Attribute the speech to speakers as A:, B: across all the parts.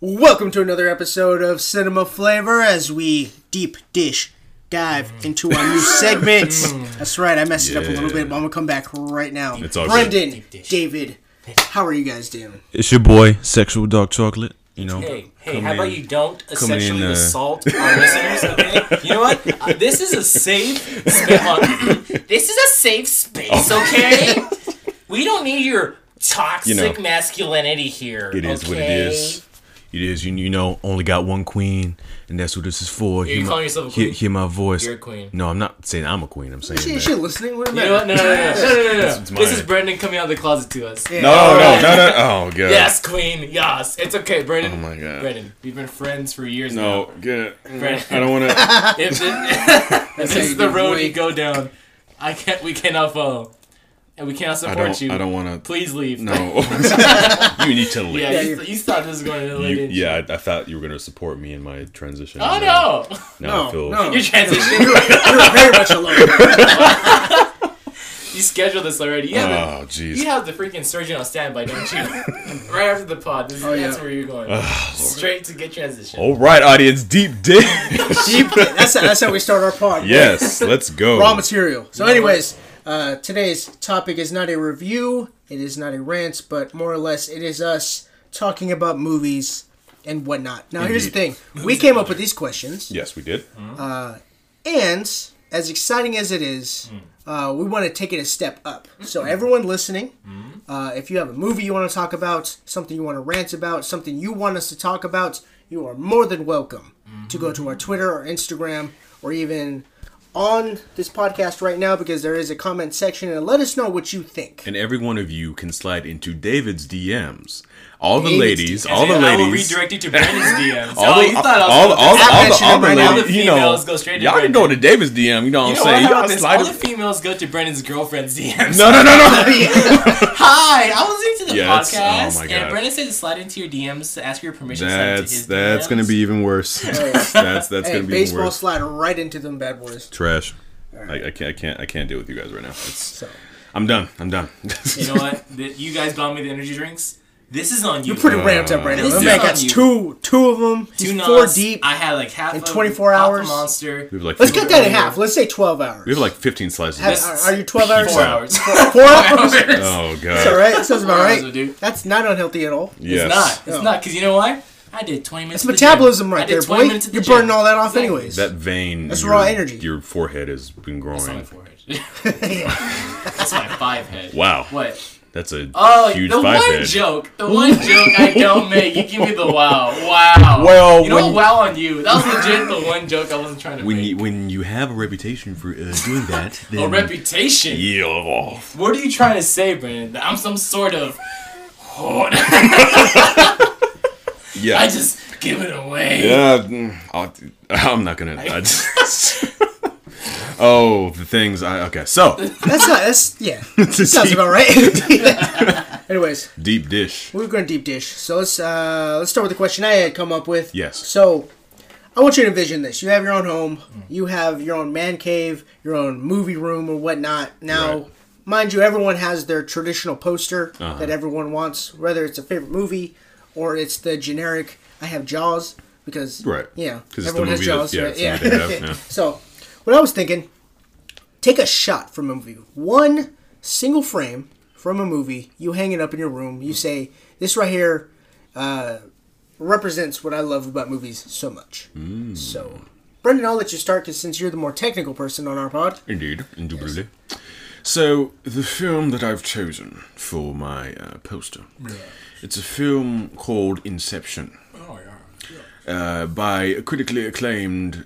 A: Welcome to another episode of Cinema Flavor as we deep dish dive into our new segment. That's right, I messed it up a little bit, but I'm gonna come back right now.
B: It's all
A: Brendan, David, how are you guys doing?
B: It's your boy, Sexual Dark Chocolate. You know,
C: Hey, hey,
B: come
C: how about you don't
B: coming
C: sexually
B: in, uh,
C: assault our listeners, okay? You know what? Uh, this is a safe space. this is a safe space, okay? We don't need your toxic
B: You know,
C: masculinity here.
B: It is what it
C: okay?
B: is. It is. You, you know, only got one queen, and that's what this is for.
C: you
B: Hear my-
C: calling yourself a queen?
B: hear my voice.
C: You're a queen.
B: No, I'm not saying I'm a queen. I'm saying
A: She,
B: that.
A: she listening? What
C: You know what? No, no, no, no, no, no, no, no.
B: it's
C: This is
B: mine.
C: Brendan coming out of the closet to us.
A: Yeah.
B: No, no, no, no. Oh god.
C: Yes, queen. Yes, it's okay, Brendan.
B: Oh my god.
C: Brendan, we've been friends for years now.
B: No, get it.
C: Brendan.
B: I don't want to.
C: If, it, if this
A: how
C: is
A: you
C: the road
A: boy.
C: you go down, I can't. We cannot follow, and we cannot
B: I
C: support
B: don't.
C: you.
B: I don't want to.
C: Please leave.
B: No. you need to leave.
C: Yeah,
A: Yeah,
C: you,
A: you're-
C: thought this was going to
B: You,
C: lead
B: yeah, I, I thought you were gonna support me in my transition.
C: Oh
B: and then
C: no!
B: Now
A: No,
B: I feel.
A: no.
C: Your transition.
A: You're very much alone.
C: you scheduled this already. You have,
B: Oh
C: the,
B: jeez.
C: you have the freaking surgeon on standby, don't you? right after the pod. This,
A: Oh,
C: that's
A: yeah.
C: where you're going. Ah, Straight to get transition.
B: All right, audience, deep dish.
A: Deep, that's, that's how we start our pod.
B: yes, let's go.
A: Raw material. So, anyways, uh, today's topic is not a review, it is not a rant, but more or less it is us talking about movies and whatnot. Now, here's the
B: Indeed.
A: thing we came up with these questions,
B: Yes, we did.
A: and as exciting as it is, uh, we want to take it a step up. So, everyone listening, uh, if you have a movie you want to talk about, something you want to rant about, something you want us to talk about, you are more than welcome to go to our Twitter or Instagram or even on this podcast right now because there is a comment section and let us know what you think.
B: And every one of you can slide into David's DMs. All the ladies,
A: DMs.
B: all the
C: And I will
B: ladies.
C: redirect you to Brendan's DMs.
B: All
C: oh,
B: the,
C: you thought I
B: all, all, all, the, all the ladies, you know,
C: go straight to
B: y'all can go to David's DM. You know what I'm
C: know
B: saying?
C: what
B: Y'all
C: happens? All the females go to Brendan's girlfriend's DMs.
B: No, no, no, no.
C: Hi, I was listening to the
B: Yeah,
C: podcast,
B: oh my
C: and
B: God.
C: Brendan said to slide into your DMs to ask for your permission. to
B: That's
C: his
B: that's
C: DMs.
B: gonna be even worse. that's that's
A: Hey,
B: gonna be even
A: baseball
B: worse.
A: slide right into them bad boys.
B: Trash. I, I can't I can't I can't deal with you guys right now. It's,
A: So
B: I'm done. I'm done.
C: You know what? The- You guys bought me the energy drinks. This is on you.
A: you're pretty ramped up right now.
C: This
A: My
C: is
A: man got two two of them. He's four
C: knots.
A: deep.
C: I had like half
A: In
C: of
A: 24
C: half
A: hours?
C: Monster.
B: we have like
A: Let's
B: 15,
A: cut that in half. Let's say twelve hours.
B: we have like 15 slices.
A: Have-
C: This-
A: are you twelve hours?
C: Four hours.
A: Four hours.
B: oh god.
A: All right, sounds about
C: Four hours
A: right.
C: will.
A: That's not unhealthy at all.
B: Yes.
C: It's not. It's
A: No.
C: not because you know why? I did 20 minutes.
A: It's
C: at the
A: metabolism.
C: I
A: right
C: did
A: there,
C: 20
A: boy.
C: minutes at the
A: You're
C: gym.
A: burning all that off
C: Exactly.
A: anyways.
B: That vein.
A: That's
B: your-
A: raw energy.
B: Your forehead has been
C: That's not my
B: growing.
C: forehead. That's my five head.
B: Wow.
C: What?
B: That's a
C: Oh,
B: huge
C: the
B: five
C: one
B: head.
C: joke. The one joke I don't make. You give me the wow. Wow.
B: Well,
C: you know? Wow on you. That was legit the one joke I wasn't trying to
B: When
C: make.
B: you, when you have a reputation for uh, doing that, then
C: A reputation.
B: Yeah. oh.
C: What are you trying to say, Brandon? That I'm some sort of.
B: Yeah.
C: I just give it away.
B: Yeah, mm, I'll, I'm not gonna. I just, oh, the things. I okay. So
A: That's not. That's yeah. Sounds about right. Anyways,
B: deep dish.
A: we're going deep dish. So let's uh let's start with the question I had come up with.
B: Yes.
A: So I want you to envision this. You have your own home. You have your own man cave, your own movie room or whatnot. Now,
B: Right.
A: mind you, everyone has their traditional poster
B: Uh-huh.
A: that everyone wants, whether it's a favorite movie or it's the generic. I have Jaws because
B: Right.
A: Yeah,
B: it's the
A: everyone has Jaws.
B: yeah,
A: right?
B: it's the movie they have, yeah.
A: so, what I was thinking, take a shot from a movie, one single frame from a movie. You hang it up in your room. You say, "This right here." Uh, represents what I love about movies so much.
B: Mm.
A: So, Brendan, I'll let you start because since you're the more technical person on our pod.
B: Indeed, indubitably. So the film that I've chosen for my uh, poster, it's a film called Inception,
C: Oh, yeah.
B: uh, by a critically acclaimed.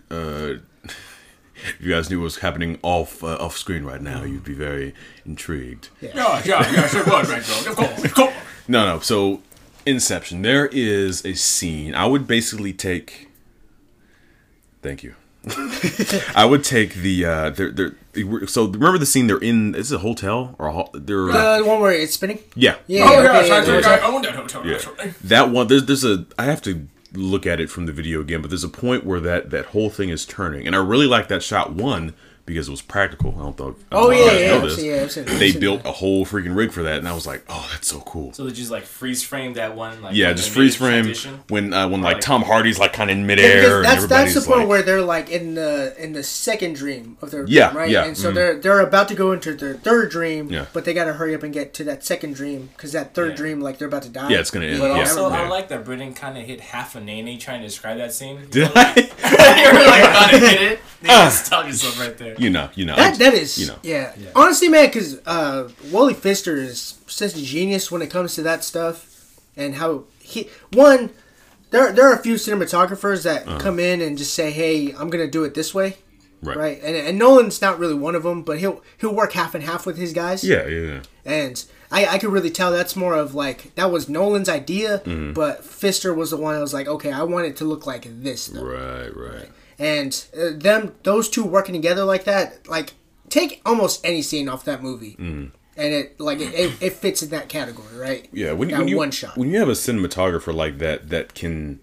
B: If you guys knew what was happening off uh, off screen right now, you'd be very intrigued.
C: Yeah, yeah, yeah, sure was, right. Of course, of course.
B: No, no. So, Inception. There is a scene. I would basically take. Thank you. I would take the. Uh, they're, they're, they were- so remember the scene they're in? Is it a hotel or a ho- they're
A: Uh, the one where it's spinning.
B: yeah
A: Yeah.
C: Oh,
A: okay,
C: yeah,
A: yeah,
C: sorry,
A: yeah, yeah.
C: I owned that hotel.
B: Yeah. That one. There's there's a. I have to look at it from the video again, but there's a point where that that whole thing is turning, and I really like that shot. One because it was practical. I don't know. I don't
A: Oh
B: know
A: yeah, yeah,
B: know
A: yeah.
B: this.
A: Yeah, I've seen- I've
B: They built
A: that.
B: a whole freaking rig for that, and I was like, "Oh, that's so cool."
C: So they just like freeze frame that one. Like
B: yeah, just freeze frame
C: transition?
B: when uh, when like
C: Like-
B: Tom Hardy's like kind of in
A: Yeah,
B: midair,
A: because
B: and
A: that's that's the point
B: like,
A: where they're like in the in the second dream of their
B: Yeah,
A: dream, right?
B: yeah,
A: And so
B: mhm.
A: they're they're about to go into their third dream,
B: Yeah.
A: but they got to hurry up and get to that second dream because that third
C: Yeah.
A: dream, like they're about to die.
B: Yeah, it's gonna end.
C: But
B: Yeah,
C: also,
B: yeah.
C: I like that Britain kind of hit half a nae nae trying to describe that scene.
B: Did I?
C: you were like about to hit it. You just stop yourself right there.
B: you know, you know.
A: That that is,
B: you know.
A: yeah. Honestly, man, because uh, Wally Pfister is such a genius when it comes to that stuff, and how he one. There, there are a few cinematographers that
B: Uh-huh.
A: come in and just say, "Hey, I'm gonna do it this way,"
B: right.
A: right? And, and Nolan's not really one of them, but he'll he'll work half and half with his guys.
B: Yeah, yeah, yeah.
A: And I, I could really tell that's more of like that was Nolan's idea,
B: Mm-hmm.
A: but Pfister was the one that was like, okay, I want it to look like this. Though.
B: Right, right.
A: And uh, them, those two working together like that, like take almost any scene off that movie, and it like it, it, it fits in that category, right?
B: Yeah, when,
A: that
B: when you
A: one shot.
B: when you have a cinematographer like that that can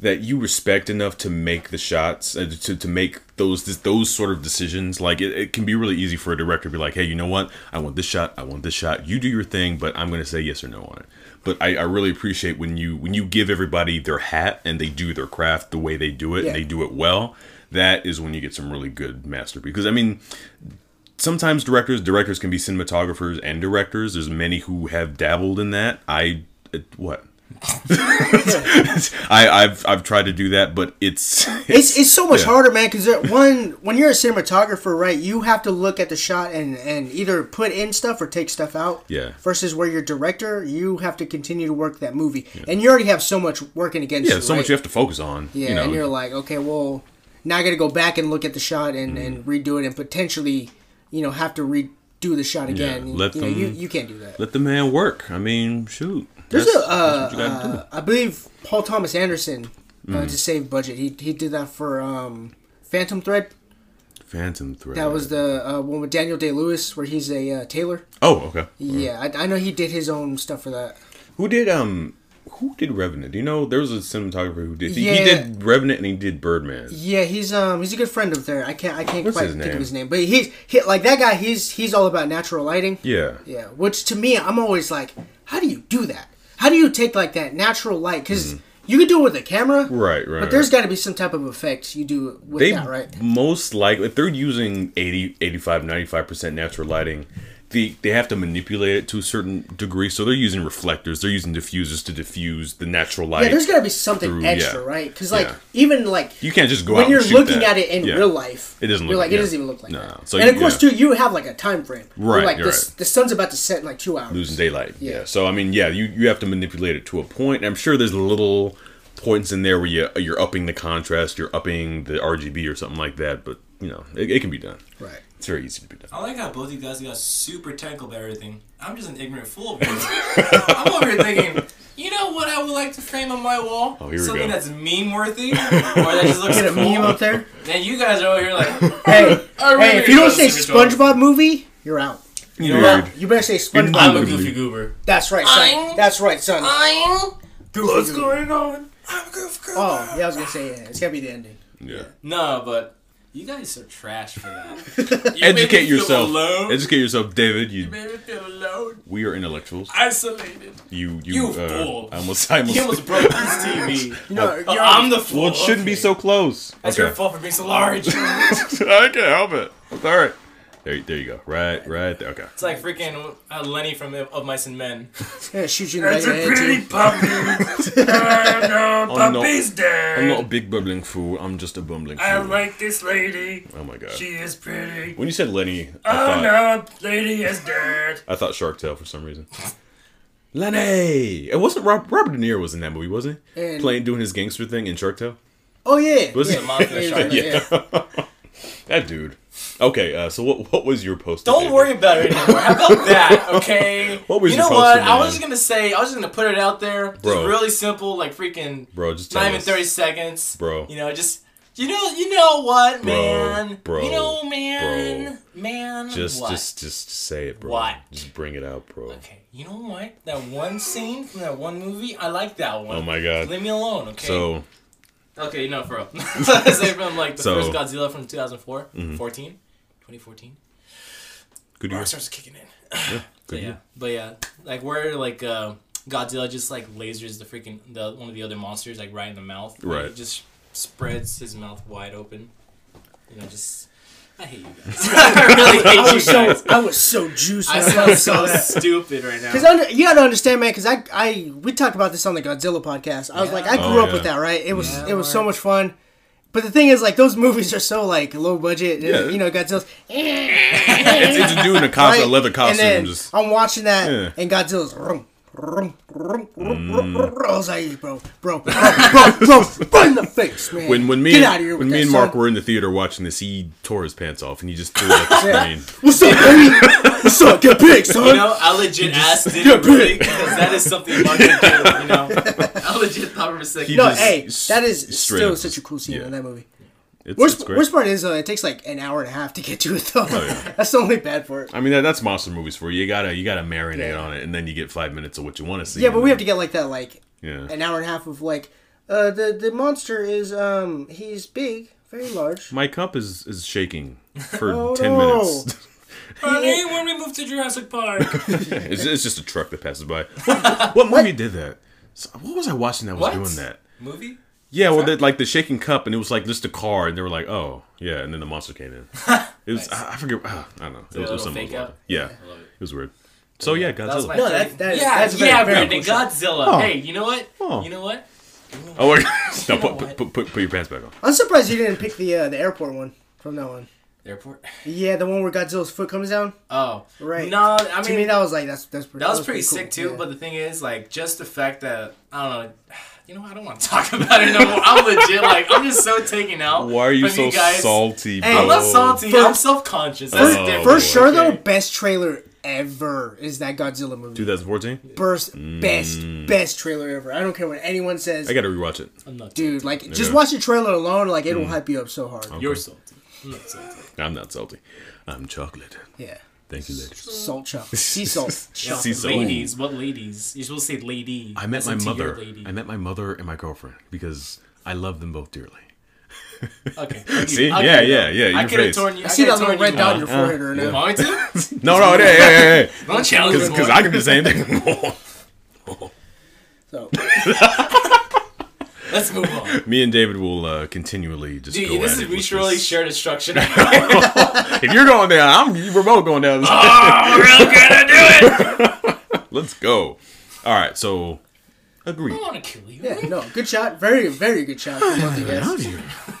B: that you respect enough to make the shots uh, to, to make those those sort of decisions like it, it can be really easy for a director to be like hey you know what? I want this shot. I want this shot. You do your thing but i'm going to say yes or no on it. But I, I really appreciate when you when you give everybody their hat and they do their craft the way they do it
A: Yeah.
B: and they do it well that is when you get some really good masterpiece because i mean sometimes directors directors can be cinematographers and directors. There's many who have dabbled in that. I what I, I've I've tried to do that, but it's
A: it's it's so much
B: yeah.
A: harder, man. Because one, when you're a cinematographer, right, you have to look at the shot and and either put in stuff or take stuff out.
B: Yeah.
A: Versus where you're director, you have to continue to work that movie, and you already have so much working against
B: yeah,
A: you.
B: so much you have to focus on.
A: Yeah,
B: you know,
A: and you're like, okay, well, now I got to go back and look at the shot and, and mm. redo it, and potentially, you know, have to redo the shot again.
B: let
A: you, know, you you can't do that.
B: let the man work. I mean, shoot.
A: There's
B: That's-
A: a, uh,
B: you gotta do.
A: uh, I believe Paul Thomas Anderson uh,
B: Mm-hmm.
A: to save budget. He he did that for um, Phantom Thread.
B: Phantom Thread.
A: That was the uh, one with Daniel Day Lewis, where he's a uh, tailor.
B: Oh, okay.
A: Yeah, I, I know he did his own stuff for that.
B: Who did um? Who did Revenant? Do you know there was a cinematographer who did? He, he did Revenant and he did Birdman.
A: Yeah, he's um he's a good friend of there. I can't I can't
B: What's
A: quite think of his name, but he's he, like that guy. He's he's all about natural lighting.
B: Yeah.
A: Yeah, which to me, I'm always like, how do you do that? How do you take like that natural light? Because you could do it with a camera,
B: Mm-hmm. Right, right.
A: But there's got to be some type of effect you do with
B: they
A: that, right?
B: most likely if they're using 80 85 95% natural lighting they, they have to manipulate it to a certain degree so they're using reflectors they're using diffusers to diffuse the natural light
A: Yeah, there's got to be something
B: through-
A: extra,
B: yeah.
A: right? Because like
B: Yeah.
A: even like
B: you can't just go
A: when you're looking
B: that.
A: at it in
B: Yeah.
A: real life,
B: It doesn't look-
A: like it doesn't even look like
B: No,
A: that.
B: So
A: and of course, too, you have like a time frame.
B: Right,
A: like the,
B: right.
A: the sun's about to set in like two hours.
B: losing daylight yeah.
A: Yeah.
B: so i mean yeah you, you have to manipulate it to a point i'm sure there's little points in there where you, you're upping the contrast you're upping the rgb or something like that but you know it, it can be done
A: Right.
B: It's very easy to be done
C: I like how both you guys got super technical about everything. I'm just an ignorant fool. I'm over here thinking, you know what I would like to frame on my wall?
B: Oh, here we
C: Something
B: go.
C: that's meme worthy, or that just looks
A: Get a
C: cool.
A: meme up there.
C: Then you guys are over here like,
A: Hey,
C: I really
A: hey, if you don't say
C: Super
A: SpongeBob movie, you're out.
C: you know what?
A: You better say SpongeBob.
C: I'm a
A: movie.
C: goofy goober.
A: That's right, son.
C: I'm-
A: That's right, son.
C: I'm.
A: Goofy
C: What's
A: Goober.
C: going on? I'm a goofy goober.
A: Oh, yeah, I was gonna say yeah. It's gotta be the ending.
B: yeah
C: No, but you guys are trash for that. You
B: educate
C: feel
B: yourself
C: Alone.
B: educate yourself david you
C: you made me feel alone,
B: we are intellectuals
C: isolated.
B: you you,
C: You
B: uh,
C: fool.
B: I almost I almost,
C: You almost broke this TV.
A: You know,
C: Oh, I'm the fool.
B: well it shouldn't be so close
C: That's
B: okay
C: your fault for being so large.
B: I can't help it it's all right there, there you go right right there okay
C: It's like freaking uh, Lenny from Of Mice and Men.
A: yeah, shoot you in the back of the head, too.
C: puppy. oh no,
B: I'm not-
C: dead.
B: I'm not a big bubbling fool I'm just a bumbling fool I like
C: this lady.
B: oh my god She
C: is pretty.
B: when you said Lenny I
C: Oh
B: thought
C: no, lady is dead.
B: I thought Shark Tale for some reason Lenny it wasn't Rob, Robert De Niro was in that movie wasn't he
A: And-
B: playing doing his gangster thing in Shark Tale
A: Oh yeah.
B: Was
A: yeah.
B: it?
C: Mafia
A: Yeah,
C: shark.
A: yeah, yeah.
B: that dude okay uh, so what what was your post
C: Don't worry about it anymore. How about that, okay?
B: What was
C: you know what? I was just gonna say, I was just gonna put it out there. Just
B: Bro.
C: really simple, like freaking
B: bro just
C: not even
B: us.
C: 30 seconds.
B: Bro.
C: You know, just you know you know what,
B: Bro,
C: man.
B: bro,
C: you know, man. Man.
B: just
C: what?
B: just just say it bro
C: What?
B: just bring it out bro
C: Okay, you know what? That one scene from that one movie, I like that one.
B: oh my god
C: Leave me alone, okay?
B: so
C: okay, no, for real. Say from like the
B: So-
C: first Godzilla from 2004, 14, 2014.
B: Good year.
C: Starts kicking in.
B: Yeah,
C: But
B: good
C: yeah,
B: year.
C: but yeah, like where like uh, Godzilla just like lasers the freaking the one of the other monsters like right in the mouth. Like,
B: Right.
C: He just spreads his mouth wide open. You know, just I hate you guys. I really hate
A: I
C: you
A: was so. I was so juiced
C: I
A: when I
C: sound
A: first saw
C: so
A: that.
C: stupid right now.
A: Because you gotta understand, man. Because I, I, we talked about this on the Godzilla podcast. I was like, I
B: Oh,
A: grew up oh,
B: yeah.
A: with that, right? It was,
C: Yeah,
A: it was so much fun. But the thing is, like, those movies are so like low budget.
B: Yeah.
A: You know, Godzilla's
B: It's, it's a dude in a costume,
A: right?
B: leather costume.
A: and then
B: just
A: I'm watching that,
B: Yeah.
A: and Godzilla's. Rum, rum,
B: Mm.
A: I was like, bro, bro, bro, bro, bro, right in the face, man.
B: when when me
A: Get
B: and,
A: out of here
B: when me and Mark
A: son.
B: were in the theater watching this, he tore his pants off and he just threw it at the screen.
A: What's up, baby? What's up? Get big, son.
C: You know, I legit asked
A: get
C: it really
A: big.
C: because that is something Mark would do. You know, I legit thought for a second.
B: He
A: no, hey, that is still such a cool scene
B: yeah.
A: in that movie.
B: It's,
A: Worst,
B: it's great.
A: worst part is uh, it takes like an hour and a half to get to it though.
B: Oh,
A: That's the only bad part.
B: I mean, that, that's monster movies for you. You gotta you gotta marinate
A: Yeah.
B: on it, and then you get five minutes of what you want to see.
A: Yeah, but
B: and
A: we have to get like that like
B: Yeah.
A: an hour and a half of like uh the the monster is um he's big, very large.
B: My cup is is shaking for
A: Oh,
B: ten
A: no.
B: minutes.
C: Honey, when we move to Jurassic Park.
B: it's, it's just a truck that passes by. What, what movie did that? What was I watching that was
C: What?
B: doing that?
C: Movie?
B: Yeah, well, they, like the shaking cup, and it was like just a car, and they were like, "Oh, yeah," and then the monster came in. It was I, I forget. Uh, I don't know. It was, it was
C: little
B: something
C: fake
B: like
C: out?
B: that. Yeah,
C: it.
B: it was weird. So yeah, Godzilla.
C: my
A: No,
C: third-
A: that- that-
C: yeah,
A: that's a very-
C: yeah, Brandon,
A: cool.
C: Godzilla.
B: Oh.
C: Hey, you know what?
B: Oh.
C: You know what?
B: Oh, wait. no,
C: know
B: put, put, put, put your pants back on.
A: I'm surprised you didn't pick the uh, the airport one from that one.
C: Airport.
A: Yeah, the one where Godzilla's foot comes down.
C: Oh,
A: Right.
C: No, I
A: to me,
C: mean
A: that was like that's that's pretty.
C: that was pretty sick
A: cool.
C: too.
A: Yeah.
C: But the thing is, like, just the fact that I don't know. You know, I don't want to talk about it no more. I'm legit like I'm just so taken out.
B: Why are you so
C: you guys.
B: salty, bro?
A: Hey,
C: I'm not salty.
A: For-
C: I'm self conscious.
B: For-
C: That's
A: for
B: boy.
A: sure though, best trailer ever is that Godzilla movie.
B: 2014.
A: Burst, best best trailer ever. I don't care what anyone says.
B: Mm. I gotta rewatch it.
C: I'm not.
A: Dude, like just watch the trailer alone, like
B: Mm.
A: it'll hype you up so hard.
C: You're salty. I'm not salty.
B: I'm not salty. I'm chocolate.
A: Yeah,
B: Thank you, ladies.
A: salt chop, sea salt.
C: Yeah,
B: See, so-
C: ladies. What ladies? You're supposed to say lady.
B: I met my
C: in to your
B: mother.
C: Lady.
B: I met my mother and my girlfriend because I love them both dearly.
C: Okay.
B: See?
C: I'll
B: Yeah, yeah, yeah,
C: I could have torn you.
A: I see that
C: could've
A: little
C: torn
A: red dot on your forehead right
C: You
A: now.
C: want me to?
B: No, no, hey, hey, hey, hey.
C: Don't challenge me.
B: Because I can do the same thing.
A: So
C: Let's move on.
B: Me and David will uh, continually just
C: Dude,
B: go
C: this
B: at
C: is
B: it with
C: mutually
B: this.
C: shared destruction.
B: If you're going down, I'm we're both going down.
C: oh, we're gonna do it.
B: Let's go. All right, so agree.
C: don't want to kill you.
A: yeah, no, good shot, very very good shot. from both of you guys.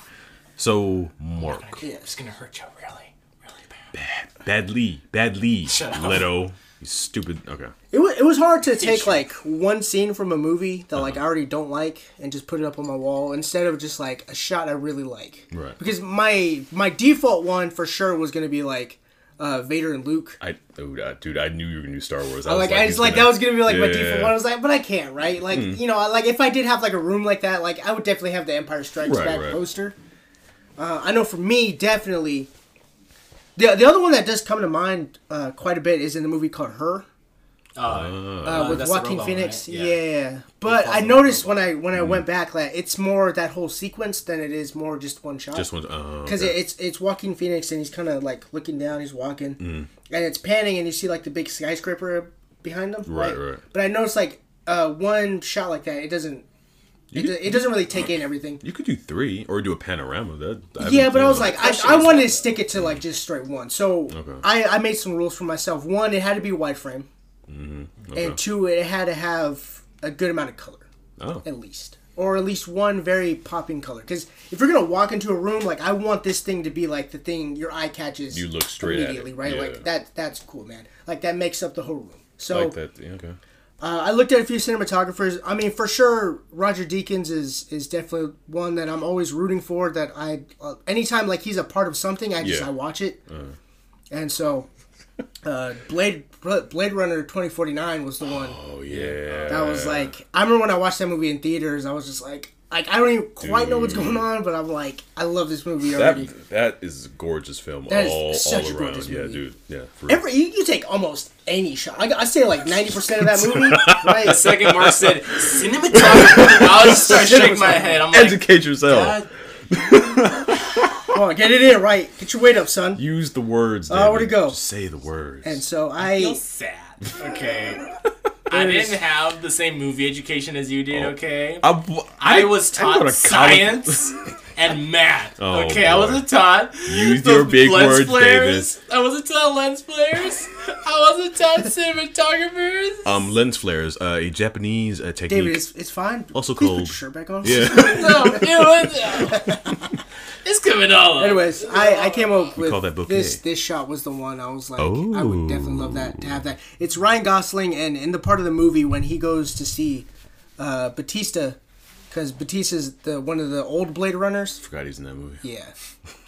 B: So Mark,
A: Yeah.
C: It's gonna hurt you really, really bad.
B: badly, badly,
C: Shut.
B: Leto, you stupid. Okay,
A: It was, it was hard to take
C: you.
A: like one scene from a movie that
B: Uh-huh.
A: like I already don't like and just put it up on my wall instead of just like a shot I really like.
B: Right.
A: Because my my default one for sure was gonna be like uh, Vader and Luke.
B: I oh, uh, dude, I knew you were gonna do Star Wars.
A: I like, I just like
B: gonna-
A: that was gonna be like my
B: Yeah.
A: default one. I was like, but I can't, right? Like you know, I- like if I did have like a room like that, like I would definitely have the Empire Strikes
B: Right,
A: Back
B: right.
A: poster. Uh, I know for me, definitely. The, the other one that does come to mind uh, quite a bit is in the movie called Her.
C: Uh,
A: uh, with
C: that's
A: Joaquin
C: robot,
A: Phoenix.
C: right?
A: Yeah.
C: Yeah.
A: But I noticed when I when I went back that it's more that whole sequence than it is more just one shot.
B: Just one. Uh,
A: because
B: okay.
A: it's it's Joaquin Phoenix and he's kind of like looking down, he's walking,
B: Mm.
A: and it's panning and you see like the big skyscraper behind him.
B: Right, right.
A: But I noticed like uh, one shot like that, it doesn't. It, do- it doesn't really take in everything.
B: you could do three or do a panorama. That I
A: Yeah, but I was like, I, I wanted to stick it to like just straight one. So
B: Okay.
A: I, I made some rules for myself. One, it had to be wide frame, mm-hmm.
B: okay.
A: and two, it had to have a good amount of color.
B: oh,
A: at least or at least one very popping color because if you're gonna walk into a room like i want this thing to be like the thing your eye catches
B: You look straight at
A: immediately
B: it,
A: right
B: yeah.
A: like that that's cool man like that makes up the whole room so
B: like that. Yeah, okay.
A: Uh, i looked at a few cinematographers i mean for sure roger deakins is is definitely one that i'm always rooting for that i uh, anytime like he's a part of something i just
B: Yeah. Uh.
A: i watch it and so uh, blade blade runner 2049 was the one
B: Oh yeah.
A: that was like I remember when I watched that movie in theaters. I was just like, like I don't even quite know what's going on, but I'm like, I love this movie already.
B: that. That is a gorgeous film
A: That is
B: all,
A: such
B: all
A: a
B: around.
A: gorgeous
B: Yeah,
A: movie.
B: dude. Yeah. For.
A: Every you, you take almost any shot. I, I say like ninety percent of that movie,
C: The second Mark said cinematography, I was just start shaking my head. I'm like,
B: Educate yourself.
A: Come on, get it in right. Get your weight up, son.
B: Use the words.
A: Uh, where'd it go?
B: Just say the words.
A: And so
C: feel
A: I, feel
C: sad. Okay. I didn't have the same movie education as you did. Oh. Okay.
B: I,
C: was
B: I go
C: taught
B: college-
C: science and Matt.
B: Oh,
C: okay, I wasn't taught.
B: Use
C: the
B: your big
C: lens
B: words,
C: flares. I wasn't taught lens flares. I wasn't taught cinematographers.
B: Um, lens flares, uh, a Japanese uh, technique.
A: David, it's, it's fine.
B: Also
A: Please
B: called-
A: Put your shirt back on.
B: yeah.
C: no, it was. it's coming all up.
A: Anyways, I, I came up with
B: call that
A: this. This shot was the one I was like,
B: oh.
A: I would definitely love that to have that. It's Ryan Gosling, and in the part of the movie when he goes to see uh, Bautista, because Bautista's the one of the old Blade Runners.
B: I Forgot he's in that movie.
A: Yeah,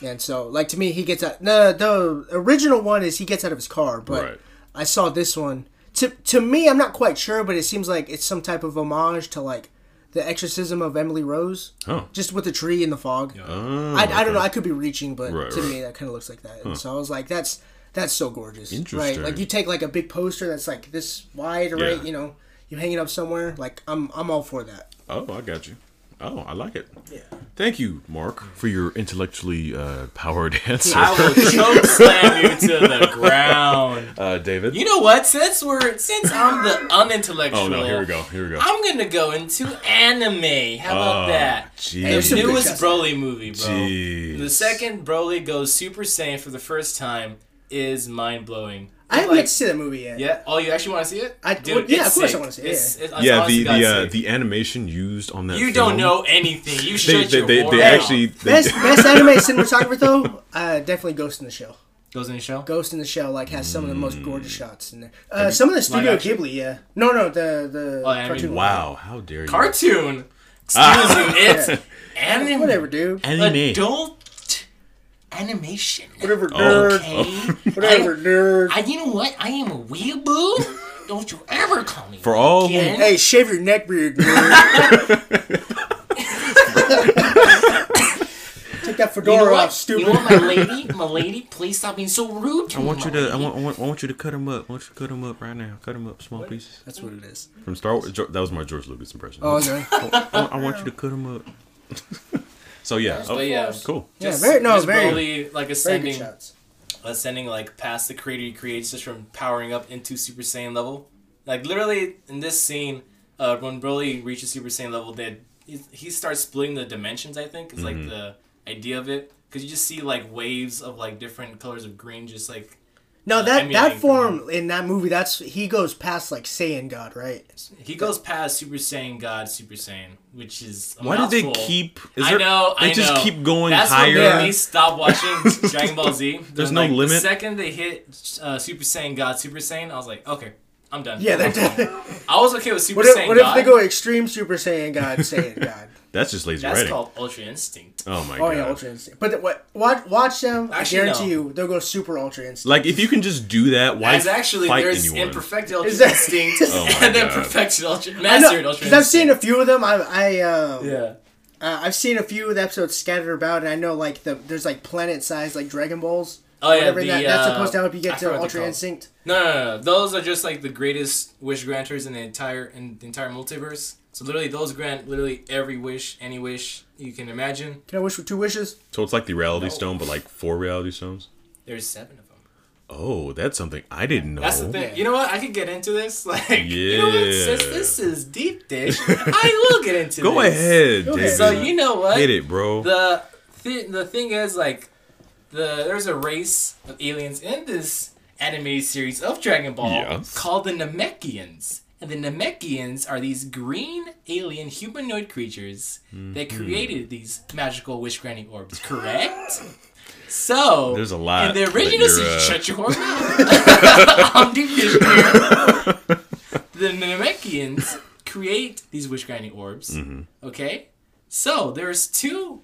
A: and so like to me, he gets out. The the original one is he gets out of his car, but
B: Right.
A: I saw this one. To to me, I'm not quite sure, but it seems like it's some type of homage to like the exorcism of Emily Rose,
B: Oh.
A: just with the tree and the fog.
B: Oh,
A: I, I don't know. I could be reaching, but
B: Right,
A: to
B: right.
A: me, that kind of looks like that. And so I was like, that's that's so gorgeous, right? Like you take like a big poster that's like this wide, right?
B: Yeah.
A: You know, you hang it up somewhere. Like I'm I'm all for that.
B: Oh, I got you. Oh, I like it.
A: Yeah.
B: Thank you, Mark, for your intellectually uh, powered answer.
C: I will choke slam you to the ground.
B: Uh, David.
C: You know what? Since we're since I'm the unintellectual,
B: oh no, here we go. Here we go.
C: I'm gonna go into anime. How about
B: Oh,
C: that?
B: jeez.
C: The newest Broly movie, bro.
B: Jeez.
C: The second Broly goes Super Saiyan for the first time is mind blowing.
A: I haven't yet to see that movie yet.
C: Yeah. Oh, you actually want to see it?
A: I-
C: do.
A: well, yeah, of course I wanna see it,
C: It's-
A: yeah.
C: it's- it's
B: yeah, the the uh, the animation used on that.
C: You
B: film,
C: don't know anything. You
B: They
C: shut
B: they they, they actually they,
A: Best best anime cinematographer though, uh, definitely Ghost in the Shell.
C: Ghost in the Shell.
A: Ghost in the Shell like has some of the most
B: Mm.
A: gorgeous shots in there. Uh, some of the Studio? Ghibli, yeah. No, no, the the
C: Oh, yeah, I mean,
A: cartoon.
B: wow, how dare you?
C: Cartoon. Excuse you. It's anime.
A: Whatever, dude.
B: Anime.
C: Adult animation.
A: Whatever,
B: Oh.
A: nerd.
C: Okay.
A: Whatever, nerd.
C: I, you know what? I am a weeaboo. Don't you ever call me
B: For all who-
C: again.
A: Hey, shave your neck beard, nerd. Take that
C: you know
A: fedora off, stupid.
C: You know what, my lady? My lady, please stop being so rude to
B: I
C: me.
B: want you
C: my
B: to I
C: lady.
B: want, I want I want you to cut him up. I want you to cut him up right now. Cut him up, small pieces.
A: That's what it is.
B: From Star Wars. Jo- That was my George Lucas impression.
A: Oh, okay.
B: I, want- I want you to cut him up. so yeah, oh,
C: But yeah,
B: cool.
A: Yeah,
C: just,
A: very no,
C: just
A: very,
C: Broly, like
A: very good
C: ascending,
A: shots.
C: ascending like past the creator he creates just from powering up into Super Saiyan level. Like literally in this scene, uh, when Broly reaches Super Saiyan level, they he, he starts splitting the dimensions. I think is
B: Mm-hmm.
C: like the idea of it because you just see like waves of like different colors of green, just like
A: No,
C: uh,
A: that that
C: emulating
A: form in that movie, that's he goes past like Saiyan God, right?
C: he goes past Super Saiyan God, Super Saiyan, which is a
B: Why do they
C: mouthful.
B: keep? Is
C: I
B: there,
C: know.
B: They
C: I
B: just
C: know.
B: keep going
C: That's
B: higher.
C: what
A: Yeah.
C: made me stop watching Dragon Ball Z.
B: There's
C: When,
B: no
C: like,
B: limit?
C: The second they hit uh, Super Saiyan God, Super Saiyan, I was like, okay, I'm done.
A: Yeah, they're
C: done. I was okay with Super
A: What if,
C: Saiyan
A: what if they go extreme Super Saiyan God, Saiyan God?
B: That's just lazy
C: That's
B: writing.
C: called Ultra Instinct.
B: oh my
A: Oh
B: god.
A: yeah, Ultra Instinct. But what? Watch, watch them.
C: Actually,
A: I guarantee
C: no.
A: you, they'll go Super Ultra Instinct.
B: Like if you can just do that, why
C: As actually,
B: fight
C: there's
B: anyone?
C: imperfected Ultra
A: Is that-
C: Instinct
B: Oh my
C: and then
B: God.
C: perfected Ultra,
A: I know,
C: mastered Ultra
A: because I've seen a few of them. I, I, uh,
C: Yeah.
A: uh, I've seen a few of the episodes scattered about, and I know like the there's like planet-sized like Dragon Balls.
C: Oh yeah, the,
A: that, that's
C: uh,
A: supposed to help you
C: I
A: get
C: forgot
A: to
C: what they're
A: Ultra
C: called.
A: Instinct.
C: No, no, no, no. Those are just like the greatest wish granters in the entire in the entire multiverse. So literally, those grant literally every wish, any wish you can imagine.
A: Can I wish for two wishes?
B: So it's like the reality
C: No.
B: stone, but like four reality stones.
C: There's seven of them.
B: Oh, that's something I didn't know.
C: That's the thing. You know what? I could get into this. Like, you know what? Since
B: Yeah.
C: this is deep dish, I will get into
B: Go
C: this.
B: ahead,
A: Go
B: David.
A: ahead.
C: So you know what?
B: Hit it, bro.
C: The thi- the thing is like the there's a race of aliens in this animated series of Dragon Ball
B: Yes.
C: called the Namekians. And the Namekians are these green alien humanoid creatures that
B: Mm-hmm.
C: created these magical wish granting orbs, correct? So
B: There's a lot
C: in the
B: that
C: original series,
B: uh,
C: shut your mouth. I'm deep dish here. The Namekians create these wish granting orbs.
B: Mm-hmm.
C: Okay? So there's two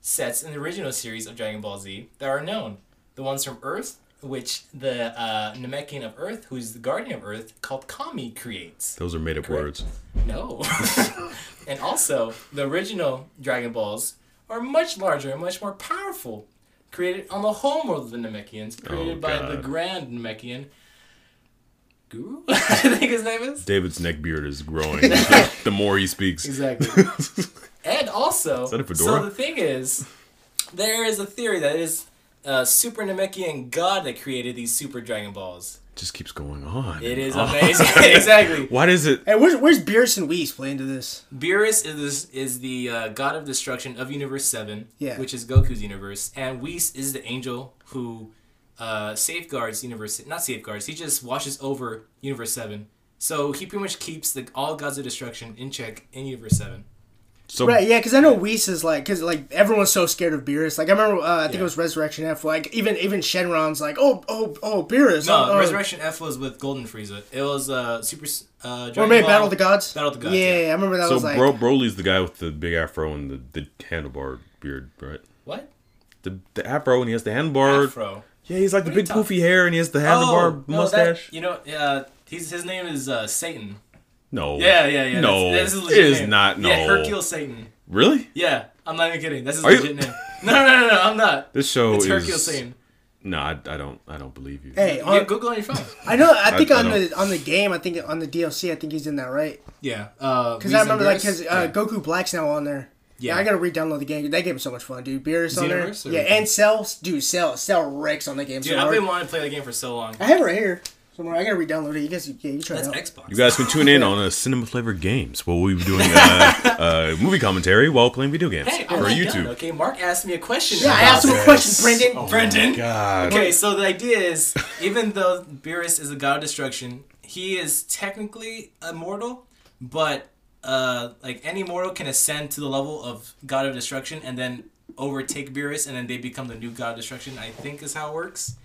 C: sets in the original series of Dragon Ball Z that are known. The ones from Earth, which the uh, Namekian of Earth, who's the guardian of Earth, called Kami creates.
B: Those are made up
C: Correct.
B: words.
C: No. and also, the original Dragon Balls are much larger and much more powerful. Created on the homeworld of the Namekians, created
B: Oh,
C: by the. Grand Namekian. Guru? I think his name is?
B: David's neck beard is growing the more he speaks.
C: Exactly. and also,
B: that a fedora?
C: so the thing is, there is a theory that is a super Namekian god that created these super Dragon Balls.
B: just keeps going on.
C: It is
B: Oh.
C: amazing. exactly.
B: What is it?
A: Hey, where's where's Beerus and Whis play into this?
C: Beerus is is the uh, god of destruction of Universe Seven,
A: Yeah.
C: which is Goku's universe, and Whis is the angel who uh, safeguards Universe. Not safeguards. He just watches over Universe Seven. So he pretty much keeps the all gods of destruction in check in Universe Seven.
B: So
A: Right, yeah, because I know Whis is like, because like everyone's so scared of Beerus. Like I remember, uh, I think
C: Yeah.
A: it was Resurrection F. Like even even Shenron's like, oh oh oh Beerus.
C: No,
A: oh, oh.
C: Resurrection F was with Golden Frieza. It was uh, Super. Uh,
A: Or maybe
C: Ball-
A: Battle of the Gods.
C: Battle of the Gods,
A: Yeah,
C: yeah.
A: yeah, I remember that
B: so
A: was like.
B: Bro Broly's the guy with the big afro and the, the handlebar beard, right?
C: What?
B: The the afro and he has the handlebar.
C: Afro.
B: Yeah, he's like the
C: What are
B: big
C: talking-
B: poofy hair and he has the handlebar
C: Oh, no,
B: mustache.
C: That, you know, uh, he's, his name is uh, Satan.
B: No.
C: Yeah, yeah, yeah.
B: No,
C: that's, that's his
B: it
C: legit
B: is
C: name.
B: not. No.
C: Yeah, Hercule Satan.
B: Really?
C: Yeah, I'm not even kidding. That's his
B: Are you-
C: legit name. No, no, no, no, I'm not.
B: This show
C: It's
B: is.
C: Hercule Satan.
B: No, I, I don't. I don't believe you.
A: hey,
C: Yeah,
A: on,
C: Google on your phone.
A: I know. I think
B: I
A: on
B: don't-
A: the on the game, I think on the DLC, I think he's in that right.
C: Yeah. Uh,
A: Because I remember like because uh, Goku Black's now on there. Yeah.
C: Yeah.
A: I gotta re-download the game. That game is so much fun, dude. Beerus on there.
C: Xenoverse or-
A: Yeah, and Cell, dude, Cell, Cell wrecks on that game.
C: Dude,
A: so
C: I've
A: hard.
C: been wanting to play the game for so long.
A: I have it right here somewhere. I gotta re-download it. You guys, yeah, you try
C: That's
A: it out.
C: Xbox.
B: You guys can tune in on a Cinema Flavor Games where we'll be doing uh, uh, movie commentary while playing video games
C: Hey,
B: for
C: I'm not
B: YouTube.
C: done, okay, Mark asked me a question.
A: Yeah, I asked him a question, Brendan.
C: Oh, Brendan.
B: God.
C: Okay, so the idea is, even though Beerus is a god of destruction, he is technically immortal, but uh, like any mortal can ascend to the level of god of destruction and then overtake Beerus, and then they become the new god of destruction. I think is how it works.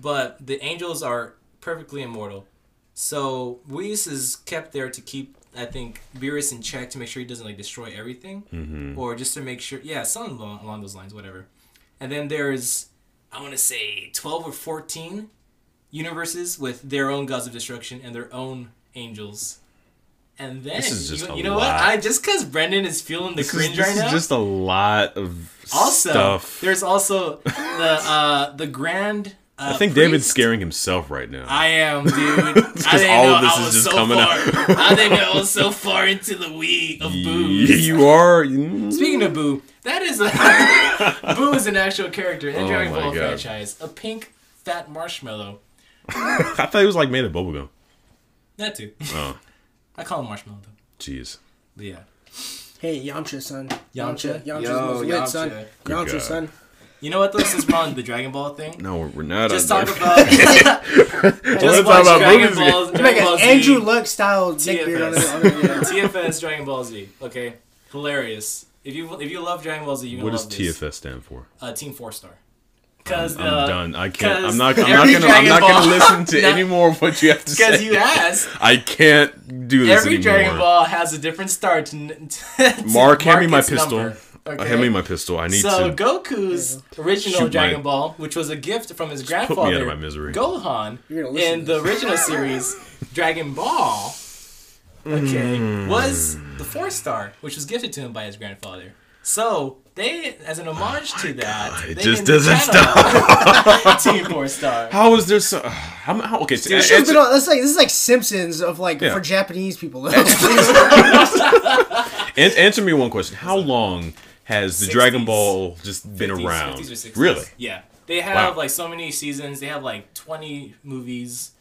C: But the angels are perfectly immortal, so Whis is kept there to keep. I think Beerus in check to make sure he doesn't like destroy everything,
B: Mm-hmm.
C: or just to make sure, yeah, something along, along those lines, whatever. And then there's I want to say 12 or 14 universes with their own gods of destruction and their own angels. And then,
B: This is just
C: you, you know what? I just because Brendan is feeling the
B: This, is,
C: cringe
B: this
C: right
B: is
C: now.
B: just a lot of
C: also,
B: stuff.
C: there's also the uh, the grand. Uh,
B: I think
C: priest.
B: David's scaring himself right now.
C: I am, dude. I didn't
B: all
C: know
B: of this
C: I
B: is
C: was
B: just
C: so
B: coming
C: far.
B: out.
C: I didn't I was so far into the weed of
B: Y-
C: booze.
B: you are. mm,
C: Speaking of Boo, that is a Boo is an actual character in the
B: Oh
C: Dragon Ball
B: God.
C: franchise. A pink fat marshmallow.
B: I thought he was like made of bubblegum.
C: That too.
B: Oh,
C: I call him marshmallow though.
B: jeez.
C: But yeah.
A: Hey, Yamcha, son.
C: Yamcha?
A: Yamcha's
C: Yo,
A: most lit, son.
C: Yamcha.
B: Good
A: Yamcha,
B: God.
A: son.
C: You know what though? Since we're the Dragon Ball thing,
B: No, we're, we're not.
C: just talk
B: there.
C: about just
B: talk
C: watch
B: about
C: Dragon
B: movies again.
C: Ball,
A: Like
C: Ball
A: an
C: Z,
A: Andrew Luck style neck beard on
C: TFS.
A: the, on the yeah.
C: TFS Dragon Ball Z. Okay, hilarious. If you if you love Dragon Ball Z, you're
B: What
C: gonna
B: does
C: love this.
B: TFS stand for?
C: Uh, Team Four Star. Because
B: I'm
C: uh,
B: done. I can't.
C: 'cause
B: I'm not. I'm not gonna. I'm not
C: Ball-
B: gonna listen to
C: No.
B: any more of what you have to say.
C: Because you asked.
B: I can't do this
C: Every
B: anymore.
C: Dragon Ball has a different start. To, to
B: Mark, hand me my pistol.
C: number,
B: Uh, Hand me my pistol. I need
C: so
B: to.
C: Goku's original
B: Shoot my-
C: Dragon Ball, which was a gift from his
B: put me out of
C: grandfather
B: my misery.
C: Gohan
A: You're gonna listen
C: in the original series Dragon Ball, okay,
B: Hmm.
C: was the four star, which was gifted to him by his grandfather. So they, as an homage to that,
B: Oh God, it just doesn't
C: stop. Team Four Star.
B: How is there so? How, how, okay, so,
A: This
B: answer-
A: show's on, that's like this is like Simpsons of like
B: Yeah.
A: for Japanese people.
B: an- answer me one question. How long has the
C: 60s.
B: Dragon Ball just been
C: 50s,
B: around?
C: 50s or 60s.
B: Really?
C: Yeah. They have
B: Wow.
C: like so many seasons. They have like 20 movies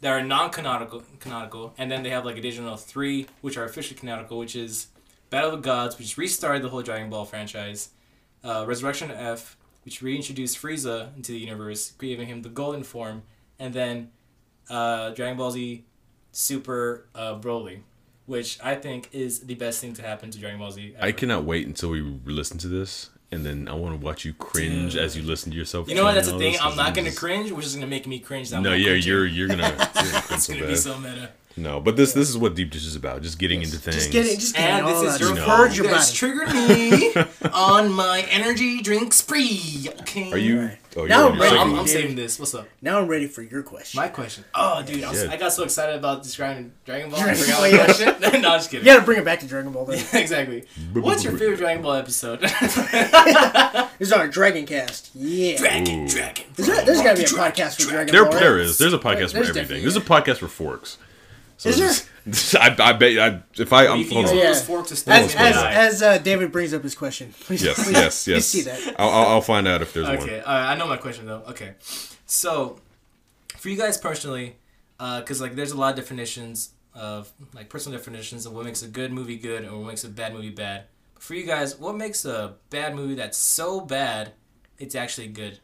C: that are non-canonical, canonical, and then they have like additional three which are officially canonical, which is Battle of the Gods, which restarted the whole Dragon Ball franchise, uh, Resurrection F, which reintroduced Frieza into the universe, giving him the golden form, and then uh, Dragon Ball Z Super uh, Broly, which I think is the best thing to happen to Dragon Ball Z.
B: I
C: ever.
B: cannot wait until we listen to this, and then I want to watch you cringe
C: Dude.
B: as you listen to yourself.
C: You know what? That's the thing. I'm not gonna cringe, which is gonna make me cringe. that
B: No, yeah,
C: cringing.
B: you're you're gonna. You're gonna
C: It's
B: so
C: gonna be
B: bad.
C: so meta.
B: No, but this this is what deep dish is about. Just getting into things.
A: just get it, just get
C: And
A: all
C: this
A: out.
C: is your
A: Just
B: No.
A: purge your
C: That's
A: body.
C: triggered me on my energy drink spree. Okay.
B: Are you? Oh, you're
A: Now I'm ready.
C: I'm, I'm saving this. What's up?
A: Now I'm ready for your question.
C: My question. Oh, dude, I, was, I got so excited about describing Dragon Ball. I
A: Dragon
C: forgot
A: Ball,
C: my
A: yeah.
C: question. no, I'm just kidding.
A: you gotta bring it back to Dragon Ball. Then.
C: exactly. What's your favorite Dragon Ball episode?
A: this is our Dragon Cast. Yeah.
C: Dragon,
B: Ooh.
C: Dragon.
A: There's, there's gotta be a podcast for Dragon
B: There,
A: Ball. right?
B: there is. There's a podcast
A: There's
B: for everything. There's a podcast for forks. So
A: Is there?
B: I, I bet I, if I I'm,
C: You can
B: hold on.
A: Yeah.
C: those to
A: As as, as uh, David brings up his question, please,
B: Yes,
A: please,
B: yes,
A: please
B: yes.
A: see that.
B: I'll, I'll I'll find out if there's
C: Okay,
B: one.
C: all right. I know my question though. Okay, so for you guys personally, because like there's a lot of definitions of like personal definitions of what makes a good movie good and what makes a bad movie bad. But for you guys, what makes a bad movie that's so bad it's actually good?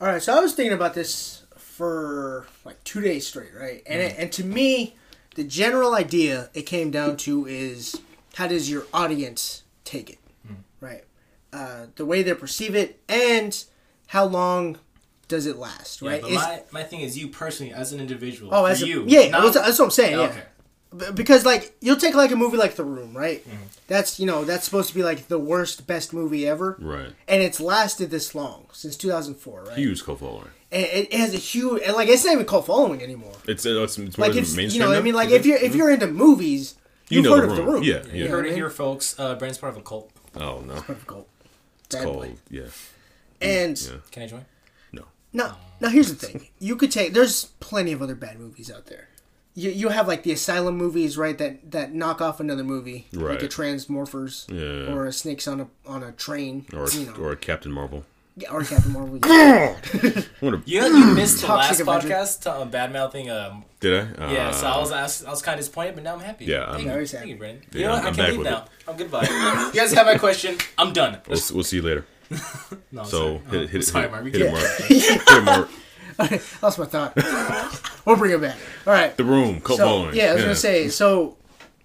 A: All right, so I was thinking about this for like two days straight, right? And it, and to me, the general idea it came down to is how does your audience take it, right? Uh, the way they perceive it, and how long does it last,
C: Yeah,
A: right?
C: but
A: Is-
C: my, my thing is you personally as an individual.
A: oh,
C: for
A: as a,
C: you,
A: yeah,
C: not-
A: that's, that's what I'm saying. Yeah.
C: Okay.
A: B- because like you'll take like a movie like The Room, right?
C: Mm-hmm.
A: That's you know that's supposed to be like the worst best movie ever,
B: Right.
A: and it's lasted this long since 2004, right?
B: Huge cult following.
A: And it, it has a huge and like it's not even cult following anymore.
B: It's it's, it's more
A: Like it's
B: mainstream.
A: you know what I mean like
B: Is
A: if you're if you're into movies,
B: You
A: you've
B: know
A: heard
B: The
A: of The
B: Room.
A: Room.
B: Yeah, yeah.
C: You
A: know
C: heard
A: what
C: it here, folks. Uh, Brandon's part of a cult.
B: oh no,
A: Part of a cult.
B: it's
A: Bad
B: called
A: boy.
B: yeah.
A: And
B: Yeah.
C: Can I join?
B: No.
A: now now here's the thing: you could take there's plenty of other bad movies out there. You, you have like the asylum movies, right? That that knock off another movie, like
B: Right.
A: a Transmorphers,
B: Yeah.
A: or a Snakes on a on a train,
B: Or
A: you know,
B: or Captain Marvel.
A: Yeah, or Captain Marvel. yeah.
B: What a,
C: You you missed the last
A: Toxic Avenger.
C: podcast uh, bad mouthing. Um,
B: did I? Uh,
C: yeah, so I was I was, I was kind of disappointed, but now I'm happy.
B: Yeah, I'm-
C: you,
A: Very
C: thank
A: sad.
C: you, Brandon.
B: Yeah,
C: you know what?
B: I'm
C: I
B: back
C: can leave
B: with
C: now. I'm goodbye. you guys have my question. I'm done.
B: We'll, we'll see you later.
C: No, I'm
B: So
C: sorry.
B: hit,
C: Oh,
B: hit,
C: sorry,
B: hit,
C: Mark.
B: hit,
C: We
B: it, Mark. hit it, Mark.
A: Lost my thought. we'll bring it back. All right.
B: The room, cult
A: So
B: following.
A: yeah, I was gonna say so.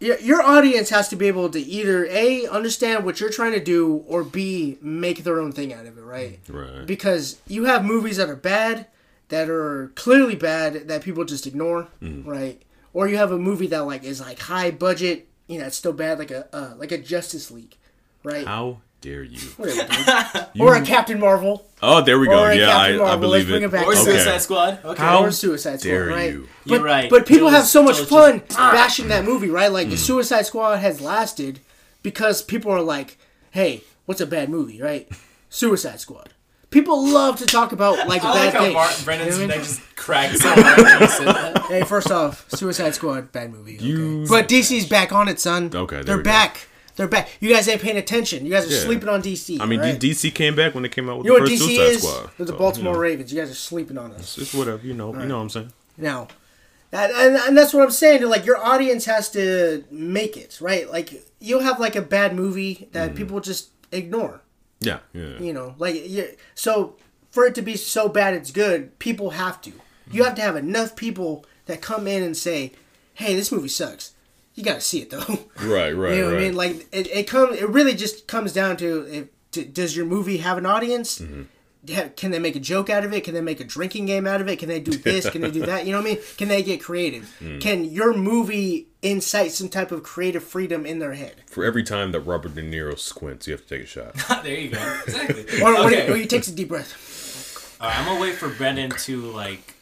A: Your, your audience has to be able to either a understand what you're trying to do or b make their own thing out of it, right?
B: Right.
A: Because you have movies that are bad, that are clearly bad that people just ignore,
B: Mm-hmm.
A: right? Or you have a movie that like is like high budget, you know, it's still bad, like a uh, like a Justice League, right?
B: How dare you?
A: Whatever, dude. or a Captain Marvel,
B: Oh, there we go.
A: Or a
B: Yeah, I, I
A: Marvel. Let's
B: believe
A: bring
B: it.
A: it back.
C: Or
A: Okay.
C: Suicide Squad. Okay.
B: How
A: or Suicide Squad,
B: dare
A: right?
B: you.
C: You're right.
A: But people
C: Joel's-
A: have so much fun
C: just-
A: bashing that movie, right? Like
B: Mm.
A: the Suicide Squad has lasted because people are like, "Hey, what's a bad movie?" Right? Suicide Squad. People love to talk about like
C: I
A: bad
C: like how
A: things.
C: Mark, Brandon's
A: You know what I
C: neck just cracked so hard when you said that.
A: mean? Hey, first off, Suicide Squad, bad movie. Okay.
B: You-
A: But DC's back on it, son.
B: Okay, there
A: they're
B: we go.
A: They're back. You guys ain't paying attention. You guys are
B: Yeah.
A: sleeping on DC.
B: I mean,
A: right?
B: DC came back when they came out with
A: You know
B: the first
A: DC
B: Suicide
A: is?
B: Squad.
A: They're the
B: So,
A: Baltimore
B: you know,
A: Ravens. You guys are sleeping on us.
B: It's whatever, you know. You know what I'm saying?
A: Now, that, and, and that's what I'm saying. Like your audience has to make it right. Like you'll have like a bad movie that mm. people just ignore.
B: Yeah, yeah.
A: You know, like you so for it to be so bad it's good. People have to. You mm. have to have enough people that come in and say, "Hey, this movie sucks." You got to see it though.
B: Right, right,
A: you know
B: right.
A: what I mean? Like it, it comes. It really just comes down to if d does your movie have an audience?
B: Mm-hmm.
A: Can they make a joke out of it? Can they make a drinking game out of it? Can they do this? Can they do that? You know what I mean? Can they get creative?
B: Mm.
A: Can your movie incite some type of creative freedom in their head?
B: For every time that Robert De Niro squints, you have to take a shot.
C: there you go. Exactly.
A: Or, or,
C: okay.
A: he, or he takes a deep breath.
C: All right, I'm gonna wait for Brendan to like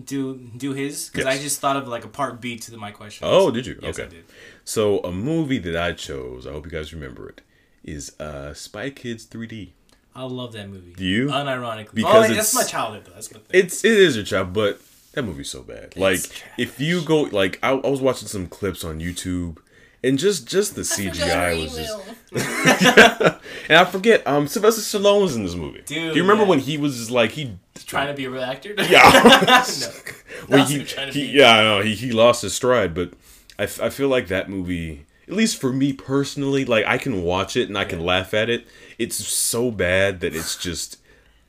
C: do do his because I just thought of like a part B to the, my question.
B: Oh, did you?
C: Yes,
B: okay.
C: I did.
B: So a movie that I chose, I hope you guys remember it, is uh, Spy Kids 3D.
C: I love that movie.
B: Do you?
C: Unironically,
B: Because
C: oh, that's
B: it's-
C: my childhood though. That's my thing.
B: It's it is your child, but that movie's so bad. like
C: trash.
B: if you go like I, I was watching some clips on YouTube, and just just the CGI was just. And I forget, um, Sylvester Stallone was in this movie.
C: Dude,
B: do you remember
C: yeah.
B: when he was like he?
C: Trying to be a real actor.
B: Yeah.
C: no. That's
B: he,
C: what trying to
B: he yeah, I know he he lost his stride, but I, f- I feel like that movie, at least for me personally, like I can watch it and I can laugh at it. It's so bad that it's just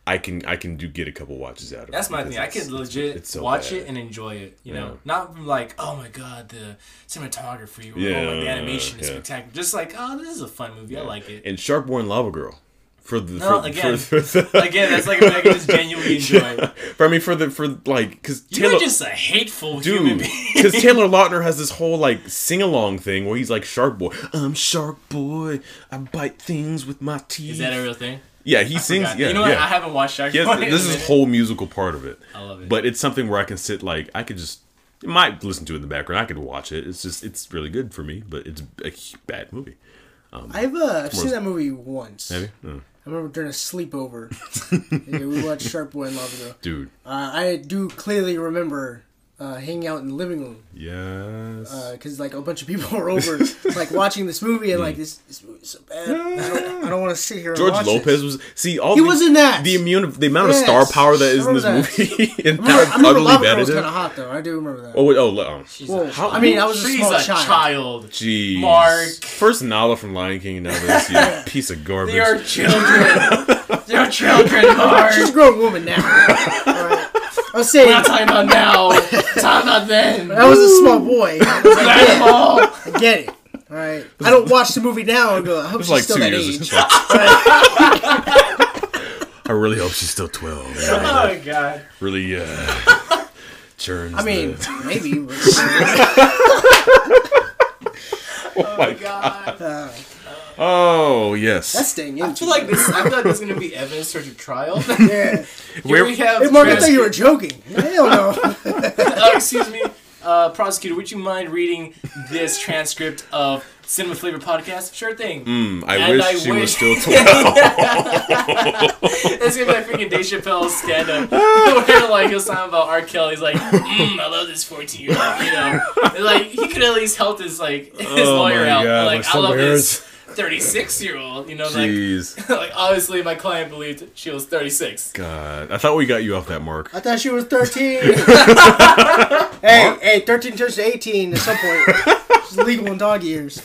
B: I can I can do get a couple watches out of it.
C: That's my thing. I can legit
B: it's so
C: watch
B: bad.
C: it and enjoy it. You know,
B: Yeah.
C: not from like, oh my god, the cinematography or oh,
B: Yeah,
C: like, the animation is
B: yeah.
C: spectacular. Just like, oh, this is a fun movie. I like it.
B: and Shark Boy and Lava Girl for the
C: No,
B: for,
C: again.
B: for, the,
C: Again, that's like a movie I can just genuinely enjoy.
B: for I mean for the for like because
C: You're
B: Taylor
C: just a hateful human
B: dude
C: being.
B: because Taylor Lautner has this whole like sing along thing where he's like Shark Boy I'm Shark Boy I bite things with my teeth
C: Is that a real thing?
B: yeah he sings
C: Forgot.
B: yeah
C: you know what?
B: yeah
C: I haven't watched Shark
B: Yes,
C: Boy
B: this is a whole musical part of it.
C: I love it.
B: But it's something where I can sit like I could just I might listen to it in the background. I could watch it. It's just it's really good for me, but it's a bad movie.
A: I've uh, I've seen that movie once.
B: Maybe, Oh.
A: I remember during a sleepover. yeah, we watched Shark Boy and Lava Girl.
B: dude.
A: Uh, I do clearly remember uh, hanging out in the living room
B: Yes.
A: because like a bunch of people were over like watching this movie and like this this movie's so bad. I don't, don't want to sit here. and
B: George
A: watch
B: Lopez
A: this.
B: was see all
A: He
B: the,
A: was in that.
B: the immune the amount of star power that is in this
A: remember
B: movie and
A: I remember, I remember
B: utterly
A: Lava
B: bad
A: Girl was kind of hot though. I do remember that.
B: Oh wait, oh, oh
C: She's
A: Whoa. How- I mean, I was a
C: She's
A: small
C: a
A: child.
C: child.
B: jeez.
C: Mark.
B: First Nala from Lion King and now this you piece of garbage.
C: They are children. They're children, Mark.
A: She's a grown woman now. Alright. I was saying
C: We're not talking about now. We're talking about then.
A: I was a small boy.
C: Grandma.
A: I get it. All right. I don't watch the movie now and go. I hope
B: It's
A: she's
B: like
A: still
B: two
A: that
B: years.
A: age.
B: It's I really hope she's still twelve. Yeah,
C: Oh god.
B: really uh, churns.
A: I mean,
B: the-
A: maybe.
B: oh my god. Oh yes.
A: That's staying in.
C: I feel like this. I feel like this is gonna be evidence towards your trial.
A: Yeah.
C: Here we have.
A: Hey, Mark, I thought you were
C: transcript-
A: joking. Hell no.
C: uh, excuse me, uh, prosecutor. Would you mind reading this transcript of Cinema Flavor Podcast? Sure thing.
B: Mm, I
C: And
B: wish
C: I
B: she was still twelve.
C: It's gonna be like freaking Dave Chappelle's stand up where like he'll talking about R. Kelly. He's like, mm, I love this 14 year old, you know. And, like he could at least help his like his
B: Oh
C: lawyer
B: my
C: out.
B: God,
C: like
B: my
C: I love
B: stomach
C: this
B: hurts.
C: 36 year old, you know, like
B: Jeez.
C: like obviously my client believed she was 36.
B: God, I thought we got you off that mark.
A: I thought she was 13. hey, hey, 13 turns to 18 at some point. She's legal in dog years.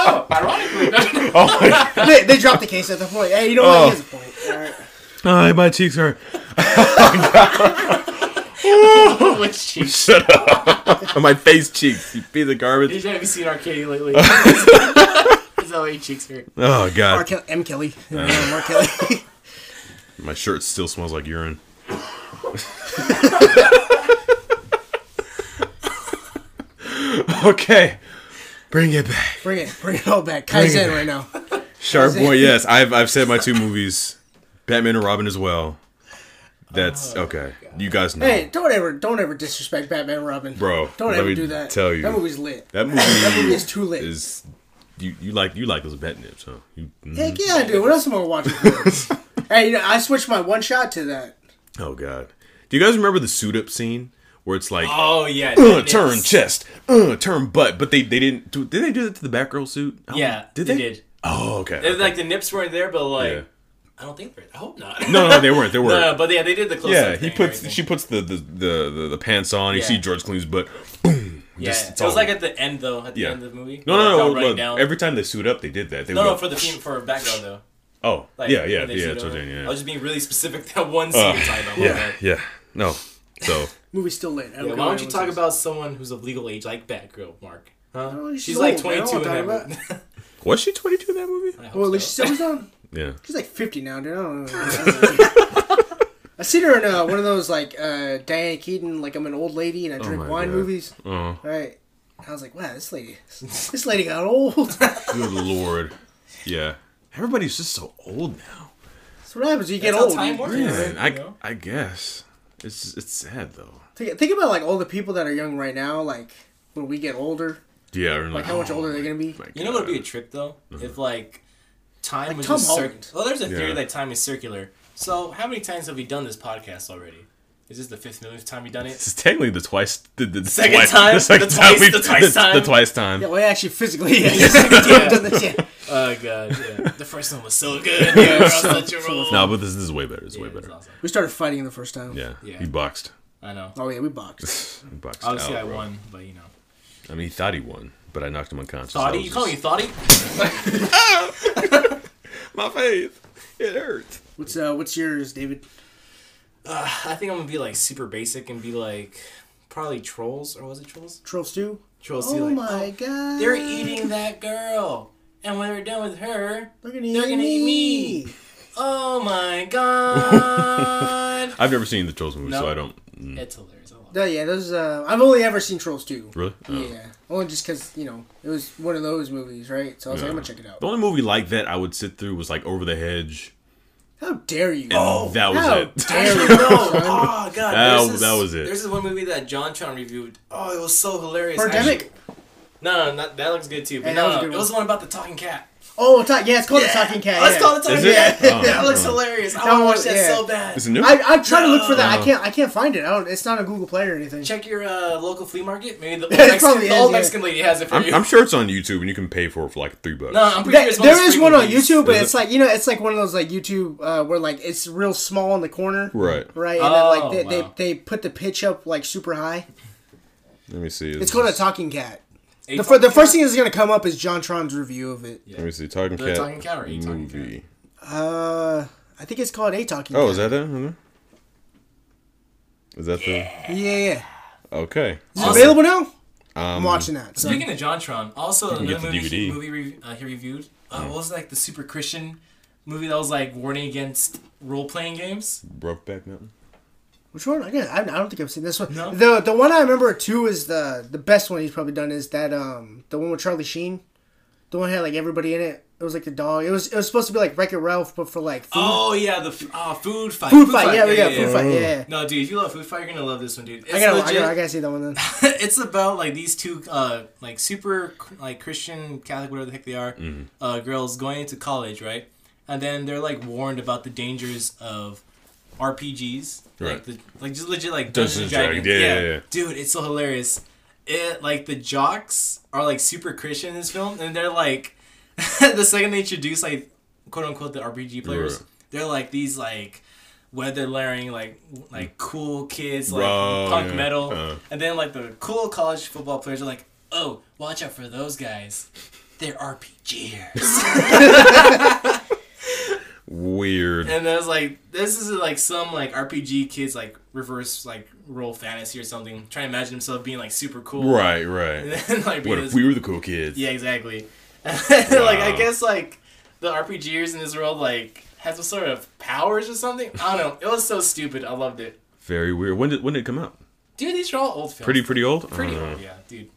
C: Oh, ironically,
B: Oh my
A: They, they dropped the case at the point. Hey, you know what? He oh. has a point. All right.
B: God, my cheeks hurt.
C: Oh which cheeks?
B: Shut up. my face cheeks. You piece of garbage.
C: Did you have you seen R. Kelly lately? Is that why cheeks hurt?
B: Oh
A: Mark
B: God,
A: Kelly, M. Kelly. Uh. Yeah, Mark Kelly.
B: my shirt still smells like urine. okay, bring it back.
A: Bring it. Bring it all back. Kaizen right now.
B: Shark Boy, yes. I've I've said my two movies, Batman and Robin as well. That's okay. You guys know,
A: Hey, don't ever, don't ever disrespect Batman and Robin,
B: bro.
A: Don't
B: let
A: ever
B: me
A: do that.
B: Tell you
A: that movie's lit.
B: that movie,
A: That movie is too lit.
B: is you you like you like those bat nips, huh? You, mm.
A: Heck yeah, dude. What else am I watching? hey, you know, I switched my one shot to that.
B: Oh god. Do you guys remember the suit up scene where it's like
C: Oh yeah.
B: uh, turn chest, uh, turn butt, but they they didn't do did they do that to the Batgirl suit? I
C: Yeah,
B: did
C: they
B: they?
C: did.
B: Oh okay.
C: It was like the nips weren't there, but like
B: Yeah.
C: I don't think they're. I hope not.
B: No, no, they weren't. They weren't.
C: no, but yeah, they did the close
B: yeah, he puts she puts the the, the, the, the pants on. You
C: Yeah.
B: see George Clooney's butt. Boom.
C: Yeah,
B: Just- it's
C: it was
B: all-
C: like at the end though. At the
B: Yeah.
C: end of the movie.
B: no,
C: Like,
B: no, no.
C: running down.
B: every time they suit up, they did that. They
C: no,
B: would
C: no,
B: go,
C: for the theme for background though.
B: Oh,
C: Like,
B: yeah, yeah,
C: when they
B: yeah.
C: suit
B: That's what. I'm saying,
C: I was just being really specific that one scene
B: Uh,
C: we're
B: yeah,
C: Yeah.
B: yeah. No. So
A: Movie's still late.
C: Yeah, why don't you talk
A: says.
C: about someone who's of legal age like Batgirl, Mark? Huh?
A: She's
C: she's like
A: old, man. I
C: 22 in that movie.
B: was she 22 in that movie?
A: Well, at
C: so.
A: least she still was on.
B: Yeah.
A: She's like 50 now, dude. I don't know. I seen her in uh, one of those like uh, Diane Keaton, like I'm an old lady and I drink
B: my
A: wine
B: God.
A: movies.
B: Oh,
A: Right. I was like, wow, this lady, this lady got old.
B: good lord. Yeah. Everybody's just so old now.
A: That's what happens you get
C: That's how
A: old.
C: time
A: you-
C: works.
B: Man,
C: you
B: I. I guess it's it's sad though.
A: Think, think about like all the people that are young right now. Like when we get older,
B: Yeah, and
A: like how much older they're gonna be.
C: You know what would be a
B: God.
C: trick though? If like time
A: Like
C: was
A: Tom
C: just circular.
A: Holland.
C: Well, there's a theory
B: Yeah.
C: that time is circular. So how many times have we done this podcast already? Is this the fifth millionth time we done it?
B: This is technically the twice the, the
C: Second
B: twice,
C: time?
B: the second
C: The
B: time
C: twice-
B: we've-
C: the twice
B: the,
C: time?
B: the twice time.
A: Yeah, well, actually, physically, yeah. the second time I've done this, yeah.
C: Oh god, yeah. The first one was so good. Yeah, we're on such a roll.
B: No, but this, this is way better. It's
C: Yeah,
B: way
C: it was
B: better.
C: awesome.
A: We started fighting the first time.
B: Yeah.
C: Yeah.
B: he boxed.
C: I know.
A: Oh yeah, we boxed.
B: He boxed
C: Obviously,
B: out,
C: I
B: bro.
C: won, but you know.
B: I mean, he thought he won, but I knocked him unconscious. That
C: Thoughty? You call me
B: just-
C: Thoughty?
B: my face? It hurts.
A: What's uh, what's yours, David?
C: Uh, I think I'm gonna be like super basic and be like probably trolls or was it trolls?
A: Trolls two.
C: Trolls too.
A: Oh
C: like,
A: my god.
C: They're eating that girl, and when they're done with her,
A: They're gonna eat,
C: They're gonna eat me. oh my god!
B: I've never seen the Trolls movie, so I don't. mm.
C: it's hilarious. I.
A: No, yeah, those. Uh, I've only ever seen Trolls two.
B: Really? Oh.
A: Yeah, only just because you know it was one of those movies, right? So I was like, I'm gonna check it out.
B: The only movie like that I would sit through was like Over the Hedge.
A: How dare you?
B: And oh, that was
A: how
B: it.
A: dare you?
C: no! Oh god,
B: That-
C: this,
B: that was it.
C: There's this one movie that JonTron reviewed. Oh, it was so hilarious.
A: Pandemic.
C: Actually- No, no, not, that looks good too. But
A: Hey, that
C: no,
A: was a
C: no,
A: good
C: it was the one about the talking cat.
A: Oh, ta- yeah, it's called the Talking Cat.
C: Let's
A: yeah.
C: call it Talking
B: Is it?
C: Cat.
B: Oh,
C: that looks
B: oh.
C: hilarious. I
A: That
C: want to watch
A: was-
C: that
A: yeah.
C: so bad.
B: Is it new?
A: I I tried to look for that.
B: No.
A: I can't I can't find it. I don't. It's not on Google Play or anything.
C: Check your uh, local flea market. Maybe the old, Mexican,
A: probably
C: the old. Mexican lady has it for
B: I'm,
C: you.
B: I'm sure it's on YouTube and you can pay for it for like three bucks.
C: no, I'm pretty
A: There-
C: sure it's one of
A: there
C: those
A: is one on
C: frequent
A: YouTube, but
B: Is
A: it's
B: it?
A: like you know, it's like one of those like YouTube uh, where like it's real small in the corner,
B: Right.
A: right? And
C: Oh,
A: then like they,
C: wow.
A: they they put the pitch up like super high.
B: Let me see.
A: It's called a Talking Cat.
C: A
A: The, fir- the first thing that's gonna come up is JonTron's review of it.
B: Let me see. Talking
C: The
B: Cat,
C: Talking Cat or a Talking
B: movie.
A: Uh, I think it's called a Talking.
B: Oh,
A: Cat.
B: is that that? on there? Is that the?
A: Yeah, yeah.
B: Okay.
A: Is it available now?
B: Um,
A: I'm watching that. So.
C: Speaking of JonTron, also
B: can
C: another
B: get the
C: movie,
B: DVD.
C: movie re- uh, he reviewed. Uh, what was it, like the super Christian movie that was like warning against role playing games?
B: Brokeback Mountain.
A: Which one? I, guess, I, I don't think I've seen this one.
C: No?
A: The the one I remember too is the the best one he's probably done is that um the one with Charlie Sheen. The one that had like everybody in it. It was like the dog. It was it was supposed to be like Wreck It Ralph, but for like food.
C: Oh yeah, the f- uh, food fight.
A: food, fight. Yeah, yeah, food fight. Yeah. yeah.
C: No, dude, if you love food fight, you're gonna love this one, dude. It's
A: I gotta, I
C: legit.
A: gotta, I gotta see that one then.
C: it's about like these two uh like super like Christian Catholic whatever the heck they are uh girls going into college right and then they're like warned about the dangers of RPGs like the like just legit like
B: Dungeons
C: Dungeons Dragons
B: yeah, yeah, yeah.
C: dude it's so hilarious it like the jocks are like super Christian in this film and they're like the second they introduce like quote unquote the RPG players
B: Right.
C: they're like these like weather layering like like cool kids like
B: Oh,
C: punk
B: yeah.
C: metal
B: Uh.
C: and then like the cool college football players are like, oh, watch out for those guys. They're RPGers.
B: Weird.
C: and there's like this is like some like RPG kids like reverse like role fantasy or something. Trying to imagine himself being like super cool.
B: Right,
C: And
B: right.
C: then like
B: What
C: this,
B: if we were the cool kids?
C: Yeah, exactly. like I guess like the RPGers in this world like have some sort of powers or something. I don't know. It was so stupid. I loved it.
B: Very weird. When did when did it come out?
C: Dude, these are all old films.
B: Pretty pretty old.
C: Pretty
B: Uh,
C: old, yeah, dude.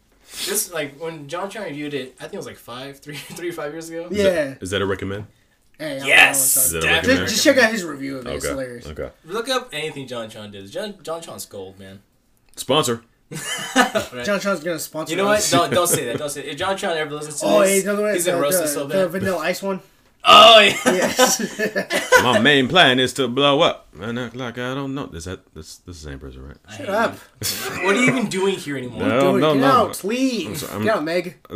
C: This like when JonTron reviewed it, I think it was like five, three, three or five years ago.
A: Yeah.
B: Is that a recommend?
A: Hey, I
C: Yes!
A: don't
B: Is
A: know
B: that a
C: Definitely.
A: What's up.
B: recommend?
A: Just, just check out his review of it. It's
B: Okay.
A: hilarious.
B: Okay.
C: Look up anything JonTron does. John JonTron's gold, man.
B: Sponsor.
A: JonTron's gonna sponsor.
C: You know what? Don't don't say that. Don't say. It. If JonTron ever listens to
A: Oh,
C: this,
A: hey, another one.
C: he's
A: the,
C: gonna roast us so
A: the
C: bad.
A: Vanilla Ice one.
C: Oh yeah.
A: Yes.
B: My main plan is to blow up and act like I don't know. Is that this this is the same person, right?
C: I
A: Shut
C: hate
A: up.
C: What are you even doing here anymore?
B: No,
A: Do it.
B: no,
A: Get
B: no.
A: out. Leave.
B: sorry, I'm-
A: Get out, Meg.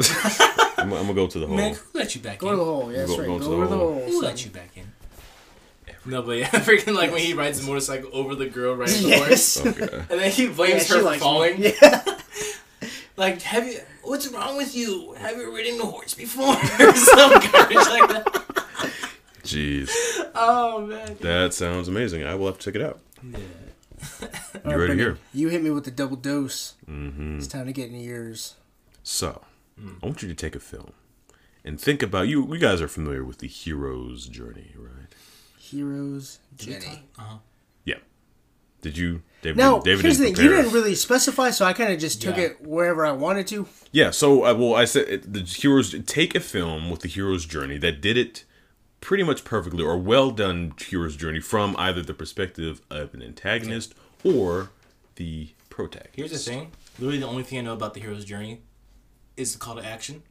B: I'm, I'm gonna go to the hole.
C: Man, who let you back
A: Go to
C: in?
A: the hole. Yeah, that's
B: Go-
A: right.
B: go
A: Go,
B: to the
A: the
B: hole.
A: hole.
C: Who let you back in? No, but yeah, freaking like when he rides the motorcycle over the girl riding the horse,
B: Okay.
C: and then he blames
A: she
C: her for
A: likes me.
C: falling.
A: Yeah.
C: Like, have you? What's wrong with you? Have you ridden a horse before? or some garbage like that.
B: Jeez,
C: Oh man.
B: that sounds amazing. I will have to check it out.
C: Yeah.
B: You ready here?
A: You hit me with the double dose. Mm-hmm. It's time to get in yours.
B: So, I want you to take a film and think about you. You guys are familiar with the hero's journey, right?
A: Heroes, Jenny.
C: Uh-huh.
B: Yeah. Did you, David?
A: Now,
B: David
A: here's the
B: didn't
A: thing. You didn't really specify, so I kind of just took
C: Yeah.
A: it wherever I wanted to.
B: Yeah, so uh, well, I said it- the heroes take a film with the hero's journey that did it pretty much perfectly or well done hero's journey from either the perspective of an antagonist or the protagonist.
C: Here's the thing. Literally, the only thing I know about the hero's journey is the call to action,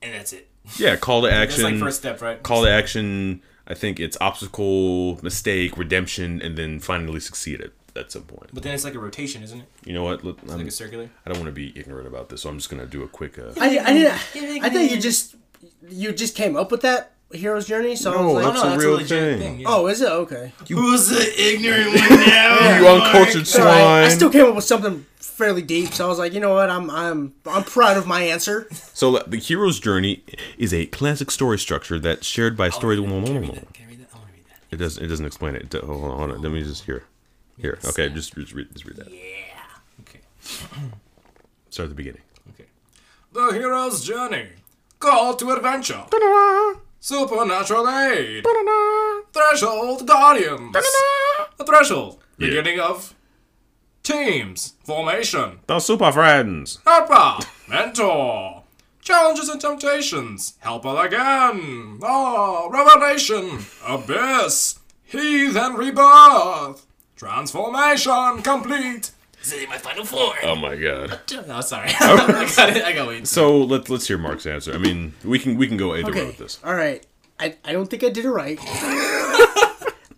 C: and that's it.
B: Yeah, call to
C: That's
B: action.
C: like first step, right?
B: call to action. I think it's obstacle, mistake, redemption, and then finally succeed at, at some point.
C: But then it's like a rotation, isn't it?
B: You know what? Look, I'm,
C: Like a circular.
B: I don't want to be ignorant about this, so I'm just gonna do a quick. Uh,
A: I, I didn't. I thought you just you just came up with that hero's journey. So I
B: No,
A: was like,
C: Oh
B: That's
C: no,
B: a
C: that's
B: real
C: a legit
B: thing.
C: thing. yeah.
A: oh, is it okay?
C: Who's the ignorant one now?
B: you uncultured
A: It's all right. I
B: swine.
A: still came up with something fairly deep, so I was like, you know what? I'm I'm I'm proud of my answer.
B: So the hero's journey is a classic story structure that's shared by story.
C: Can I that? Can I read that? I want to read that.
B: It doesn't. It doesn't explain it. Hold on. Hold on. Let me just hear. Here. Okay. Just, just read. Just read that.
C: Yeah. Okay.
B: Start at the beginning.
C: Okay. The hero's journey. Call to adventure. Supernatural aid. Threshold guardians. A threshold.
B: Yeah.
C: Beginning of teams. Formation.
B: The super friends.
C: Helper. Mentor. Challenges and temptations. Helper again. Oh, revelation. Abyss. Heathen rebirth. Transformation complete. This is my final form.
B: Oh my god.
C: Uh, no, sorry. I got it. I got wait.
B: So let's let's hear Mark's answer. I mean, we can we can go either way with this.
A: All right. I, I don't think I did it right.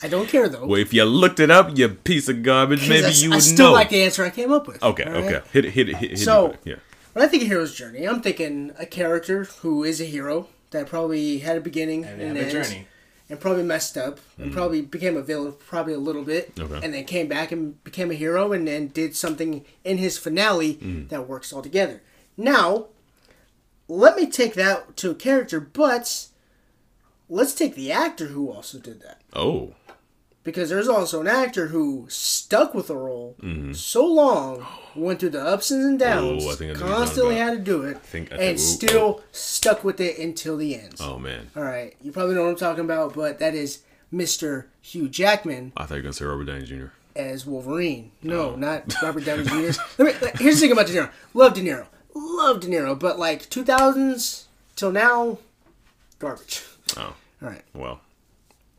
A: I don't care though.
B: Well, if you looked it up, you piece of garbage, maybe
A: I,
B: you
A: I
B: would
A: still
B: know.
A: like the answer I came up with.
B: okay,
A: all right?
B: okay. Hit it, hit it, hit it.
A: So-
B: hit it. yeah.
A: When I think of hero's journey, I'm thinking a character who is a hero that probably had a beginning
C: And
A: and,
C: they a
A: end,
C: journey.
A: And probably messed up and probably became a villain probably a little bit
B: Mm. Okay.
A: and then came back and became a hero and then did something in his finale
B: Mm.
A: that works all together. Now, let me take that to a character, but let's take the actor who also did that.
B: Oh,
A: Because there's also an actor who stuck with a role so long, went through the ups and downs,
B: Mm-hmm. Oh, I think I know what you're
A: constantly had to do it,
B: think- I
A: and
B: think- ooh,
A: still stuck with it until the end.
B: oh man.
A: All right, you probably know what I'm talking about, but that is Mr. Hugh Jackman
B: I thought you were gonna say Robert Downey Jr.
A: as Wolverine. No,
B: Oh.
A: not Robert Downey Jr. Let me, here's the thing about De Niro. Love De Niro. Love De Niro, but like 2000s till now, garbage.
B: Oh,
A: All right,
B: well.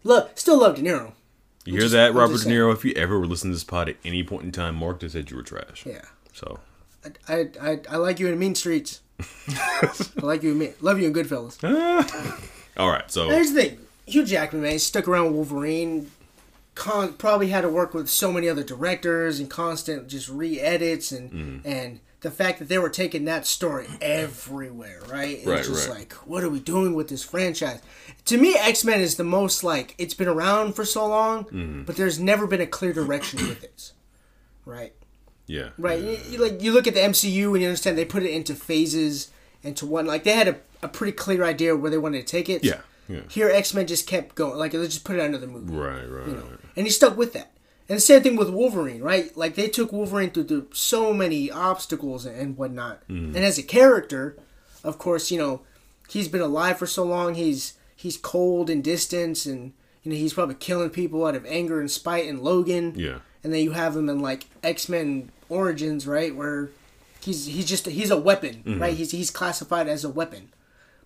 A: love still love De Niro.
B: You hear
A: just-
B: that,
A: I'm
B: Robert De Niro? If you ever were listening to this pod at any point in time, Mark just said you were trash.
A: Yeah.
B: So,
A: I, I, I, I like you in Mean Streets. I like you in Mean. Love you in Goodfellas.
B: all right. So,
A: Here's the thing. Hugh Jackman, man, stuck around with Wolverine. Con- probably had to work with so many other directors and constant just re-edits and
B: Mm.
A: and the fact that they were taking that story everywhere, right? It's
B: Right,
A: just
B: right.
A: like, what are we doing with this franchise? To me, X Men is the most like it's been around for so long,
B: Mm.
A: but there's never been a clear direction with it, right?
B: yeah.
A: Right. You, you, like you look at the MCU and you understand they put it into phases and to one like they had a, a pretty clear idea where they wanted to take it.
B: Yeah. Yeah.
A: Here X Men just kept going. Like let's just put it under the movie.
B: Right, right, right.
A: And he stuck with that. And the same thing with Wolverine, right? Like they took Wolverine through, through so many obstacles and, whatnot.
B: Mm-hmm.
A: And as a character, of course, you know, he's been alive for so long. He's he's cold and distant, and you know he's probably killing people out of anger and spite. And Logan,
B: Yeah.
A: and then you have him in like X Men Origins, right, where he's he's just he's a weapon,
B: Mm-hmm.
A: right? He's he's classified as a weapon,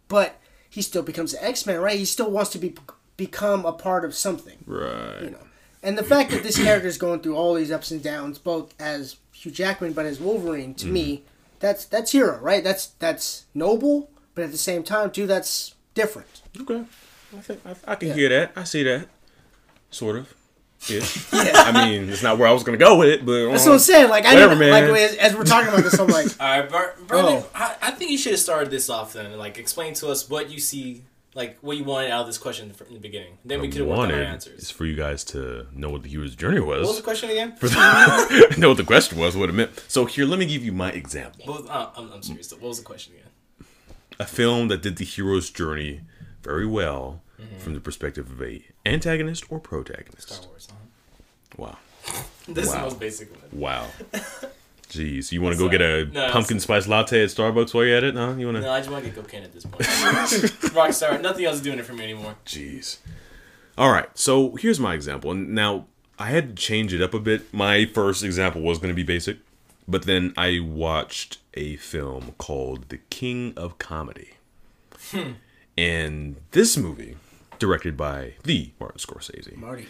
A: but he still becomes an X Men, right? He still wants to be become a part of something,
B: Right.
A: you know. And the fact that this character is going through all these ups and downs, both as Hugh Jackman but as Wolverine, to me, mm-hmm. that's that's hero, right? That's that's noble, but at the same time, too, that's different.
B: Okay. I think I, I can
A: Yeah.
B: hear that. I see that. Sort of. Yeah.
A: Yeah.
B: I mean, it's not where I was gonna go with it, but
A: That's what I'm um, saying. Like I
B: Whatever,
A: know, like
B: man.
A: as, as we're talking about this, I'm like,
C: All right, Ber- Brendan,
A: Oh.
C: I, I think you should have started this off then. Like, explain to us what you see, like what you wanted out of this question in the beginning. Then we could have worked on our
B: wanted is
C: answers.
B: for you guys to know what the hero's journey was.
C: What was the question again?
B: know what the question was, what it meant. So here, let me give you my example.
C: Was, uh, I'm, I'm serious. though. What was the question again?
B: A film that did the hero's journey very well from the perspective of a antagonist or protagonist.
C: Star Wars. Huh?
B: Wow.
C: This is the
B: Wow.
C: most basic one.
B: Wow. Jeez, you want to go get a
C: No,
B: pumpkin spice latte at Starbucks while you're at it? Huh? You want to?
C: No, I just want to get cocaine at this point. Rockstar, nothing else is doing it for me anymore.
B: Jeez. All right, so here's my example. And now I had to change it up a bit. My first example was going to be basic, but then I watched a film called The King of Comedy. Hmm. and this movie, directed by the Martin Scorsese,
A: Marty.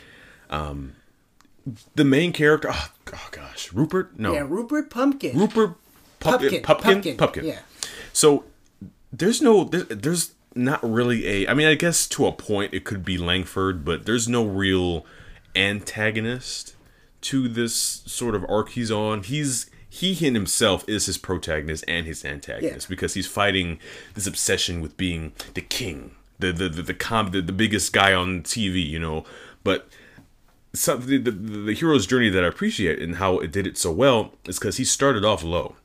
B: Um, the main character, oh, oh gosh, Rupert? No.
A: Yeah, Rupert Pumpkin.
B: Rupert Pupkin. Pupkin? Pupkin.
A: Yeah.
B: So there's no there's not really a I mean I guess to a point it could be Langford, but there's no real antagonist to this sort of arc he's on. He's he in himself is his protagonist and his antagonist
A: Yeah.
B: because he's fighting this obsession with being the king, the the the the, com- the, the biggest guy on TV, you know. But some, the, the, the hero's journey that I appreciate and how it did it so well is because he started off low.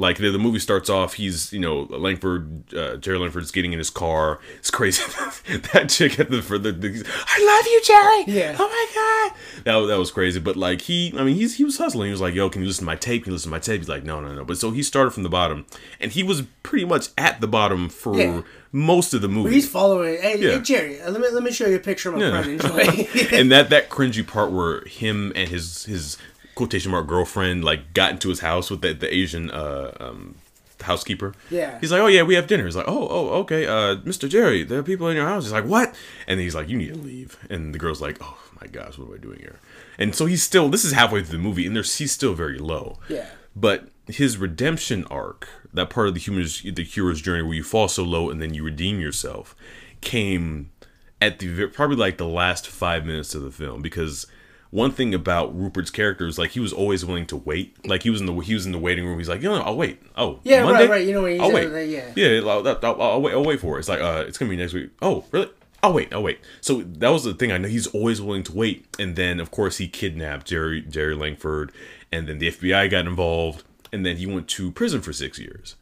B: Like the, the movie starts off, he's you know Langford, uh, Jerry Langford's getting in his car. It's crazy. that chick at the for the, the I love you, Jerry.
A: Yeah.
B: Oh my god. That that was crazy. But like he, I mean, he's he was hustling. He was like, "Yo, can you listen to my tape? Can you listen to my tape?" He's like, "No, no, no." But so he started from the bottom, and he was pretty much at the bottom for
A: Yeah.
B: most of the movie.
A: He's following. Hey,
B: Yeah.
A: hey Jerry, uh, let me let me show you a picture of my
B: Yeah.
A: friend.
B: And that that cringy part where him and his his quotation mark girlfriend like got into his house with the, the Asian uh um housekeeper.
A: Yeah.
B: He's like, oh yeah, we have dinner. He's like, oh oh okay, uh, Mr. Jerry, there are people in your house. He's like, what? And he's like, you need to leave. And the girl's like, oh my gosh, what am I doing here? And so he's still. This is halfway through the movie, and there's he's still very low.
A: Yeah.
B: But his redemption arc, that part of the human's the hero's journey where you fall so low and then you redeem yourself, came at the probably like the last five minutes of the film because one thing about Rupert's character is like he was always willing to wait. Like he was in the he was in the waiting room. He's like, you know, I'll wait. Oh,
A: Yeah,
B: Monday?
A: right, right. You know what he's
B: I'll wait.
A: yeah.
B: yeah. I'll, I'll, I'll wait. I'll wait for it. It's like, uh, it's gonna be next week. Oh, really? I'll wait. I'll wait. So that was the thing. I know he's always willing to wait. And then of course he kidnapped Jerry Jerry Langford, and then the FBI got involved, and then he went to prison for six years.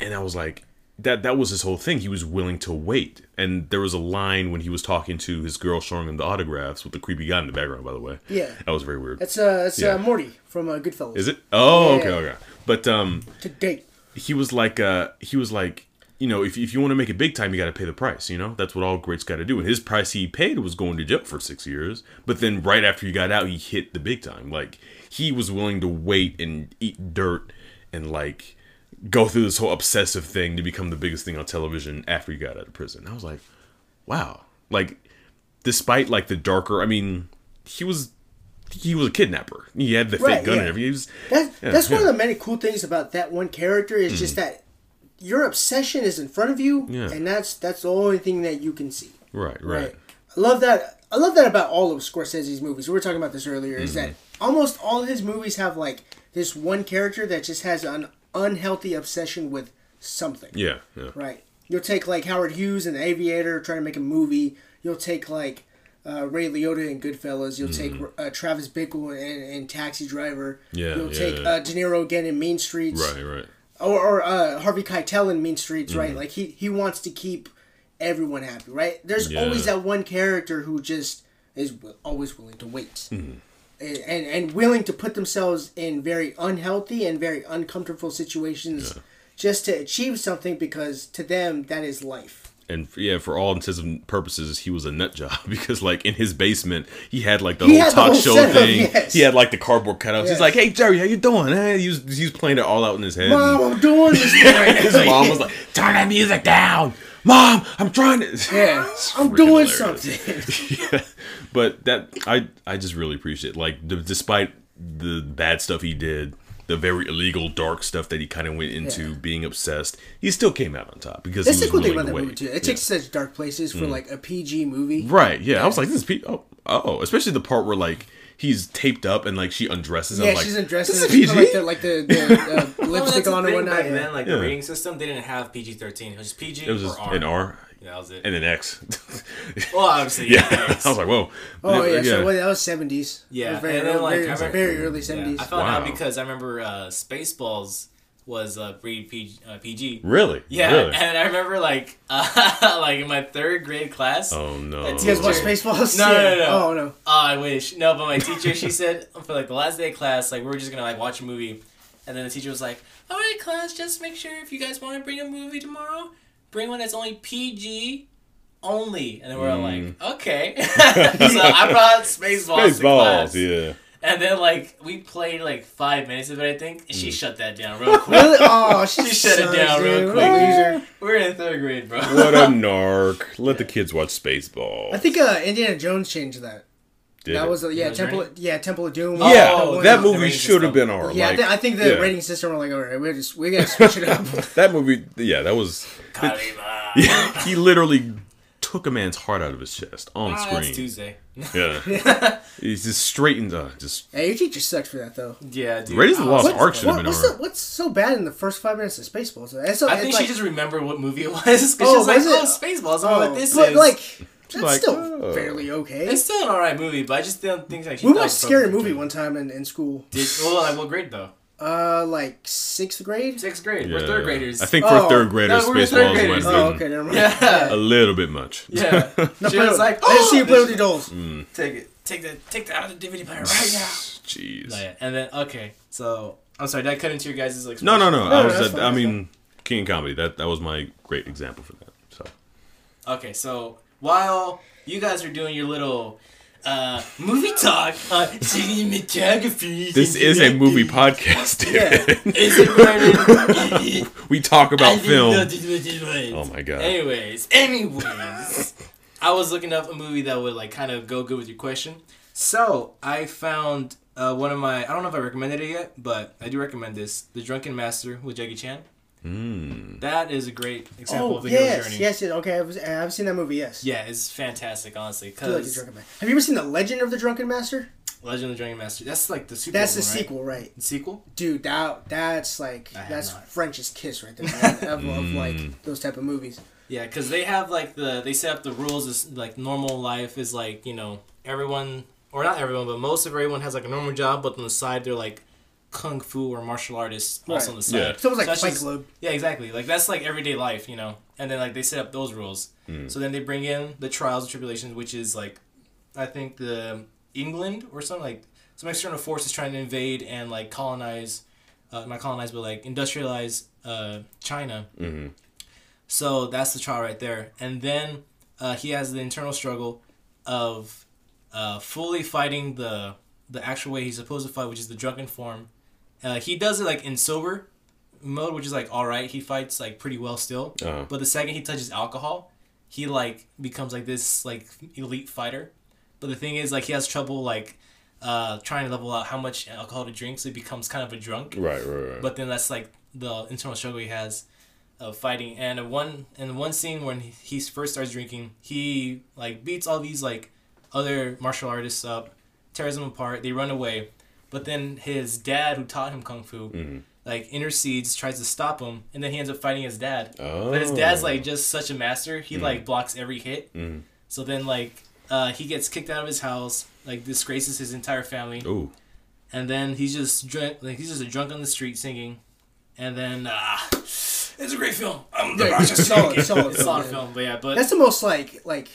B: And I was like, that that was his whole thing. He was willing to wait. And there was a line when he was talking to his girl, showing him the autographs with the creepy guy in the background. By the way,
A: Yeah.
B: that was very weird.
A: That's uh, that's
B: Yeah.
A: uh, Morty from uh, Goodfellas.
B: Is it? Oh,
A: Yeah.
B: okay, okay. But um,
A: to date?
B: he was like uh he was like you know if, if you want to make it big time you got to pay the price you know that's what all greats got to do and his price he paid was going to jail for six years but then right after he got out he hit the big time like he was willing to wait and eat dirt and like go through this whole obsessive thing to become the biggest thing on television after he got out of prison i was like wow like despite like the darker i mean he was he was a kidnapper he had the
A: Right,
B: fake gun
A: yeah.
B: and everything he was
A: That's
B: Yeah,
A: that's one of the many cool things about that one character is just that your obsession is in front of you,
B: Yeah.
A: and that's that's the only thing that you can see.
B: right right
A: I love that. I love that about all of Scorsese's movies. We were talking about this earlier. Is
B: Mm-hmm.
A: that almost all his movies have like this one character that just has an unhealthy obsession with something.
B: yeah yeah
A: Right. You'll take like Howard Hughes in The Aviator trying to make a movie. You'll take like uh, Ray Liotta and Goodfellas. You'll take uh, Travis Bickle and, in Taxi Driver.
B: Mm-hmm. Yeah,
A: You'll
B: yeah,
A: take
B: yeah.
A: Uh, De Niro again in Mean Streets.
B: right right
A: Or, or uh, Harvey Keitel in Mean Streets.
B: Mm-hmm.
A: Right. Like he he wants to keep everyone happy. Right. There's
B: Yeah.
A: always that one character who just is always willing to wait.
B: Mm-hmm.
A: And, and, and willing to put themselves in very unhealthy and very uncomfortable situations just to achieve something because to them that is life.
B: and yeah, for all intents and purposes, he was a nut job because, like, in his basement, he had like the
A: He
B: whole
A: had the
B: talk
A: whole
B: show
A: setup,
B: thing.
A: yes.
B: He had like the cardboard cutouts.
A: Yes.
B: He's like, "Hey Jerry, how you doing?" Eh, he was he was playing it all out in his head.
A: Mom, I'm doing this
B: And his mom was like, "Turn that music down, Mom. I'm trying to."
A: Yeah, I'm doing
B: hilarious.
A: something.
B: yeah. But that I I just really appreciate like d- despite the bad stuff he did, the very illegal dark stuff that he kind of went into,
A: Yeah.
B: being obsessed, he still came out on top because
A: That's
B: he
A: the
B: was
A: cool thing about that movie too. It takes such dark places for like a PG movie.
B: Right. Yeah. I was like, this is P- oh oh, especially the part where like he's taped up and like she undresses him.
A: Yeah,
B: like,
A: she's in dresses.
B: This is PG.
A: like the like the, the uh, lipstick
C: that's the
A: on and whatnot.
C: back
A: yeah.
C: then, like
B: Yeah.
C: the rating system, they didn't have PG thirteen. It was just PG
B: it was
C: or R.
B: an R
C: Yeah, that was it.
B: and an X.
C: well, obviously,
B: yeah.
C: yeah.
B: I was like, whoa.
A: Oh yeah, so well, that was seventies.
C: Yeah,
A: very,
C: and then, like,
A: very,
C: remember-
A: very early
C: Yeah,
A: seventies.
C: I found out because I remember uh, Spaceballs was uh, rated PG, uh, PG.
B: Really?
C: Yeah,
B: Really?
C: and I remember like uh, like in my third grade class.
B: Oh no.
C: That's
A: You guys watch Spaceballs?
C: No, no, no, no.
A: Oh no.
C: Oh, I wish. No, but my teacher, she said for like the last day of class, like we're just gonna like watch a movie, and then the teacher was like, "All right, class, just make sure if you guys want to bring a movie tomorrow, bring one that's only PG." Only, and then we're
B: Mm.
C: like, okay. so I brought Spaceballs,
B: Spaceballs. Yeah.
C: and then like we played like five minutes of it, I think, and she shut that down real quick.
A: Really? Oh, she,
C: She shut it down real
A: dude.
C: quick.
A: What a loser.
C: we're in third grade, bro.
B: What a narc. Let the kids watch Spaceballs.
A: I think uh, Indiana Jones changed that.
B: Did
A: that
B: it?
A: was uh, yeah
C: Was
A: Temple
C: there
A: yeah Temple of Doom.
B: Yeah,
C: Oh,
B: that movie should have been R.
A: Yeah, I,
B: like,
A: thi- I think the
B: yeah.
A: rating system were like, all right, we're just we gotta switch it up.
B: That movie, yeah, that was.
C: Kali Ma.
B: Yeah, he literally took a man's heart out of his chest on
C: Ah, that's
B: screen.
C: Tuesday.
B: Yeah, he's just straightened. Uh, just
A: hey, your teacher sucked for that though.
C: Yeah, dude.
B: Raiders of the
C: Oh,
B: Lost
C: what-
B: Ark should have
A: What,
B: been
A: what's,
B: R.
A: the, what's so bad in the first five minutes of Spaceballs? So,
C: I think
A: like,
C: she just remembered what movie it was because
A: Oh,
C: she's like,
A: was it?
C: "Oh, Spaceballs." I
A: oh,
C: what this
A: but
C: is.
A: like that's
B: like,
A: still
B: oh.
A: fairly okay.
C: it's still an alright movie, but I just don't think like she.
A: we watched
C: it
A: Scary
C: perfect.
A: Movie one time in, in school.
C: Did, well, like what grade though?
A: Uh, like sixth grade.
C: Sixth grade.
B: Yeah.
C: We're third graders.
B: I think for
A: Oh.
B: third graders,
C: No, we're third
B: Spaceballs
C: graders.
B: might
A: Oh, okay, never mind.
C: Yeah.
B: a little bit much.
C: Yeah.
A: No,
C: she
A: play
C: was
A: with-
C: like,
A: I didn't see you
C: "Oh,
A: play with your dolls.
C: Take it. Take the take that out of the DVD player right now.
B: Jeez.
C: No, yeah. And then okay, so I'm sorry. Did I cut into your guys' like?
B: No, no, no.
A: No,
B: I
A: no,
B: was.
A: that's
B: At,
A: fine,
B: I mean, King of Comedy. That that was my great example for that. So
C: Okay, so while you guys are doing your little uh, movie talk on cinematography.
B: This is a movie podcast. dude.
A: Yeah.
C: Is it Brandon?
B: we talk about film.
C: this was it was.
B: Oh my god.
C: Anyways, anyways, I was looking up a movie that would like kind of go good with your question. So I found uh, one of my. I don't know if I recommended it yet, but I do recommend this: The Drunken Master with Jackie Chan.
B: Mm.
C: That is a great example
A: Oh
C: of the hero's
A: yes,
C: journey.
A: yes, yes. Okay, I've, I've seen that movie. Yes.
C: Yeah, it's fantastic, honestly.
A: I like Drunken Have you ever seen the Legend of the Drunken Master?
C: Legend of the Drunken Master. That's like the sequel.
A: That's the
C: right?
A: sequel, right?
C: The sequel.
A: Dude, that that's like that's
C: not.
A: French's kiss right there, man, of, of like those type of movies.
C: Yeah, because they have like the they set up the rules as like normal life is like you know everyone or not everyone but most of everyone has like a normal job but on the side they're like kung fu or martial artists also
A: Right.
C: on the side.
B: Yeah.
A: So it was like
C: that's
A: Fight
C: just-
A: Club.
C: Yeah, exactly. Like that's like everyday life, you know. And then like they set up those rules. So then they bring in the trials and tribulations, which is like, I think the England or something like some external force is trying to invade and like colonize, uh, not colonize but like industrialize uh, China.
B: hmm
C: So that's the trial right there. And then uh, he has the internal struggle of uh, fully fighting the the actual way he's supposed to fight, which is the drunken form. Uh, he does it like in sober mode, which is like all right. He fights like pretty well still.
B: Uh-huh.
C: But the second he touches alcohol, he like becomes like this like elite fighter. But the thing is, like he has trouble like uh, trying to level out how much alcohol to drink, so he becomes kind of a drunk.
B: Right, right, right.
C: But then that's like the internal struggle he has of fighting. And one and one scene when he, he first starts drinking, he like beats all these like other martial artists up, tears them apart. They run away. But then his dad, who taught him kung fu,
B: Mhm.
C: like intercedes, tries to stop him, and then he ends up fighting his dad.
B: oh.
C: But his dad's like just such a master. He like blocks every hit.
B: Mhm.
C: So then like uh, he gets kicked out of his house, like disgraces his entire family
B: Ooh.
C: and then he's just drunk like he's just a drunk on the street singing and then uh it's a great film i'm the
A: Yeah,
C: Rochester
A: it's solid,
C: Kid.
A: solid
C: it's a lot of
A: film, yeah.
C: film but yeah but
A: That's the most like like.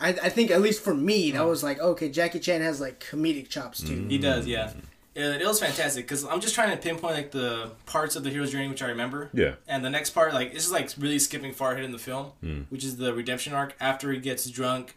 A: I, I think at least for me that was like okay Jackie Chan has like comedic chops too.
C: he does yeah it, it was fantastic because i'm just trying to pinpoint like the parts of the hero's journey which i remember.
B: Yeah.
C: and the next part like this is like really skipping far ahead in the film which is the redemption arc. After he gets drunk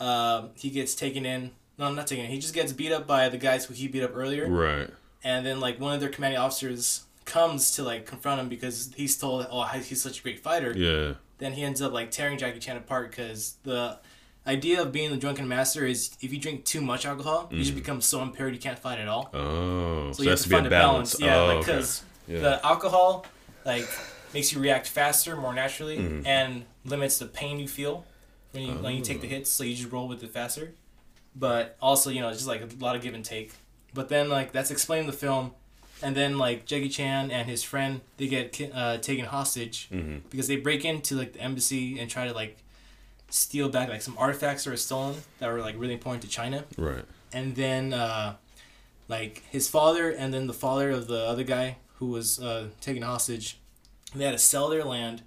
C: uh, he gets taken in. No not taken in. He just gets beat up by the guys who he beat up earlier.
B: Right.
C: and then like one of their commanding officers comes to like confront him because he's told oh he's such a great fighter.
B: Yeah.
C: then he ends up like tearing Jackie Chan apart because the idea of being the drunken master is if you drink too much alcohol you just become so impaired you can't fight at all
B: Oh. So,
C: so you have to
B: to be
C: find a
B: balance.
C: balance, yeah
B: oh,
C: like
B: okay.
C: because
B: Yeah.
C: the alcohol like makes you react faster more naturally
B: Mm-hmm.
C: and limits the pain you feel when you when you take the
B: Oh.
C: hits so you just roll with it faster but also you know it's just like a lot of give and take but then like that's explained in the film and then like Jackie Chan and his friend they get uh, taken hostage
B: Mhm.
C: because they break into like the embassy and try to like steal back like some artifacts that were stolen that were like really important to China
B: Right.
C: and then uh, like his father and then the father of the other guy who was uh, taken hostage they had to sell their land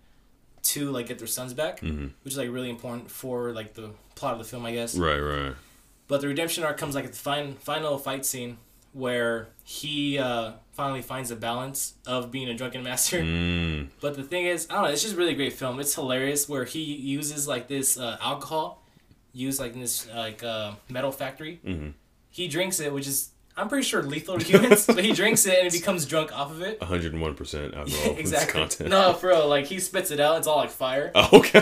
C: to like get their sons back
B: Mhm.
C: which is like really important for like the plot of the film i guess
B: Right, right.
C: but the redemption arc comes like at the fin- final fight scene where he uh, finally finds a balance of being a drunken master
B: Mm.
C: but the thing is, I don't know. It's just a really great film. It's hilarious where he uses like this uh, alcohol, used like in this like uh, metal factory.
B: Mhm.
C: He drinks it, which is I'm pretty sure lethal to humans. but he drinks it and he becomes drunk off of it.
B: 101% alcohol
C: exactly.
B: content.
C: No, for real. Like he spits it out. It's all like fire.
B: Oh, okay.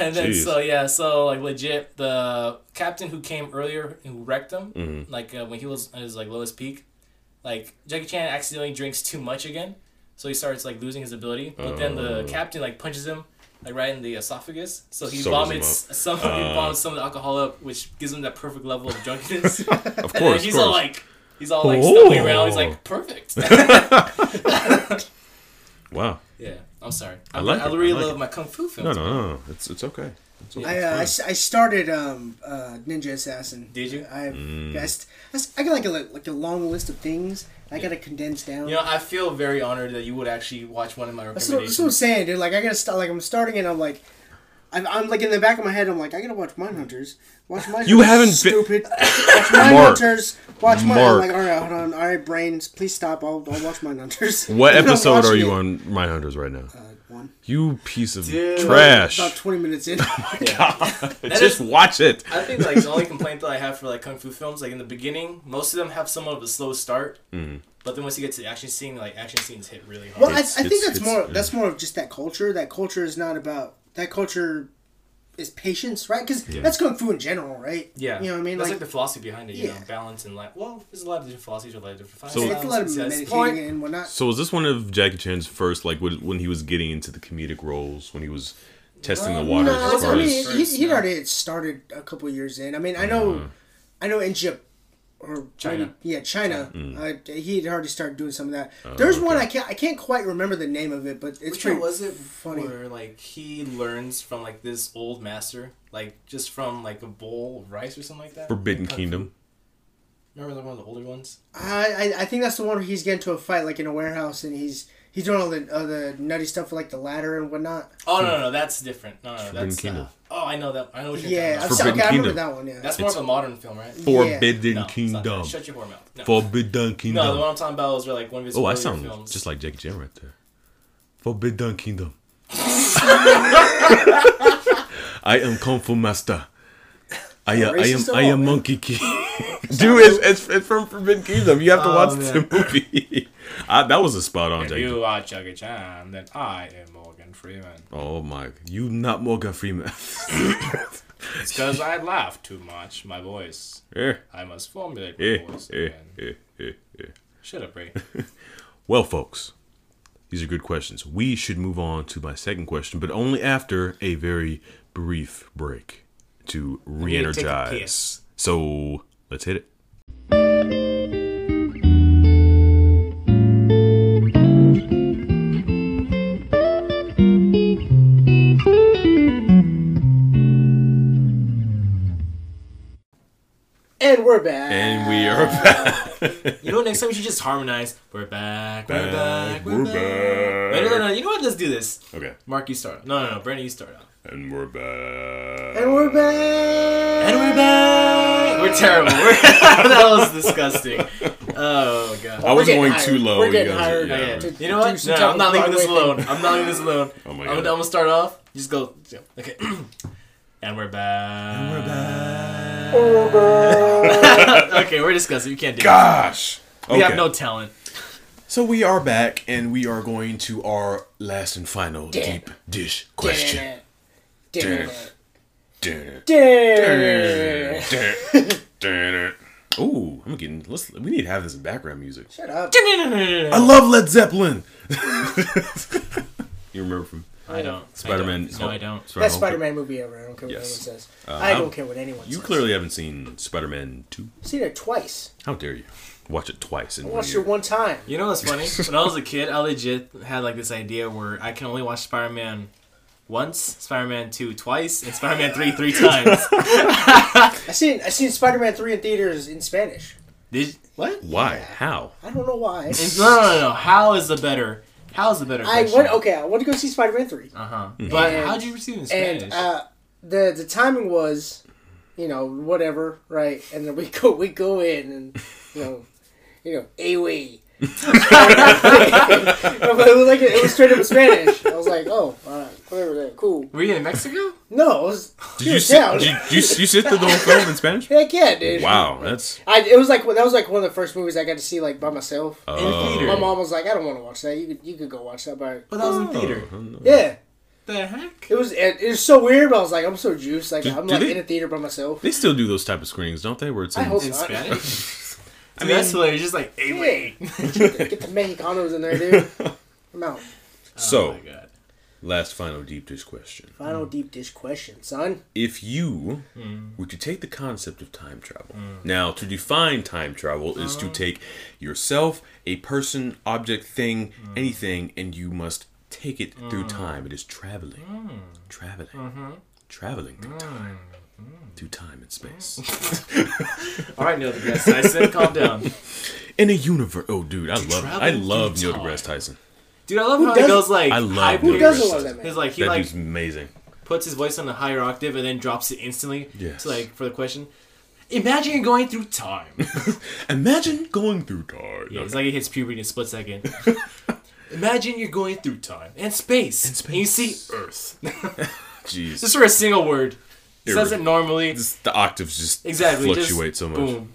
C: And then
B: Jeez.
C: so yeah, so like legit, the captain who came earlier who wrecked him,
B: Mhm.
C: like uh, when he was at his like lowest peak, like Jackie Chan accidentally drinks too much again, so he starts like losing his ability. But then the
B: Oh.
C: captain like punches him like right in the esophagus, so he
B: Sobers
C: vomits some he
B: Ah.
C: vomits some of the alcohol up, which gives him that perfect level of drunkenness.
B: Of course,
C: he's
B: of
C: all like. He's all like stumbling around. He's
B: Oh.
C: like perfect.
B: wow.
C: yeah, I'm sorry.
B: I
C: I,
B: like
C: I
B: it, I
C: really
B: like
C: love
B: it.
C: my kung fu films.
B: No, no, no. It's it's okay. It's okay.
A: I, uh, I, s- I started um, uh, Ninja Assassin.
C: Did you?
A: I,
B: Mm.
A: I, st- I, st- I got like a like a long list of things. I got to condense down.
C: You know, I feel very honored that you would actually watch one of my
A: that's, what,
C: recommendations.
A: that's what I'm saying, dude. Like I gotta start. Like I'm starting and I'm like, I'm, I'm like in the back of my head. I'm like, I gotta watch Mindhunters. Watch Mindhunters.
B: You haven't been-
A: stupid. watch
B: Mark.
A: Mindhunters. Watch my.
B: Mark.
A: I'm like, all right, hold on. All right, brains, please stop. I'll, I'll watch Mindhunters.
B: What episode are you
A: it.
B: on Mindhunters right now?
A: Uh, one.
D: one.
B: You piece of
C: Dude.
B: trash.
A: About 20 minutes in. My God.
B: Just watch it.
C: I think like the only complaint that I have for like kung fu films, like in the beginning, most of them have somewhat of a slow start. Mm. But then once you get to the action scene, like action scenes hit really hard.
A: Well, I, I think
B: it's-
A: that's
B: it's-
A: more
B: yeah.
A: that's more of just that culture. That culture is not about that culture is patience, right? Because that's kung fu in general, right?
C: yeah,
A: you know what I mean.
C: That's
A: Like,
C: like, the philosophy behind it. You
A: Yeah.
C: know, balance and like. Well, there's a lot of different philosophies, a lot of different.
B: So-
A: it's a lot of
C: styles. Yeah, that's the
A: meditating and whatnot.
B: So was this one of Jackie Chan's first, like when when he was getting into the comedic roles, when he was testing the waters
A: No,
B: as
A: I mean,
B: as
A: he, he'd already started a couple years in. I mean, I know,
B: Uh-huh.
A: I know in Japan or
C: China.
A: maybe- yeah, China.
B: Mm.
A: Uh, he had already started doing some of that. There's one I can't I can't quite remember the name of it, but it's
C: Which
A: pretty
C: was it?
A: funny.
C: Where like he learns from like this old master, like just from like a bowl of rice or something like that.
B: Forbidden
C: Kung Fu.
B: Kingdom.
C: Remember the one of the older ones?
A: I, I I think that's the one where he's getting to a fight like in a warehouse and he's he's doing all the uh, the nutty stuff with like the ladder and whatnot.
C: Oh no, no, no, that's different. No, no, no
B: Forbidden. Kingdom.
C: Uh, oh, I know that. I know what you're
A: Yeah,
C: talking
A: I'm
C: about.
A: sorry,
B: Forbidden
A: okay, I remember
B: Kingdom.
A: that one. Yeah,
C: That's more of a modern film, right?
B: Forbidden
C: No, it's not
B: Kingdom.
C: that. Shut your whore mouth. No.
B: Forbidden Kingdom.
C: No, the one I'm talking about was where like one of his
B: oh, I
C: earlier
B: sound
C: films.
B: just like Jackie Chan right there. Forbidden Kingdom. I am Kung Fu Master. I am, I am,
A: Racist at
B: I
A: all,
B: am
A: man.
B: Monkey King. Dude, it's, it's, it's from Forbidden Kingdom. You have to
C: Oh,
B: watch
C: man.
B: the movie. I, that was a spot on,
C: If
B: Jackie.
C: you are Jackie Chan, then I am Morgan Freeman.
B: Oh my, you not Morgan Freeman.
C: It's because I laugh too much. My voice.
B: eh,
C: I must formulate my
B: eh,
C: voice
B: eh,
C: again.
B: eh.
C: Shut up, Ray.
B: Well, folks, these are good questions. We should move on to my second question, but only after a very brief break to re
C: need to take a
B: energize. So let's hit it.
A: And we're back.
B: And we are back.
C: You know, next time we should just harmonize. We're back. We're back. We're,
B: We're
C: back.
B: back.
C: No, no, no, no. You know what? Let's do this.
B: Okay.
C: Mark, you start. No, no, no. Brandon, you start out.
B: And we're back.
A: And we're back.
C: And we're back. We're terrible. We're, that was disgusting. Oh god.
B: I was
A: getting
B: going
A: hired.
B: too low.
A: We're
B: you
A: getting
B: guys-
A: hired.
B: yeah.
C: Okay.
A: to
C: You know what? No, I'm not leaving this alone. I'm not leaving this alone.
B: Oh my
C: I'm,
B: God.
C: I'm gonna start off. Just go. Okay. and we're back. And we're back. okay, we're discussing. You can't do
B: Gosh.
C: this. We have no talent.
B: So we are back, and we are going to our last and final deep dish question.
A: Damn
B: Damn.
A: it.
B: Damn.
A: Damn.
B: Ooh, I'm getting. Let's. We need to have this in background music.
A: Shut up.
B: I love Led Zeppelin. you remember from
C: I don't.
B: Spider-Man?
C: No, I don't.
B: Spider-Man
A: Best Spider-Man movie ever. I don't care what
B: Yes.
A: anyone says.
B: Uh,
A: I don't care what anyone says.
B: You
A: says.
B: clearly haven't seen Spider-Man 2.
A: I've seen it twice.
B: How dare you? Watch it twice in
A: I
B: one
A: watched
B: year.
A: it one time.
C: You know what's funny? when I was a kid, I legit had like this idea where I can only watch Spider-Man once, Spider-Man 2 twice, and Spider-Man 3 three times.
A: I seen I seen Spider-Man three in theaters in Spanish.
C: Did what?
B: Why? How?
A: I don't know why.
C: No, no, no, no. How is the better? How is the better?
A: I
C: question?
A: went okay. I went to go see Spider-Man three,
C: Uh huh. But
A: And-
C: how did you receive it in Spanish?
A: and uh, the the timing was, you know, whatever, right? And then we go we go in and you know, you know, away. but it was like it was straight up in Spanish. I was like, oh, all right, whatever, that cool.
C: Were you in Mexico?
A: No, it was
B: Did you
A: Dude,
B: sit?
A: down.
B: Did you, did you, you sit through the whole film in Spanish?
A: Heck yeah, dude.
B: Wow, that's.
A: I, it was like that was like one of the first movies I got to see like by myself. Oh.
C: In
B: Oh.
C: theater.
A: My mom was like, "I don't want to watch that. You could you could go watch that." But
C: But that was in oh, theater.
A: yeah,
C: The heck?
A: it was it, it was so weird. But I was like, I'm so juiced. Like
B: Do-
A: I'm
B: do
A: like
B: they-
A: in a theater by myself.
B: They still do those type of screenings, don't they? Where it's
A: I
B: in,
A: hope
C: In
A: not.
C: Spanish? I
B: I
C: mean, that's
B: mean-
C: hilarious. Just like, hey, wait.
A: Get the Mexicanos in there, dude. I'm out.
B: So,
C: Oh my god.
B: last final deep dish question.
A: Final deep dish question, son.
B: If you hmm. were to take the concept of time travel, hmm. now to define time travel is to uh-huh. take yourself, a person, object, thing, hmm. anything, and you must take it through time. It is traveling, traveling, mm-hmm. traveling through time, through time and space.
C: All right, Neil deGrasse Tyson, calm down.
B: In a universe, oh dude, I love,
C: travel
B: I love
C: through
B: Neil
C: time.
B: deGrasse Tyson.
C: Dude, I love how he
A: doesn't-
C: goes like
B: I love Neil
A: Who
C: pitch.
A: doesn't
B: deGrasse
A: love that
B: Tyson.
A: man?
C: He's like he
B: That
C: like
B: dude's amazing.
C: puts his voice on a higher octave and then drops it instantly.
B: Yes.
C: To like for the question. Imagine you're going through time.
B: Imagine going through time.
C: Yeah, it's like he hits puberty in a split second. Imagine you're going through time and space, and,
B: space.
C: you see Earth.
B: Jeez.
C: just for a single word. It it normally.
B: Just- the octaves just
C: Exactly.
B: fluctuate
C: just
B: so much.
C: Boom.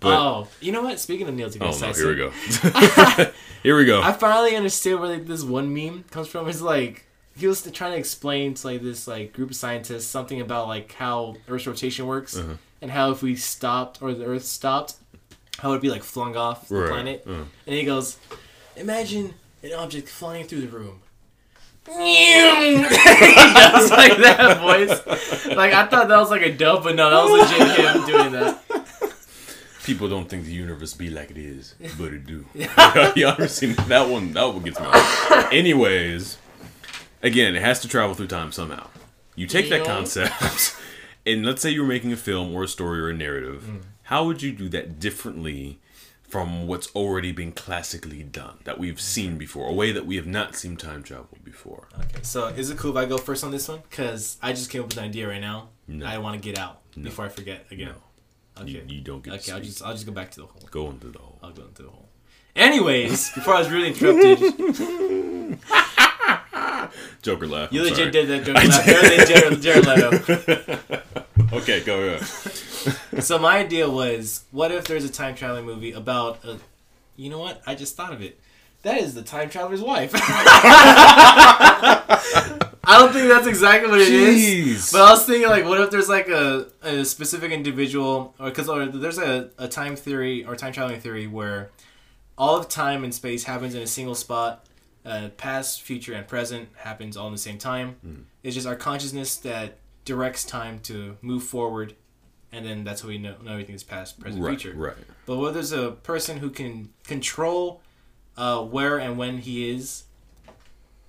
B: But
C: oh, you know what? Speaking of Neil
B: oh
C: deGrasse
B: no, here we go. here we go.
C: I finally understood where like, this one meme comes from. It's like he was trying to explain to like this like group of scientists something about like how Earth's rotation works
B: Uh-huh.
C: and how if we stopped or the Earth stopped, how it would be like flung off the
B: Right,
C: planet.
B: uh.
C: And he goes, "Imagine an object flying through the room." Does like that voice. Like I thought that was like a dub, but no, that was legit him doing that.
B: People don't think the universe be like it is, but it do. you ever seen that one? That one gets me. Off. Anyways, again, it has to travel through time somehow. You take that concept, and let's say you're making a film or a story or a narrative.
C: Mm.
B: How would you do that differently from what's already been classically done that we've seen mm-hmm. before, a way that we have not seen time travel before?
C: Okay, so is it cool if I go first on this one? Cause I just came up with an idea right now.
B: No.
C: I want to get out before I forget again. Okay.
B: You, you don't get
C: okay,
B: to
C: I'll just I'll just go back to the hole.
B: go into the hole.
C: I'll go into the hole. Anyways, before I was really interrupted,
B: Joker laugh.
C: you
B: I'm
C: legit
B: sorry.
C: did that joke. last- Better than Jared, Jared Leto.
B: Okay, go ahead.
C: So my idea was, what if there's a time traveling movie about a, you know what? I just thought of it. That is the time traveler's wife. I don't think that's exactly what it is.
B: Jeez.
C: But I was thinking, like, what if there's like a, a specific individual, or because there's a, a time theory or time traveling theory where all of time and space happens in a single spot. Uh, past, future, and present happens all in the same time.
B: Hmm.
C: It's just our consciousness that directs time to move forward, and then that's how we know, know everything is past, present,
B: right,
C: future.
B: right.
C: But what if there's a person who can control uh, where and when he is,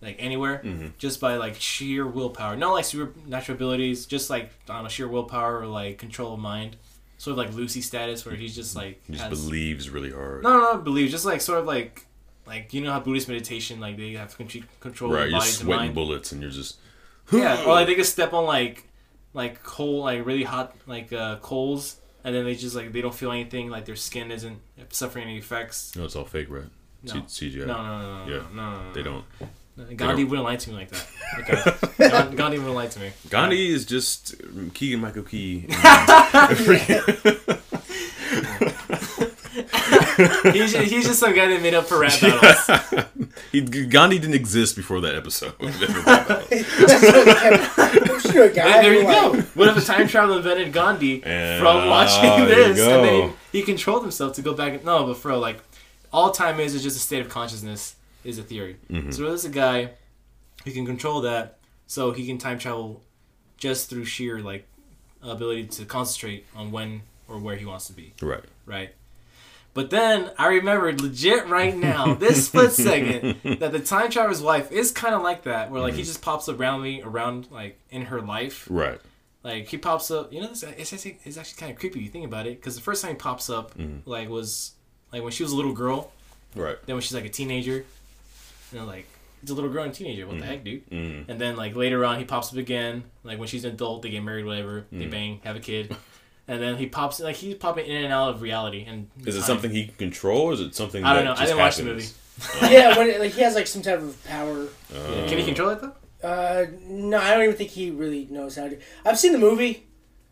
C: like anywhere,
B: Mm-hmm.
C: just by like sheer willpower. Not like supernatural abilities, just like I don't know, sheer willpower or like control of mind. Sort of like Lucy status, where he's just like
B: He just
C: has-
B: believes really hard.
C: no, no, no, believe. Just like sort of like like you know how Buddhist meditation, like they have con- control
B: right,
C: of
B: you're sweating
C: mind.
B: bullets and you're just
C: Yeah, or like they could step on like like coal, like really hot like uh, coals, and then they just like they don't feel anything, like their skin isn't suffering any effects.
B: no, it's all fake, right?
C: No.
B: C- CGI.
C: No, no, no, no,
B: Yeah,
C: no, no, no,
B: They don't.
C: Gandhi wouldn't lie to me like that. Okay, Gandhi wouldn't lie to me.
B: Gandhi is just Keegan Michael Key.
C: He's just, he's just some guy that made up for rap battles.
B: he, Gandhi didn't exist before that episode.
A: Sure, guy,
C: there you go. What if a time travel invented Gandhi
B: And,
C: from watching
B: there you
C: this, and
B: go.
C: then he controlled himself to go back? No, but for like all time is is just a state of consciousness is a theory.
B: Mm-hmm.
C: So there's a guy who can control that, so he can time travel just through sheer like ability to concentrate on when or where he wants to be.
B: right.
C: right? But then I remembered legit right now, this split second, that the time traveler's wife is kind of like that, where like
B: Mm-hmm.
C: he just pops up me, around like in her life.
B: Right.
C: Like he pops up, you know, this it's actually, it's actually kind of creepy you think about it, because the first time he pops up,
B: Mm-hmm.
C: like was like when she was a little girl,
B: Right.
C: then when she's like a teenager, you know, like it's a little girl and teenager. What the heck, dude?
B: Mm.
C: And then like later on, he pops up again. Like when she's an adult, they get married, whatever. They bang, have a kid, and then he pops like he's popping in and out of reality. And
B: Is it
C: time.
B: something he can control, or is it something?
C: That I don't
B: that
C: know. I
B: just
C: didn't watch the
B: happens?
A: yeah, when it, like he has like some type of power.
C: Yeah, Can he control it though?
A: Uh, no, I don't even think he really knows how to. I've seen the movie,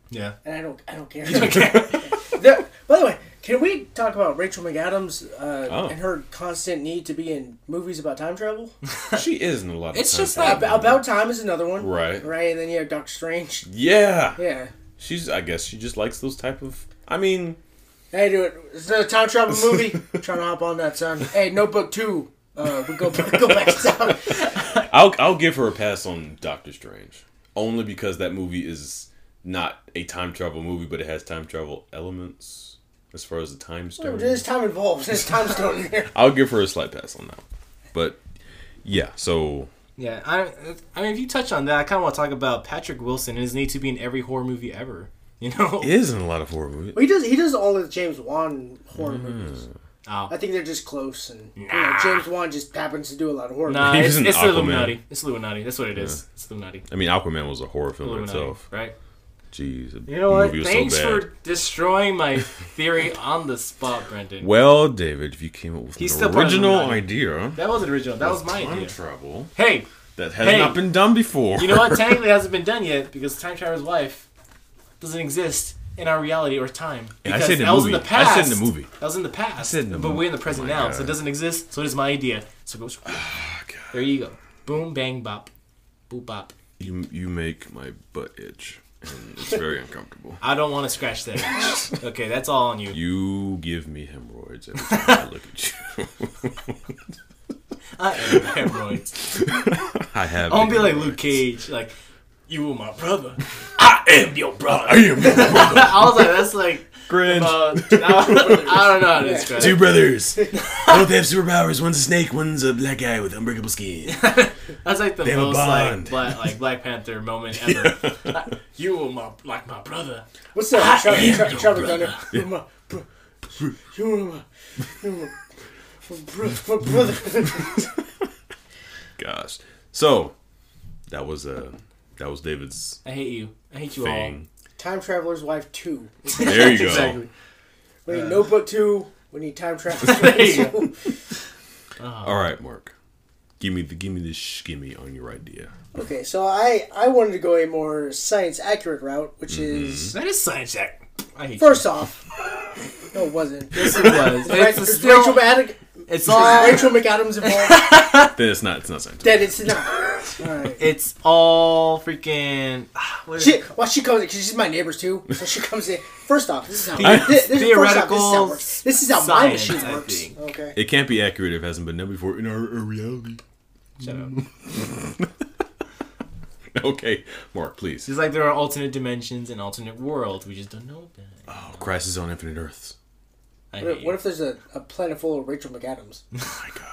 C: Yeah.
A: and I don't. I don't care.
C: Okay.
A: The- by the way, can we talk about Rachel McAdams uh,
B: Oh.
A: and her constant need to be in movies about time travel?
B: She is in a lot of.
C: It's
B: time
C: just
B: travel.
C: like-
A: Ab- about time is another one,
B: Right.
A: Right, and then you have Doctor Strange.
B: Yeah.
A: Yeah.
B: She's. I guess she just likes those type of. I mean,
A: Hey, it. It's a time travel movie. Trying to hop on that, son. Hey, Notebook two. Uh, we go go back to time.
B: I'll I'll give her a pass on Doctor Strange only because that movie is not a time travel movie, but it has time travel elements as far as the time stone.
A: There's time involved. There's time stone in here.
B: I'll give her a slight pass on that. one. But yeah, so
C: Yeah. I. I mean, if you touch on that, I kind of want to talk about Patrick Wilson and his need to be in every horror movie ever. You know.
B: it is in a lot of horror movies.
A: Well, he does. He does all of the James Wan horror
B: Mm.
A: movies.
C: Oh.
A: I think they're just close, and you know, James Wan just happens to do a lot of horror.
C: Nah,
B: He
C: it's, it's. Illuminati. It's Illuminati. That's what it is. It's Illuminati.
B: I mean, Aquaman was a horror film
C: Illuminati,
B: itself.
C: right?
B: Jeez,
C: You know what? Thanks
B: so
C: for destroying my theory on the spot, Brendan.
B: Well, David, if you came up with
C: He's
B: an original idea,
C: That wasn't original. That was my
B: time
C: idea.
B: travel
C: Hey,
B: that has
C: Hey.
B: not been done before.
C: you know what? Technically, hasn't been done yet because time traveler's wife doesn't exist in our reality or time.
B: Yeah, I said in the
C: that was
B: movie.
C: in the
B: I said in the movie.
C: That was in the past.
B: I said in the
C: but
B: movie.
C: we're in the present
B: Oh
C: now,
B: God.
C: so it doesn't exist. So it is my idea. So go.
B: Ah,
C: there you go. Boom, bang, bop, boop, bop.
B: You you make my butt itch, and it's very uncomfortable.
C: I don't want to scratch that. itch. okay, that's all on you.
B: You give me hemorrhoids every time I look at you.
C: I am hemorrhoids.
B: I have.
C: I won't be like
B: hemorrhoids.
C: Luke Cage, like you were my brother. I am your brother.
B: I am your brother.
C: I was like, that's like.
B: Cringe.
C: Uh, I don't know how to describe
B: Two
C: it.
B: brothers. Both have superpowers. One's a snake. One's a black guy with unbreakable skin.
C: That's like the
B: They have a
C: most like black, like Black Panther moment ever. you were my like my brother.
A: What's that? Tra-
C: am
A: Tra-
C: your
A: Trevor
C: brother.
A: Gunner. You're my bro- You're my, you're my, my my brother.
B: Gosh. So that was uh that was David's
C: I hate you. I hate you
B: thing.
A: Time Traveler's Wife 2.
B: There you go.
C: Exactly.
A: We need Notebook 2. We need Time Traveler's
C: There you
A: Wife 2.
B: All right, Mark. Give me the give me the shimmy on your idea.
A: Okay, so I, I wanted to go a more science accurate route, which
B: Mm-hmm.
A: is
C: That is science check. I hate
A: first off. No, it wasn't.
C: Yes, it was.
A: Right,
C: It's
A: is
C: still.
A: Rachel, Mad-
C: It's all.
A: Rachel McAdams involved.
B: Then it's not it's not scientific.
A: that it's not. Alright.
C: It's all freaking. what is
A: She,
C: it?
A: well, she comes in because she's my neighbors too. So she comes in. First off, this is how
C: The-
A: this, this, first off, this is how,
C: theoretical.
A: This is how my
C: science,
A: machine
C: I
A: works.
C: think.
A: Okay.
B: It can't be accurate if it hasn't been done before in our, our reality.
C: Shut up.
B: Okay, Mark, please.
C: It's like there are alternate dimensions and alternate worlds. We just don't know that.
B: Oh, Crisis on Infinite Earths.
C: I
A: What if, what if there's a, a planet full of Rachel McAdams?
B: Oh my God.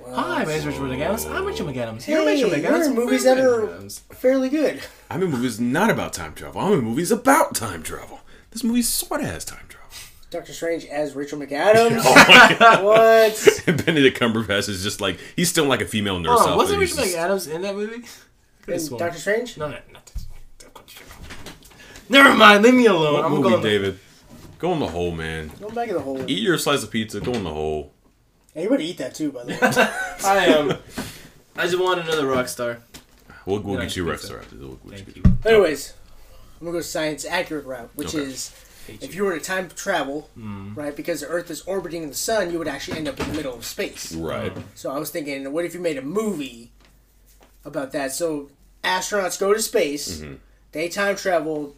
A: Well,
C: Hi, my name's Rachel McAdams. I'm Rachel McAdams. You're
A: Hey,
C: Rachel
A: you're
C: McAdams.
A: in movies
C: We're
A: that are-
C: McAdams.
A: fairly good.
B: I'm in movies not about time travel. I'm in movies about time travel. This movie sort of has time travel.
A: Doctor Strange as Rachel McAdams.
B: Oh my God.
A: what?
B: And Benedict Cumberbatch is just like he's still like a female nurse.
C: Oh, wasn't Rachel
B: just-
C: McAdams in that movie?
A: In. Doctor Strange?
C: No, no, not. Never mind. Leave me alone.
B: What
C: I'm
B: movie,
C: going.
B: David? Go in the hole, man.
A: Go back in the hole.
B: Eat your slice of pizza. Go in the hole.
A: Hey, you better eat that too, by the way.
C: I am. I just want another rock star.
B: We'll, we'll
C: Yeah,
B: get you
C: pizza.
B: Rexstar after. We'll, we'll
C: Thank
B: get
C: you.
A: Anyways, I'm gonna go science accurate route, which
B: Okay.
A: is
C: Hate
A: if
C: you.
A: you were to time travel,
C: Mm.
A: right, because the Earth is orbiting the sun, you would actually end up in the middle of space.
B: Right.
A: So I was thinking, what if you made a movie about that? So astronauts go to space,
B: Mm-hmm.
A: they time travel,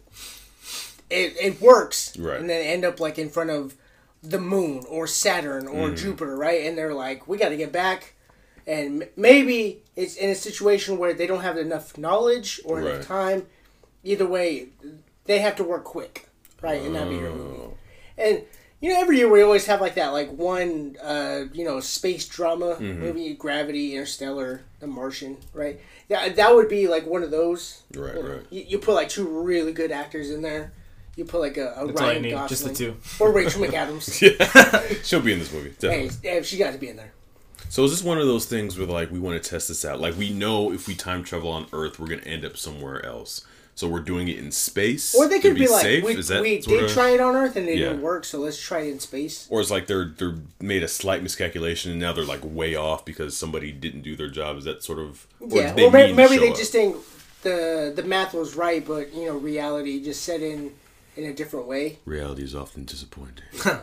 A: it, it works,
B: Right.
A: and then end up like in front of the moon or Saturn or
B: Mm-hmm.
A: Jupiter, right? And they're like, we got to get back. And m- maybe it's in a situation where they don't have enough knowledge or
B: Right.
A: enough time. Either way, they have to work quick, right? And not be your movie.
B: Oh.
A: And you know, every year we always have like that, like one, uh, you know, space drama
B: Mm-hmm.
A: movie, Gravity, Interstellar, The Martian, right? Yeah, that would be like one of those.
B: Right,
A: You, know,
B: right.
A: you, you put like two really good actors in there. You put like a, a
C: That's all I
A: Ryan
C: need.
A: Gosling
C: Just the two.
A: or Rachel McAdams.
B: Yeah. She'll be in this movie.
A: hey,
B: Definitely.
A: yeah, she got to be in there.
B: So is this one of those things where like we want to test this out? Like we know if we time travel on Earth, we're gonna end up somewhere else. So we're doing it in space.
A: Or they
B: to
A: could be, like,
B: safe.
A: we,
B: is that
A: we did try it on Earth and it
B: Yeah.
A: didn't work, so let's try it in space.
B: Or it's like they're they're made a slight miscalculation and now they're like way off because somebody didn't do their job. Is that sort of? Or
A: yeah,
B: did
A: or may,
B: mean to
A: maybe
B: show
A: they
B: up?
A: just think the the math was right, but you know, reality just set in in a different way.
B: Reality is often disappointing.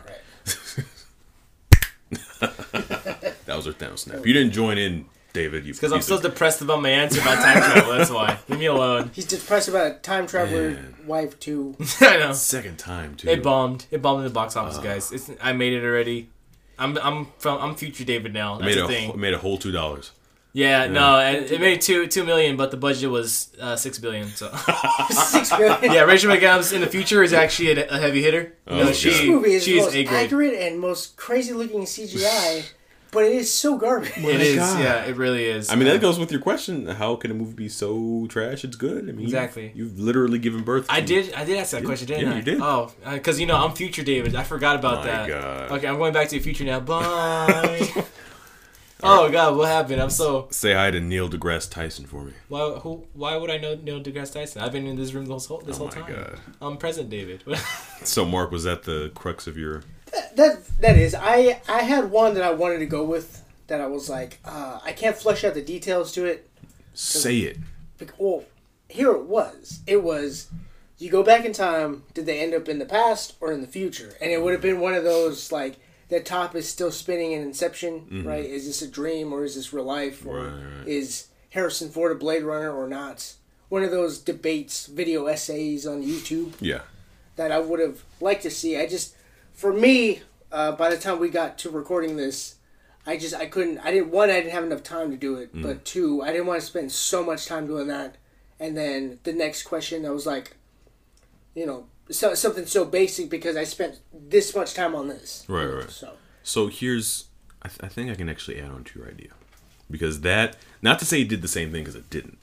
B: That was our Thanos snap. You didn't join in, David. You
C: Because I'm
B: piece
C: still depressed about my answer about time travel. That's why. Leave me alone.
A: He's depressed about a time traveler
B: Man.
A: wife too.
C: I know.
B: second time too.
C: It bombed. It bombed in the box office,
B: Uh.
C: guys. It's, I made it already. I'm I'm from I'm future David now. That's
B: made
C: the
B: a
C: thing.
B: made a whole two dollars.
C: Yeah, no, and it made two two million, but the budget was uh, six billion. So
A: Six billion.
C: yeah, Rachel McAdams in the future is actually a, a heavy hitter. You know,
B: Oh,
C: she
A: This movie is the most accurate and most crazy looking CGI, but it is so garbage.
C: It is,
B: God.
C: yeah, it really is.
B: I mean,
C: Uh,
B: that goes with your question. How can a movie be so trash? It's good. I mean,
C: Exactly.
B: You've, you've literally given birth. To
C: I did. I did ask that question, didn't
B: yeah,
C: I?
B: you did.
C: Oh, because you know I'm future David. I forgot about
B: My
C: that.
B: God.
C: Okay, I'm going back to the future now. Bye. Oh God, what happened? I'm so.
B: Say hi to Neil deGrasse Tyson for me.
C: Why? Who? Why would I know Neil deGrasse Tyson? I've been in this room this whole this
B: Oh
C: whole
B: my
C: time.
B: God.
C: I'm present, David.
B: So, Mark, was that the crux of your?
A: That that is. I I had one that I wanted to go with that I was like, uh, I can't flesh out the details to it.
B: Say it.
A: Bec- Well, here it was. It was. You go back in time. Did they end up in the past or in the future? And it would have been one of those like the top is still spinning in Inception, right? Is this a dream or is this real life? Or
B: Right, right.
A: is Harrison Ford a Blade Runner or not? One of those debates, video essays on YouTube
B: Yeah.
A: that I would have liked to see. I just, for me, uh, by the time we got to recording this, I just I couldn't. I didn't one. I didn't have enough time to do it, but two, I didn't want to spend so much time doing that. And then the next question, I was like, you know, so, something so basic because I spent this much time on this.
B: Right, right.
A: So
B: So here's, I, th- I think I can actually add on to your idea, because that not to say he did the same thing because it didn't,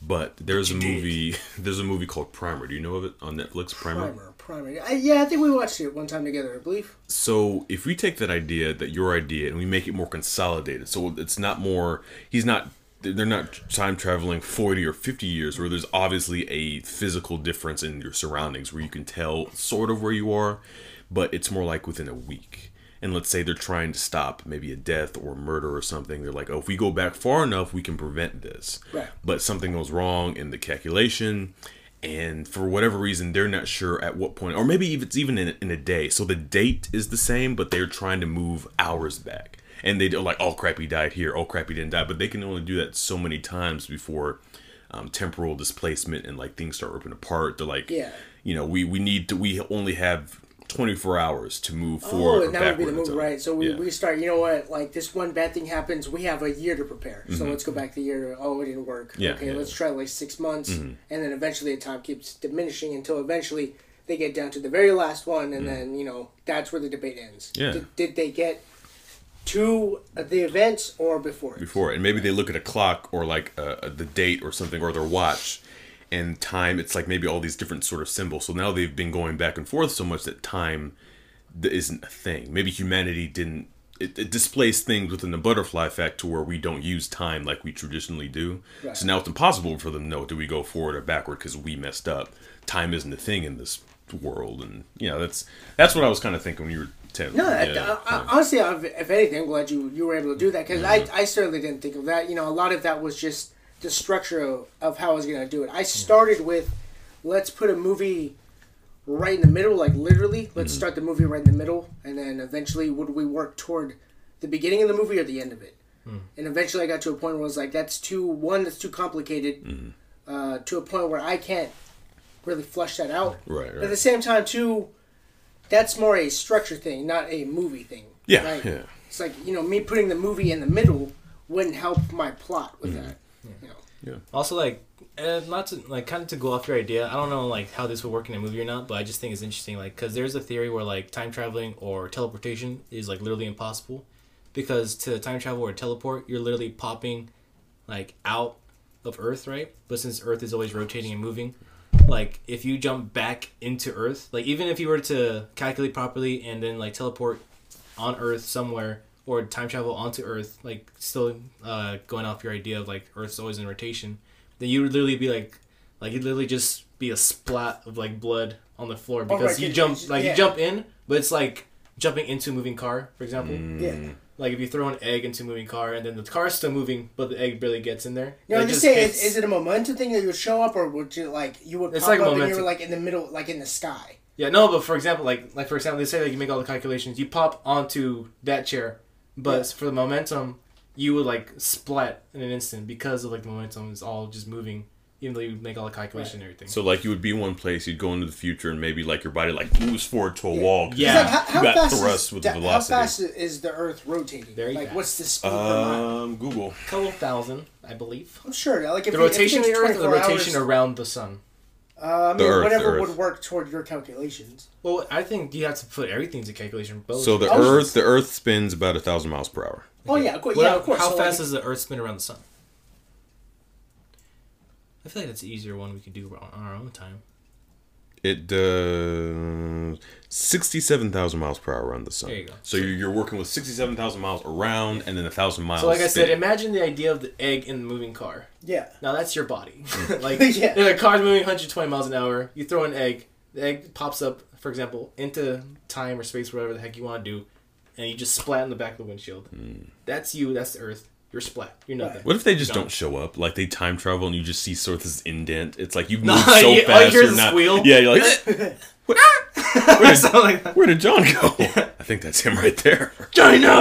B: but there's a movie, there's a movie called Primer. Do you know of it on Netflix? Primer.
A: primer, primer. I, yeah, I think we watched it one time together. I believe.
B: So if we take that idea, that your idea, and we make it more consolidated, so it's not more, he's not, they're not time traveling 40 or 50 years, where there's obviously a physical difference in your surroundings, where you can tell sort of where you are, but it's more like within a week. And let's say they're trying to stop maybe a death or murder or something. They're like, oh, if we go back far enough, we can prevent this.
A: Right.
B: But something goes wrong in the calculation, and for whatever reason, they're not sure at what point, or maybe if it's even in, in a day. So the date is the same, but they're trying to move hours back. And they're like, oh crap, he died here. Oh crap, he didn't die. But they can only do that so many times before um, temporal displacement and like things start ripping apart. They're like,
A: Yeah.
B: you know, we, we need to, we only have 24 hours to move
A: Oh,
B: forward or
A: and that would be the
B: move,
A: right? So we,
B: Yeah.
A: we start. You know what? Like this one bad thing happens. We have a year to prepare.
B: Mm-hmm.
A: So let's go back the year. Oh, it didn't work.
B: Yeah,
A: okay,
B: yeah. Mm-hmm.
A: let's try like six months, and then eventually the time keeps diminishing until eventually they get down to the very last one, and then you know that's where the debate ends.
B: Yeah.
A: Did, did they get to the events or before it?
B: before and maybe they look at a clock or like uh, the date or something or their watch and time it's like maybe all these different sort of symbols. So now they've been going back and forth so much that time isn't a thing. Maybe humanity didn't it, it displays things within the butterfly effect to where we don't use time like we traditionally do.
A: Right.
B: so now it's impossible for them to know do we go forward or backward because we messed up? Time isn't a thing in this world and you know that's that's what i was kind of thinking when you were telling
A: No,
B: yeah,
A: I, I, honestly, if anything, I'm glad you, you were able to do that because I, mm-hmm. I certainly didn't think of that. You know, a lot of that was just the structure of, of how I was going to do it. I mm-hmm. started with let's put a movie right in the middle, like literally, let's mm-hmm. start the movie right in the middle, and then eventually, would we work toward the beginning of the movie or the end of it? And eventually, I got to a point where I was like, that's too, one, that's too complicated, uh, to a point where I can't really flush that out.
B: Right,
A: But at the same time, too, that's more a structure thing, not a movie thing.
B: Yeah,
A: right?
B: yeah.
A: It's like you know, me putting the movie in the middle wouldn't help my plot with
B: Mm-hmm.
A: that. You know,
C: Also, like, uh, not to like kind of to go off your idea. I don't know like how this would work in a movie or not, but I just think it's interesting. Like, because there's a theory where like time traveling or teleportation is like literally impossible, because to time travel or teleport, you're literally popping, like out of Earth, right? But since Earth is always rotating and moving, like if you jump back into Earth, like even if you were to calculate properly and then like teleport on Earth somewhere or time travel onto Earth, like still uh, going off your idea of like Earth's always in rotation, then you would literally be like, like you'd literally just be a splat of like blood on the floor because
A: right,
C: you
A: yeah,
C: jump
A: yeah.
C: like you jump in, but it's like jumping into a moving car, for example.
A: yeah.
C: Like if you throw an egg into a moving car and then the car's still moving, but the egg barely gets in there.
A: No, I'm just saying, is, is it a momentum thing that you would show up, or would you like you would
C: It's
A: pop
C: like
A: up and you
C: momentum.
A: were like in the middle, like in the sky?
C: Yeah, no, but for example, like like for example, they say like you make all the calculations, you pop onto that chair, but
A: Yeah.
C: for the momentum, you would like splat in an instant because of like the momentum is all just moving, even though you make all the calculation and everything.
B: So like you would be in one place, you'd go into the future, and maybe like your body like moves forward to a wall.
C: Yeah.
A: It's like, how,
B: you
A: how
B: got
A: fast
B: thrust
A: is,
B: with
A: da-
B: the
A: how
B: velocity.
A: fast is the Earth rotating?
C: Very
A: like,
C: fast.
A: what's the speed per mile?
B: Um, Google.
C: couple thousand, I believe.
A: I'm sure. Like if
C: The
A: you- if
C: rotation of the Earth or the rotation
A: hours,
C: around the sun?
A: Uh, I mean,
B: The Earth, the
A: whatever
B: Earth.
A: would work toward your calculations.
C: Well, I think you have to put everything into calculation. Both.
B: So the
A: Oh,
B: Earth, the Earth spins about a thousand miles per hour.
A: Oh yeah, of course.
C: What-
A: yeah, of course.
C: How
A: So,
C: fast
A: like,
C: does the Earth spin around the sun? I feel like that's an easier one we could do on on our own time.
B: It does sixty-seven thousand miles per hour around the sun.
C: There you go.
B: So you're, you're working with sixty-seven thousand miles around, and then a thousand miles.
C: So, like I said,
B: spinning.
C: imagine the idea of the egg in the moving car.
A: Yeah.
C: Now that's your body.
B: Mm.
C: like
A: Yeah.
C: if the car's moving 120 miles an hour, you throw an egg. The egg pops up, for example, into time or space, whatever the heck you want to do, and you just splat in the back of the windshield.
B: Mm.
C: That's you. That's the Earth. You're splat. You're nothing.
B: What if they just
C: Gone.
B: don't show up? Like they time travel and you just see sort of this indent. It's like you've moved so
C: you- all you
B: fast. you're not.
C: squeal.
B: Yeah, you're like, "What- where, did,
C: like
B: where did John go? I think that's him right there.
C: China.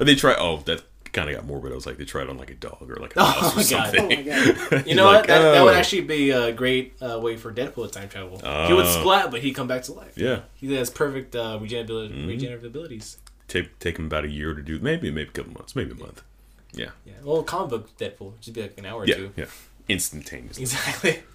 B: Or they try. Oh, that kind of got morbid. I was like, they tried on like a dog or like a
C: Oh
B: mouse or
C: my God.
B: something.
A: Oh my god.
C: You know
B: Like,
C: what? That, that would
B: oh.
C: actually be a great uh, way for Deadpool to time travel. he would
B: Oh.
C: splat, but he'd come back to life.
B: Yeah,
C: He has perfect uh, regenerative,
B: Mm-hmm.
C: regenerative abilities.
B: Take take him about a year to do. Maybe maybe a couple months. Maybe a month. Yeah,
C: Yeah. Well, comic book Deadpool just be like an hour or
B: yeah,
C: two.
B: yeah. Instantaneously.
C: Exactly.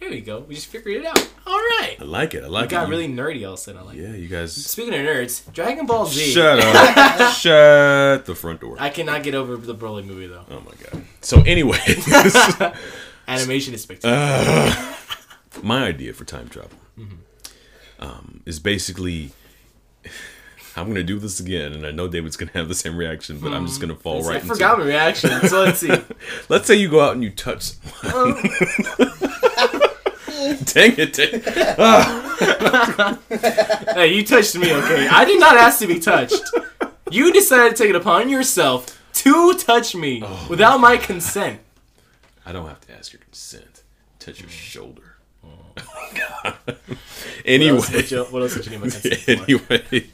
C: There we go. We just figured it out. All right.
B: I like it. I like
C: We got
B: it.
C: really nerdy all of a sudden. I like.
B: Yeah, you guys.
C: Speaking of nerds, Dragon Ball Z.
B: Shut up. Shut the front door.
C: I cannot get over the Broly movie though.
B: Oh my god. So anyway,
C: Animation is spectacular.
B: my idea for time travel
C: Mm-hmm.
B: um, is basically I'm gonna do this again, and I know David's gonna have the same reaction, but I'm just gonna fall
C: I
B: right into.
C: forgot my reaction. So let's see.
B: Let's say you go out and you touch.
C: Oh.
B: Dang it! Dang. Ah.
C: hey, you touched me. Okay, I did not ask to be touched. You decided to take it upon yourself to touch me
B: Oh.
C: without my consent.
B: I don't have to ask your consent. Touch your shoulder.
C: What
B: anyway.
C: else, you, what else would you need my consent
B: anyway,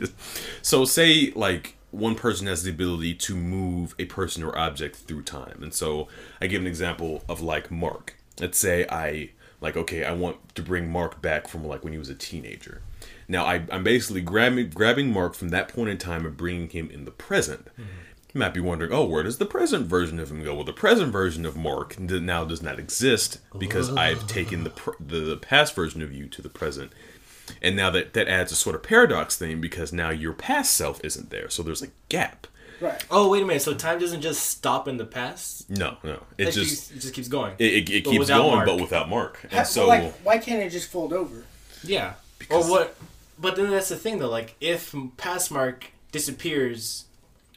B: so say like one person has the ability to move a person or object through time, and so I give an example of like Mark. Let's say I like okay, I want to bring Mark back from like when he was a teenager. Now I, I'm basically grabbing grabbing Mark from that point in time and bringing him in the present. Mm-hmm. You might be wondering, oh, where does the present version of him go? Well, the present version of Mark now does not exist because I've taken the, pr- the the past version of you to the present, and now that that adds a sort of paradox thing because now your past self isn't there, so there's a gap.
A: Right.
C: Oh wait a minute. So time doesn't just stop in the past.
B: No, no, it
C: It
B: just
C: just it just keeps going.
B: it, it, it
C: But
B: keeps
C: without
B: going,
C: Mark.
B: but without Mark, and
A: Ha-
B: so
A: like, why can't it just fold over?
C: Yeah.
B: Because-
C: or what? But then that's the thing though. Like if past Mark disappears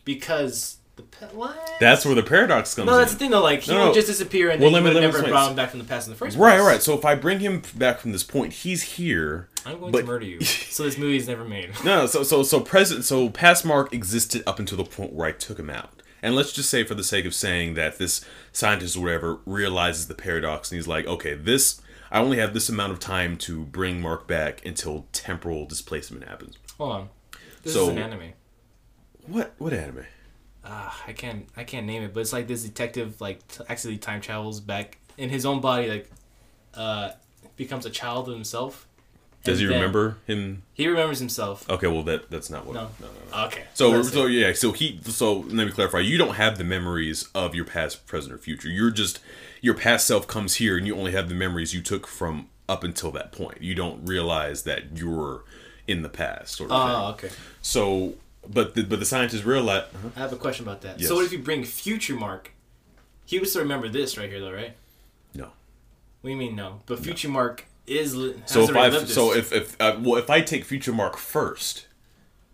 C: because the what?
B: that's where the paradox comes in.
C: no. That's the thing though. Like he
B: No,
C: would
B: no.
C: just disappear and
B: Well,
C: then
B: let
C: you
B: me-
C: would never brought him back from the past in the first
B: Right,
C: place.
B: right. Right. So if I bring him back from this point, he's here.
C: I'm going
B: but-
C: to murder you. So this movie is never made.
B: No, so so so present so past Mark existed up until the point where I took him out. And let's just say for the sake of saying that this scientist or whatever realizes the paradox and he's like, okay, this I only have this amount of time to bring Mark back until temporal displacement happens.
C: Hold on. This
B: So-
C: is an anime.
B: What what anime?
C: Ah, I can't I can't name it, but it's like this detective like t- actually time travels back in his own body, like uh becomes a child of himself.
B: Does he remember him?
C: He remembers himself.
B: Okay, well that that's not what.
C: No.
B: no, no, no.
C: Okay.
B: So
C: That's
B: so
C: it.
B: yeah, so he so let me clarify. You don't have the memories of your past, present, or future. You're just your past self comes here, and you only have the memories you took from up until that point. You don't realize that you're in the past, sort of
C: Oh,
B: thing.
C: okay.
B: So, but the, but the scientists realize. uh
C: I have a question about that.
B: Yes.
C: So what if you bring future Mark? He would still remember this right here, though, right?
B: No.
C: What do you mean no? But future Mark is
B: So if I so if if uh, well if I take future Mark first,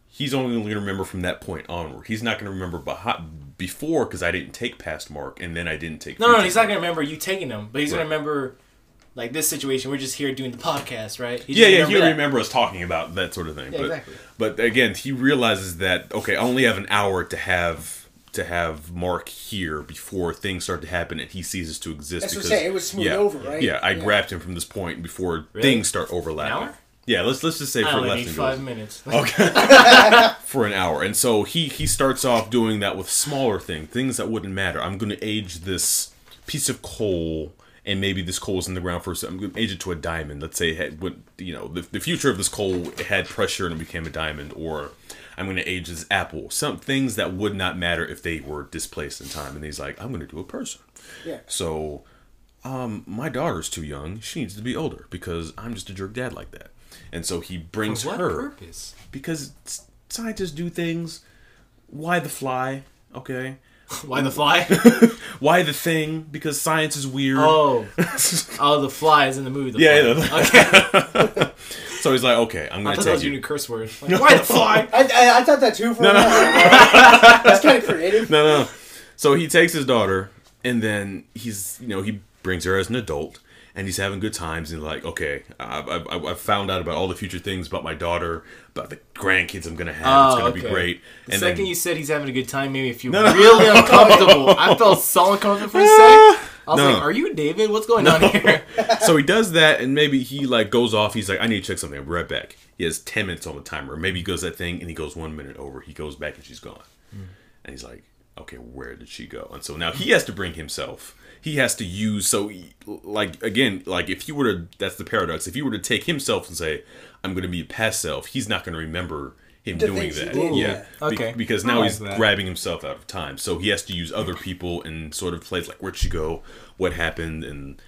B: he's only going to remember from that point onward. He's not going to remember behi- before because I didn't take past Mark, and then I didn't take.
C: no, no, he's not gonna remember you taking him, but he's
B: Right.
C: gonna remember like this situation. We're just here doing the podcast, right? He's
B: Yeah, yeah, he'll
C: that.
B: remember us talking about that sort of thing.
C: Yeah,
B: but,
C: exactly.
B: But again, he realizes that okay, I only have an hour to have to have Mark here before things start to happen, and he ceases to exist.
A: That's what I'm
B: because
A: saying, it was smooth
B: yeah,
A: over, right?
B: Yeah, I
A: Yeah.
B: grabbed him from this point before
C: Really?
B: things start overlapping.
C: hour?
B: Yeah, let's let's just say
C: I
B: for less than
C: five minutes.
B: for an hour, and so he he starts off doing that with smaller things, things that wouldn't matter. I'm going to age this piece of coal. And maybe this coal is in the ground for. I'm going to age it to a diamond. Let's say had, would you know the, the future of this coal had pressure and it became a diamond. Or I'm going to age this apple. Some things that would not matter if they were displaced in time. And he's like, I'm going to do a person.
A: Yeah.
B: So, um, my daughter's too young. She needs to be older because I'm just a jerk dad like that. And so he brings
C: For what
B: her
C: purpose?
B: because scientists do things. Why the fly? Okay.
C: Why the fly?
B: Why the thing? Because science is weird.
C: oh, oh, the fly is in the movie. The
B: Yeah, yeah.
C: Okay,
B: so he's like, okay, I'm gonna
C: thought that
B: take
C: was your new curse word. Like, Why the fly?
A: I, I, I thought that too for a while. That's kind of creative.
B: No, no. So he takes his daughter, and then he's, you know, he brings her as an adult, and he's having good times, and like, okay, I've, I've, I've found out about all the future things about my daughter, about the grandkids I'm gonna have.
C: Oh,
B: it's gonna be great.
C: The
B: And
C: second
B: then,
C: you said he's having a good time, made me feel really uncomfortable. I felt so uncomfortable for a second. I was
B: No.
C: like, "Are you David? What's going on here?"
B: so he does that, and maybe he like goes off. He's like, I need to check something. I'll be right back. He has ten minutes on the timer. Maybe he goes that thing, and he goes one minute over. He goes back, and she's gone. Hmm. And he's like, okay, where did she go? And so now he has to bring himself. He has to use so like again like if you were to that's the paradox. If you were to take himself and say I'm going to be a past self, he's not going to remember him
A: The
B: doing
A: things he
B: that.
A: did,
B: yeah.
A: yeah.
B: Be-
C: Okay.
B: because now
C: like
B: he's
C: that.
B: grabbing himself out of time. So he has to use other people and sort of plays like where'd she go, what happened, and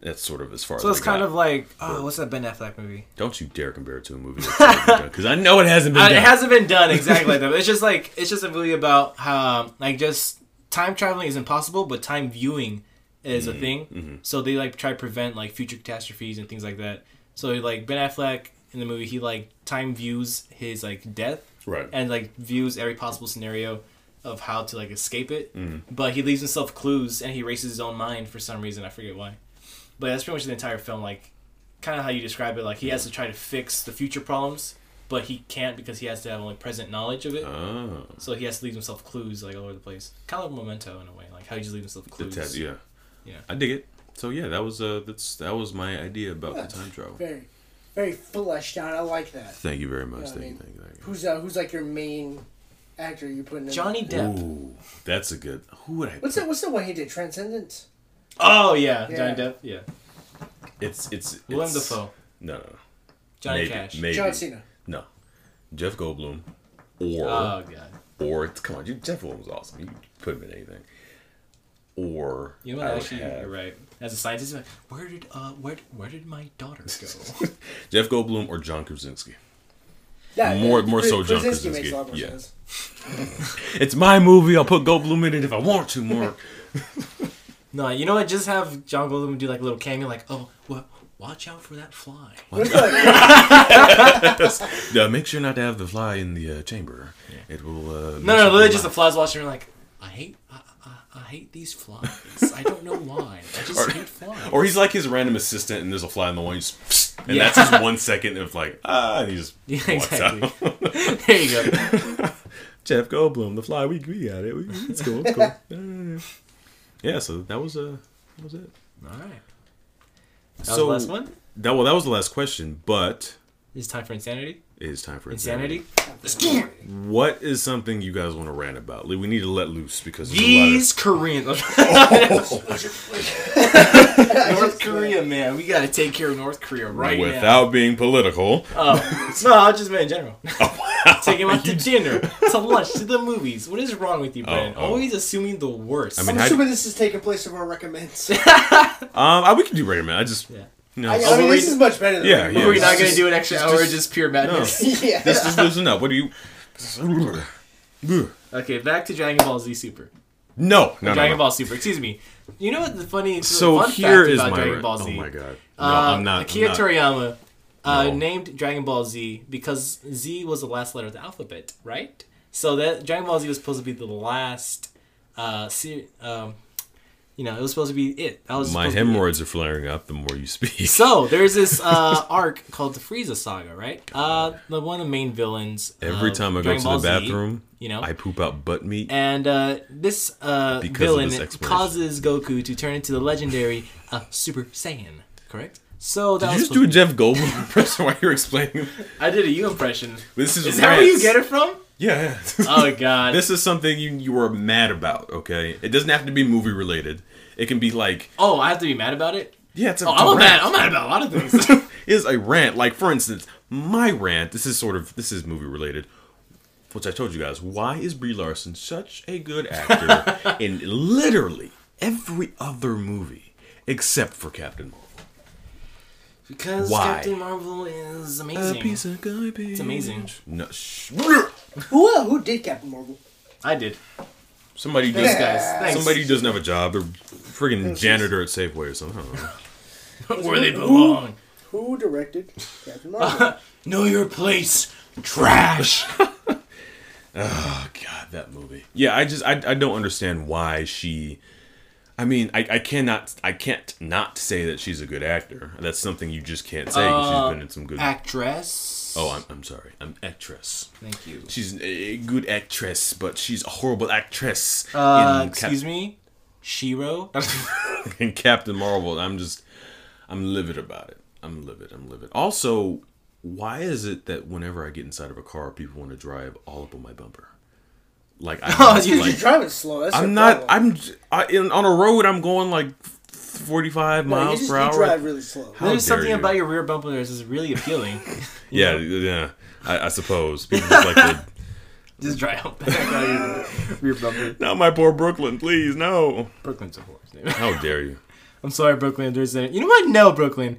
B: that's sort of as far
C: so
B: as
C: it's
B: I
C: kind
B: got.
C: of like, oh, what's that Ben Affleck movie?
B: Don't you dare compare it to a movie because I know it hasn't been
C: Uh,
B: done.
C: it hasn't been done exactly like that. But it's just like it's just a movie about how like just time traveling is impossible, but time viewing is
B: Mm-hmm.
C: a thing. So they like try to prevent like future catastrophes and things like that. So like Ben Affleck in the movie, he like time views his like death
B: Right.
C: and like views every possible scenario of how to like escape it.
B: Mm-hmm.
C: But he leaves himself clues and he races his own mind for some reason. I forget why. But that's pretty much the entire film. Like kind of how you describe it. Like he has to try to fix the future problems, but he can't because he has to have only present knowledge of it.
B: Oh.
C: So he has to leave himself clues like all over the place. Kind of like Memento in a way, like how he just leaves himself clues.
B: yeah.
C: Yeah.
B: I dig it. So yeah, that was uh that's that was my idea about the time travel.
A: Very, very fleshed out. I like that.
B: Thank you very much.
A: Yeah, I
B: thank,
A: mean-
B: you, thank you, thank you.
A: Who's uh, who's like your main actor you putting in?
C: Johnny Depp.
B: Ooh, that's a good. Who would I?
A: What's that? What's the one he did? Transcendence.
C: Oh yeah,
A: Yeah.
C: Johnny Depp. Yeah,
B: It's it's, it's
C: Willem Dafoe,
B: No, no, no.
C: Johnny
B: maybe,
C: Cash.
B: Maybe.
A: John Cena.
B: No, Jeff Goldblum, or
C: Oh god.
B: or come on, Jeff Goldblum was awesome. You put him in anything. Or
C: You know
B: I
C: what?
B: would
C: Actually,
B: have
C: you're right. As a scientist, like, where did uh where where did my daughter go?
B: Jeff Goldblum or John Krasinski.
A: Yeah,
B: More-
A: yeah,
B: more so
A: Kras-
B: John
A: Krasinski makes
B: Krasinski,
A: a lot more
B: yeah.
A: sense.
B: It's my movie. I'll put Goldblum in it if I want to. More.
C: no, you know what? Just have John Goldblum do like a little cameo, like, oh, well, watch out for that fly.
A: What if,
B: yeah, make sure not to have the fly in the uh, chamber. It will. Uh,
C: No, no,
B: up
C: literally just the
B: life.
C: flies watching. her like, I hate, I, hate these flies. I don't know why. I just
B: Or-
C: hate flies.
B: Or he's like his random assistant, and there's a fly in the wall. Psst, and
C: Yeah.
B: that's his one second of like ah, and he just
C: Yeah,
B: walks
C: exactly.
B: out.
C: there you go.
B: Jeff Goldblum, the fly. We we got it. We, it's cool. It's cool. Yeah, yeah, so that was uh, that was it.
C: All right. That
B: so
C: was the last one.
B: that well, that was the last question, but
C: It's time for insanity.
B: It is time for
C: Insanity.
B: What is something you guys want to rant about? We need to let loose because there's
C: These Koreans. North Korea, man. We gotta take care of North Korea right
B: of
C: now.
B: without being political.
C: Oh, no, I just meant in general.
B: Oh,
C: Take him out to dinner, to lunch, to the movies. What is wrong with you, Brandon?
B: oh.
C: Always assuming the worst.
B: I mean,
A: I'm
B: how-
A: assuming this is taking place of our recommends.
B: Um, I, we can do recommend. I just
C: Yeah.
B: You know,
A: I,
C: Oh,
A: I mean, this is much better than
B: Yeah,
A: recommends.
B: yeah.
C: We're not gonna do an extra hour,
B: just-
C: just pure madness.
A: yeah.
B: let's just loosen up. What do you?
C: Okay, back to Dragon Ball Z Super.
B: No, no, no,
C: Dragon
B: no.
C: Ball Super. Excuse me. You know what the funny
B: So
C: fun
B: here
C: fact
B: is
C: about
B: my
C: Dragon. Ball Z?
B: Oh my god! No,
C: Uh,
B: I'm not.
C: Akira
B: I'm not.
C: Toriyama uh,
B: No.
C: named Dragon Ball Z because Z was the last letter of the alphabet, right? So that Dragon Ball Z was supposed to be the last, uh, se- um, you know, it was supposed to be it. That was
B: My
C: supposed to
B: hemorrhoids are flaring up the more you speak.
C: So there's this uh, arc called the Frieza saga, right? Uh, the one of the main villains.
B: Every
C: of
B: time I go to
C: Ball
B: the
C: Z,
B: bathroom,
C: you know,
B: I poop out butt meat.
C: and uh, this uh, villain
B: this
C: causes Goku to turn into the legendary uh, Super Saiyan. Correct. So that
B: Did you just do a Jeff Goldblum impression while you were explaining?
C: I did a you impression.
B: This is,
C: Is that where you get it from?
B: Yeah.
C: Oh God.
B: this is something you you were mad about. Okay, it doesn't have to be movie related. It can be like
C: oh, I have to be mad about it.
B: yeah, it's a,
C: Oh,
B: it's
C: I'm a mad. I'm mad about a lot of things.
B: is a rant. Like for instance, my rant. This is sort of this is movie related. Which I told you guys. Why is Brie Larson such a good actor in literally every other movie except for Captain Marvel?
C: Because
B: Why?
C: Captain Marvel is amazing.
B: of garbage.
C: It's amazing.
B: No. Sh-
A: Who, uh, who did Captain Marvel?
C: I did.
B: Somebody
C: Thanks,
B: just
C: guys. Thanks.
B: somebody who doesn't have a job. They're friggin' janitor at Safeway or something. I don't know.
C: Where they belong.
A: Who directed Captain Marvel?
C: Know your place. Trash.
B: Oh God, that movie. Yeah, I just I, I don't understand why she. I mean, I, I cannot I can't not say that she's a good actor. That's something you just can't say. 'cause she's been in some good.
C: Actress.
B: oh, I'm, I'm sorry. I'm actress.
C: Thank you.
B: She's a good actress, but she's a horrible actress.
C: Uh,
B: in
C: excuse me. Shiro.
B: In Captain Marvel. I'm just I'm livid about it. I'm livid. I'm livid. Also, why is it that whenever I get inside of a car, people want to drive all up on my bumper? Like I
C: Oh,
B: like,
C: you-
A: You're driving slow. That's
B: I'm
A: your
B: not.
A: problem.
B: I'm j- I, in, on a road. I'm going like 45
A: No,
B: miles
A: just
B: per
A: you
B: hour.
A: drive really slow.
B: How
C: There's something
B: you.
C: about your rear bumper that is really appealing.
B: Yeah, yeah. I, I suppose people just like to.
C: Just drive up back out your rear bumper.
B: Not my poor Brooklyn, please, no.
C: Brooklyn's a horse. dude.
B: How dare you?
C: I'm sorry, Brooklyn. There's a, you know what? No, Brooklyn.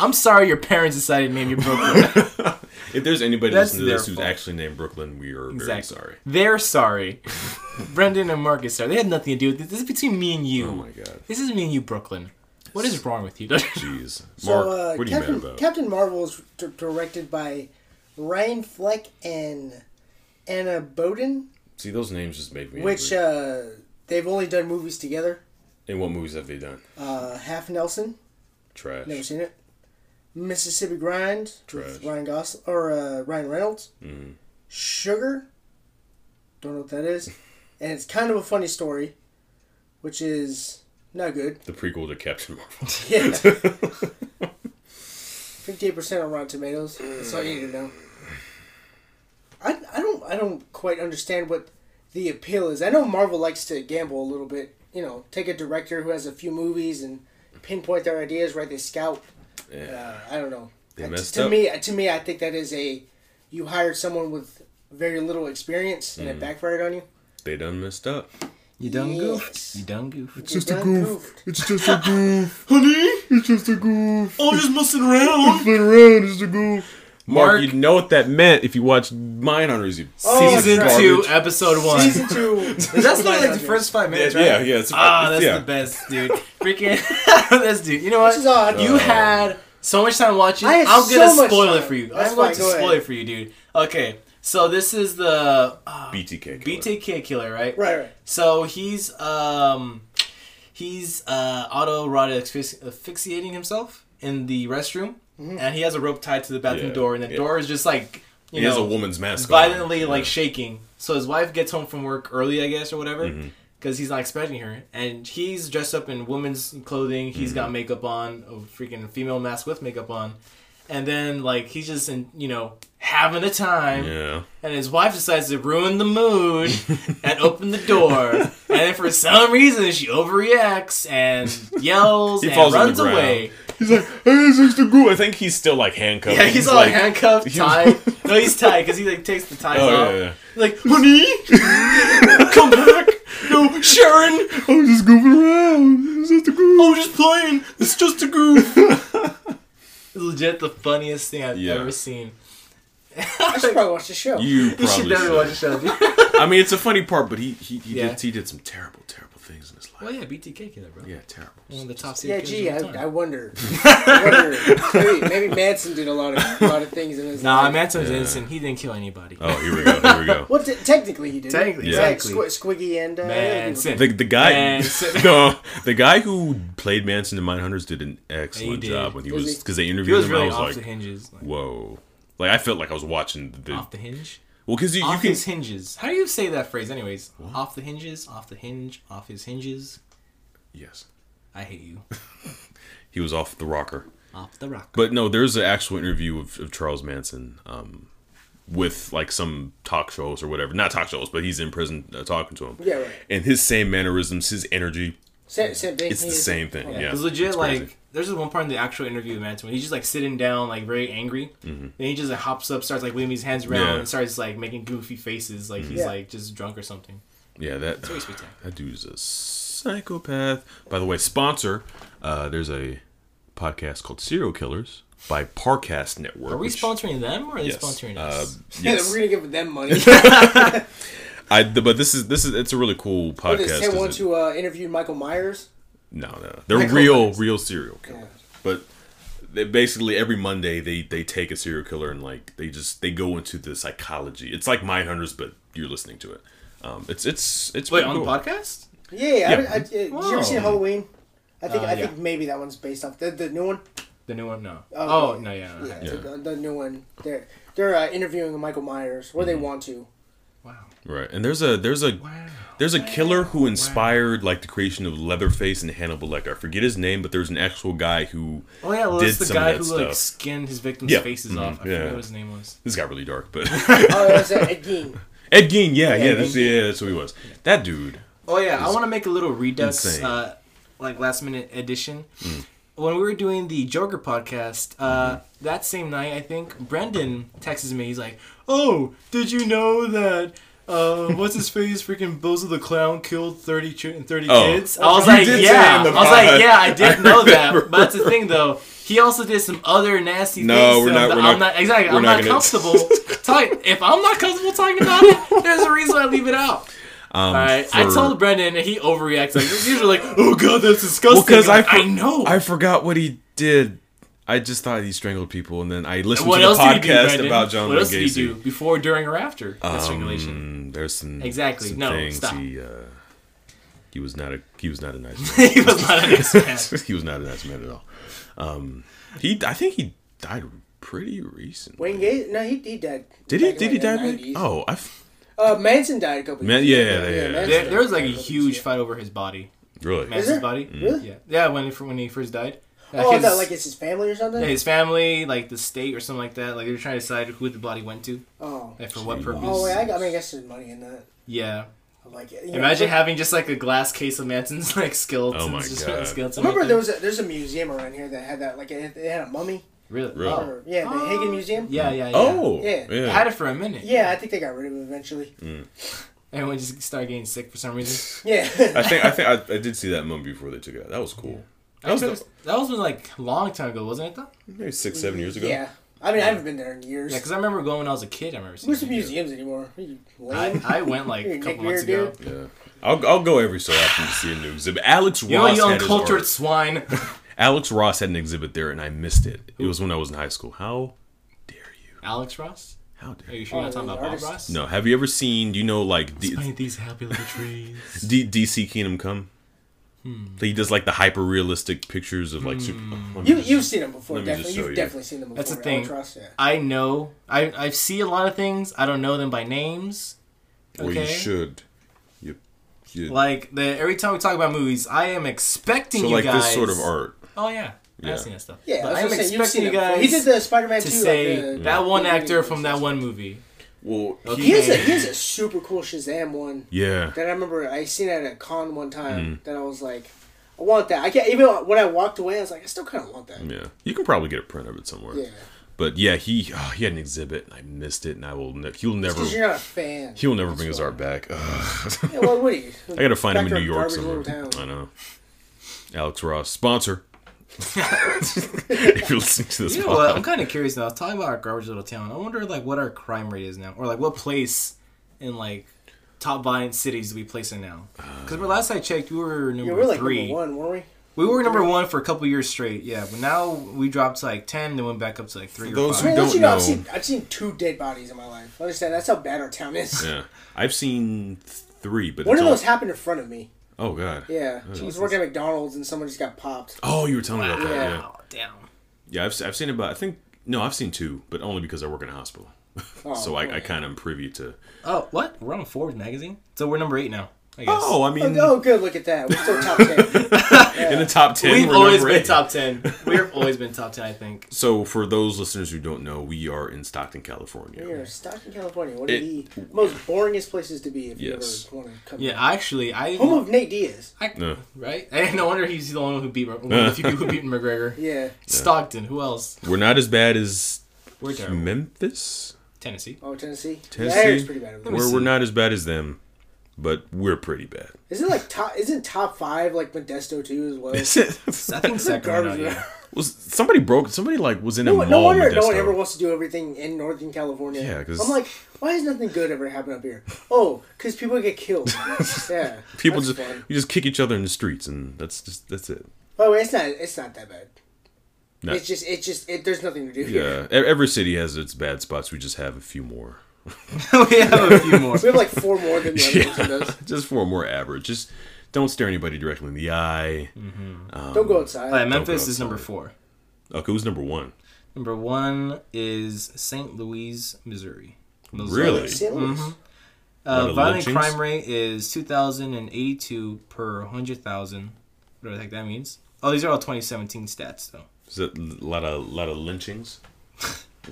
C: I'm sorry your parents decided to name you Brooklyn.
B: If there's anybody
C: That's
B: listening to this
C: their
B: who's actually named Brooklyn, we are very sorry.
C: They're sorry. Brendan and Marcus are. They had nothing to do with this. This is between me and you.
B: Oh my god.
C: This is me and you, Brooklyn. What is wrong with you?
B: Jeez. Mark,
A: So, uh,
B: what are you
A: Captain,
B: mad about?
A: Captain Marvel is d- directed by Ryan Fleck and Anna Boden,
B: See, those names just make me
A: which
B: angry.
A: uh, they've only done movies together.
B: And what movies have they done?
A: Uh, Half Nelson,
B: Trash.
A: never seen it. Mississippi Grind
B: Trash.
A: with Ryan Gosling or uh, Ryan Reynolds.
B: Mhm.
A: Sugar, don't know what that is, and it's kind of a funny story, which is not good.
B: The prequel to Captain Marvel.
A: Yeah. Fifty-eight percent on Rotten Tomatoes. That's all you need to know. I, I don't I don't quite understand what the appeal is. I know Marvel likes to gamble a little bit. You know, take a director who has a few movies and pinpoint their ideas, right? They scout.
B: Yeah.
A: Uh, I don't know.
B: They
A: Uh,
B: messed
A: to
B: up.
A: me, to me, I think that is a you hired someone with very little experience and
B: Mm.
A: it backfired on you.
B: They done messed up.
C: You done
A: Yes.
C: goofed. You done goofed.
A: It's you done goofed.
B: It's just a goof.
C: Honey,
B: It's just a goof.
C: oh, just messing around.
B: Playing around, it's a goof. Mark,
C: Mark-
B: you know what that meant if you watched Mindhunters. You
A: Oh,
C: Season
A: that's
C: two, episode one.
A: Season two.
C: That's not like the first five minutes,
B: Yeah,
C: right?
B: yeah, it's-
C: ah, that's
B: yeah.
C: the best, dude. Freaking, that's dude. You know what?
A: Which is odd.
C: You
B: Uh,
C: had so much time watching.
A: I had
C: I'm gonna
A: so much
C: spoil it for you.
A: That's
C: I'm going to
A: go
C: spoil
A: ahead.
C: it for you, dude. Okay, so this is the uh,
B: BTK. killer.
C: BTK killer, right?
A: Right, right.
C: So he's um he's uh autoerotic asphyxi- asphyxiating himself in the restroom,
A: Mm-hmm.
C: and he has a rope tied to the bathroom
B: Yeah,
C: door, and the
B: yeah.
C: door is just like you
B: He has
C: know
B: a woman's mask on.
C: violently like
B: Yeah.
C: shaking. So his wife gets home from work early, I guess, or whatever,
B: Mm-hmm.
C: because he's not expecting her, and he's dressed up in woman's clothing. He's
B: Mm-hmm.
C: got makeup on, a freaking female mask with makeup on, and then like he's just in you know having a time.
B: Yeah.
C: And his wife decides to ruin the mood and open the door. And then for some reason, she overreacts and yells and runs away.
B: He's like, hey, this is the goof. I think he's still like handcuffed.
C: Yeah, he's, all like, handcuffed,
B: he's-
C: tied. no, he's tied because he like takes the ties
B: Oh,
C: off.
B: yeah, yeah.
C: Like, honey, come back. No, Sharon,
B: I was just goofing around. It's just a goof.
C: I'm just playing. It's just a goof. it's legit the funniest thing I've
B: Yeah.
C: ever seen.
A: I should probably watch the show.
B: You
C: You should
B: probably
C: definitely
B: should.
C: watch the show, dude.
B: I mean, it's a funny part, but he he, he,
C: Yeah.
B: did, he did some terrible, terrible things in his life.
C: Well, yeah, BTK killer, bro.
B: Yeah, terrible.
C: One of the top
A: yeah,
C: serial killers
A: gee,
C: of
A: I,
C: all time.
A: I wonder. I wonder. Maybe, maybe Manson did a lot of a lot of things in his
C: Nah,
A: life.
C: Manson's
B: Yeah.
C: innocent. He didn't kill anybody.
B: Oh, here we go. Here we go.
A: Well, t- technically he did.
C: Technically,
B: Yeah.
C: exactly.
A: Squ- Squiggy and uh,
C: Manson.
B: The, the guy,
C: Manson.
B: no, the guy who played Manson in Mindhunters did an excellent
C: did.
B: job when he
A: Was
B: was
A: he?
B: because they
C: He
B: interviewed
C: was
B: him.
C: really
B: I was
C: off
B: like,
C: the hinges. Like,
B: whoa, like I felt like I was watching the
C: off the hinge?
B: Well because you, you
C: off
B: can
C: his hinges. How do you say that phrase, anyways? Off the hinges, off the hinge, off his hinges.
B: yes
C: I hate you.
B: he was off the rocker.
C: Off the rocker.
B: But no, there's an actual interview of, of Charles Manson um, with like some talk shows or whatever. Not talk shows, but he's in prison uh, talking to him.
A: Yeah, right.
B: And his same mannerisms, his energy,
A: Same, same thing.
B: it's the same thing.
A: Okay.
B: Yeah,
C: It's legit
B: it's
C: like
B: crazy.
C: There's this one part in the actual interview with Manson when he's just like sitting down, like very angry.
B: Mm-hmm.
C: And he just like hops up, starts like waving his hands around,
B: Yeah.
C: and starts like making goofy faces, like he's
A: Yeah.
C: like just drunk or something.
B: yeah, that
C: very spectacular.
B: that dude's a psychopath. By the way, sponsor. Uh, there's a podcast called Serial Killers by Parcast Network.
C: Are we
B: which-
C: sponsoring them or are they
B: Yes.
C: sponsoring
B: Uh,
C: us?
A: Yeah,
B: yes.
A: we're gonna give them money.
B: I but this is this is it's a really cool
A: What
B: podcast.
A: is
B: 'cause
A: Sam one
B: it-
A: to uh, interview Michael Myers?
B: No, no, they're
A: Michael
B: real,
A: Myers.
B: real serial killers. But they basically every Monday they they take a serial killer and like they just they go into the psychology. It's like Mindhunters, but you're listening to it. Um, it's it's it's
C: Wait,
B: pretty
C: on the podcast?
A: Yeah, yeah. I,
B: Yeah.
A: I, I, did you ever
C: Whoa.
A: see Halloween? I think
C: Uh,
A: I think maybe that one's based off the, the new one.
C: The new one? No.
A: Oh,
C: Oh, no, yeah. no,
A: Yeah,
C: yeah.
A: The, the new one. They're they're uh, interviewing Michael Myers, where they
B: Mm-hmm.
A: want to.
C: Wow.
B: Right, and there's a there's a
C: Wow.
B: there's a killer who inspired like the creation of Leatherface and Hannibal Lecter. I forget his name, but there's an actual guy who
C: Oh yeah, well,
B: did
C: it's the
B: some
C: guy who
B: that
C: like skinned his victims'
B: Yeah.
C: faces
B: Mhm,
C: off. I
B: yeah.
C: forget what his name was.
B: this got really dark, but
A: Oh, that's uh, Ed Gein.
B: Ed Gein, yeah, yeah,
A: Ed
B: that's,
A: Gein.
B: yeah, that's who he was. That dude.
C: Oh yeah, I want to make a little redux,
B: insane.
C: uh, like last minute edition.
B: Mm.
C: When we were doing the Joker podcast, uh, that same night, I think Brendan texts me. He's like, "Oh, did you know that?" Uh, what's his face? Freaking Bozo the Clown killed 30, ch- 30
B: Oh.
C: kids. I was
B: You
C: like, yeah. I was like, yeah, I did
B: I
C: know that. But that's the thing, though. He also did some other nasty
B: No,
C: things.
B: we're
C: to
B: not- we're
C: I'm
B: not-
C: not exactly.
B: we're
C: I'm
B: not
C: not comfortable talking. If I'm not comfortable talking about it, there's a reason I leave it out.
B: Um,
C: Alright, I
B: for-
C: told Brendan and he overreacts. Like he's usually like, "Oh god, that's disgusting."
B: Well, because I,
C: Like,
B: for-
C: I know.
B: I forgot what he did. I just thought he strangled people, and then I listened
C: what
B: to the
C: else did he do,
B: podcast about John
C: What
B: Wayne
C: else did he
B: Gacy.
C: do before, during, or after that strangulation?
B: Um, there's some
C: Exactly.
B: some
C: No,
B: things
C: stop.
B: he uh, he was not a he was not a nice man.
C: he was not a nice man.
B: he was not a nice man at all. Um, he I think he died pretty recently.
A: Wayne Gacy? No, he, he died.
B: Did he?
A: back in,
B: Did he die?
A: the
B: back?
A: 90s.
B: Oh, I f-
A: Uh, Manson died a couple
B: Man-
A: years
B: yeah,
A: ago.
B: yeah, yeah.
A: Manson
C: There,
A: died
C: there was like a
A: couple years
C: huge
A: ago.
C: fight over his body.
B: really.
A: Is
C: Manson's
A: there?
C: body.
A: Really?
C: Yeah, yeah. When he, when he first died. Uh,
A: Oh, I
C: his,
A: thought like it's his family or something.
C: yeah, his family, like the state or something like that. Like they were trying to decide who the body went to,
A: oh.
C: like for what purpose.
A: Oh, wait, I, I mean, I guess there's money in that.
C: Yeah.
A: I like it. You know,
C: Imagine having just like a glass case of Manson's like skeletons.
B: Oh my
C: just
B: God.
C: Skeletons
A: Remember, there was a, there's a museum around here that had that like it, it had a mummy.
C: Really.
B: Really?
C: Oh.
A: Or, yeah, the
C: Oh.
A: Haggin Museum.
C: Yeah, yeah, yeah.
B: Oh,
A: Yeah.
B: yeah.
C: I had it for a minute.
A: Yeah, I think they got rid of it eventually. Mm.
C: Everyone just started getting sick for some reason.
A: Yeah.
B: I think I think I, I did see that mummy before they took it out. That was cool. That was
C: Actually, that was like a long time ago, wasn't it? Though.
B: maybe six, seven years ago.
A: yeah. I mean, I haven't been there in years.
C: Yeah, because I remember going when I was a kid. I remember seeing.
A: Where's the
C: it.
A: museums anymore?
C: I. I went like a
A: a
C: couple months
A: Weir
C: ago.
B: Yeah. I'll, I'll go every so often to see a new exhibit. Alex Ross
C: You know, you
B: had his
C: uncultured swine.
B: Alex Ross had an exhibit there, and I missed it. It was when I was in high school. How dare you?
C: Alex Ross.
B: How dare
C: you Are
B: you?
C: sure you're not talking about Bob. Ross?
B: No, have you ever seen? Do you know like D-
C: Paint these happy little trees.
B: D- DC Kingdom Come?
C: Hmm.
B: He does like the hyper realistic pictures of like super. oh, let me
A: You
B: just-
A: you've seen them before,
B: Let me just
A: definitely.
B: show
A: You've
B: you.
A: definitely seen them before.
C: That's the thing.
A: Alex Ross, yeah.
C: I know. I I see a lot of things. I don't know them by names.
B: Or you
C: Okay.
B: should. You, you,
C: Like the every time we talk about movies, I am expecting
B: so
C: you
B: like
C: guys.
B: this sort of art.
C: Oh yeah,
B: Yeah.
C: I've seen that stuff.
A: Yeah,
C: but
A: I
C: I am
A: was gonna say, you've
C: expecting
A: seen
C: you
A: them before.
C: guys
A: He did the Spider-Man
C: to
A: 2.
C: say
A: like the,
C: that one
A: the
C: actor from that one movie.
B: Well,
C: Okay.
A: He has, a, he has a super cool Shazam one
B: yeah.
A: that I remember I seen at a con one time
B: Mm-hmm.
A: that I was like, I want that. I can't even when I walked away, I was like, I still kind of want that.
B: Yeah, you can probably get a print of it somewhere.
A: Yeah,
B: But yeah, he oh, he had an exhibit and I missed it, and I will. Ne- he'll never.
A: because you're not a fan.
B: He'll never
A: That's
B: bring his art back. Ugh.
A: Yeah, well, what are you?
B: I gotta find him in New York somewhere. I know. Alex Ross sponsor. if you're listening to this,
C: You know what? I'm kind of curious now. Talking about our garbage little town, I wonder like what our crime rate is now, or like what place in like top violent cities we place in now? Because last I checked, we were number
A: Yeah, we're like
C: three.
A: number one, weren't we?
C: We were number one for a couple years straight, yeah. But now we dropped to like ten, then went back up to like three
B: For
C: or
B: those
C: five.
B: who
A: I mean,
B: don't
A: you know,
B: know.
A: I've, seen I've seen two dead bodies in my life. Understand? That's how bad our town is.
B: yeah, I've seen three, but
A: One of
B: all-
A: those happened in front of me.
B: Oh god.
A: Yeah, I was working at McDonald's and someone just got popped.
B: Oh, you were telling me about that.
A: Yeah.
B: Yeah.
C: Wow, damn.
B: Yeah, I've, I've seen about. I think no, I've seen two, but only because I work in a hospital.
A: Oh,
B: so I, I kind of am privy to.
C: Oh, what? We're on Forbes magazine, so we're number eight now. I guess.
B: Oh, I mean,
A: Oh, good. Look at that. We're still top ten.
B: in the top 10
C: We've
B: we're
C: always been
B: eight.
C: top ten. We've always been top ten, I think.
B: So for those listeners who don't know, we are in Stockton, California.
A: We are Stockton, California. One of
B: It-
A: the most boringest places to be if
B: Yes.
A: you ever want to come.
C: Yeah,
A: here.
C: actually, I
A: Home of Nate Diaz.
C: I,
B: No.
C: right? And no wonder he's the one who beat one of the few people who beat McGregor.
A: Yeah.
C: Stockton. Who else?
B: We're not as bad as
C: We're.
B: Memphis.
C: Tennessee.
A: Oh, Tennessee.
B: Tennessee?
A: Yeah, I heard it's pretty bad.
B: We're, we're not as bad as them, but we're pretty bad.
A: Isn't like top? Isn't top five like Modesto too as well?
B: Is it?
C: I think Sacramento.
A: Garbage.
C: Yeah.
B: Was somebody broke? Somebody like was in a
A: No,
B: mall.
A: no wonder
B: in
A: no one ever wants to do everything in Northern California.
B: Yeah, 'cause-
A: I'm like, why is nothing good ever happen up here? Oh, because people get killed. yeah,
B: People just
A: fun.
B: you just kick each other in the streets, and that's just that's it.
A: Oh, it's not. It's not that bad.
B: No.
A: It's just. It's just. It, there's nothing to do
B: Yeah,
A: here.
B: e- every city has its bad spots. We just have a few more.
C: we have a few more.
A: We have like four more than the other
B: Yeah.
A: does.
B: just four more average. Just don't stare anybody directly in the eye. Um,
A: Don't go outside.
C: All right, Memphis
B: go
C: is number four.
B: Okay, who's number one?
C: Number one is St. Louis, Missouri. Those
B: Really?
A: St. Louis.
C: Mhm. Uh, violent
B: lynchings?
C: crime rate is 2,082 per 100,000. What the heck that means? Oh, these are all 2017 stats, though.
B: Is it a lot of lot of lynchings?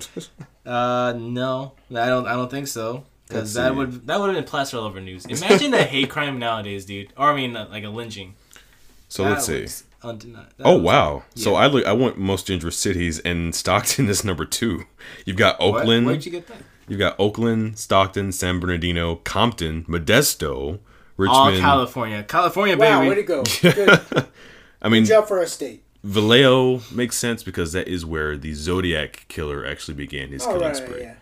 C: Uh, no, I don't. I don't think so. Because that would that would have been plastered all over news. Imagine a hate crime nowadays, dude. Or I mean, uh, like a lynching.
B: So
C: That
B: let's see.
C: undeni-
B: Oh
C: looks-
B: wow! So
C: yeah.
B: I look. I want most dangerous cities, and Stockton is number two. You've got
C: What?
B: Oakland.
C: Where'd you get that?
B: You've got Oakland, Stockton, San Bernardino, Compton, Modesto, Richmond.
C: All
B: Richmond.
C: California, California,
A: Wow,
C: baby.
A: way to go. Good
B: I mean,
A: job for our state.
B: Vallejo makes sense because that is where the Zodiac killer actually began his
A: Oh,
B: killing
A: right,
B: spree,
A: right, yeah.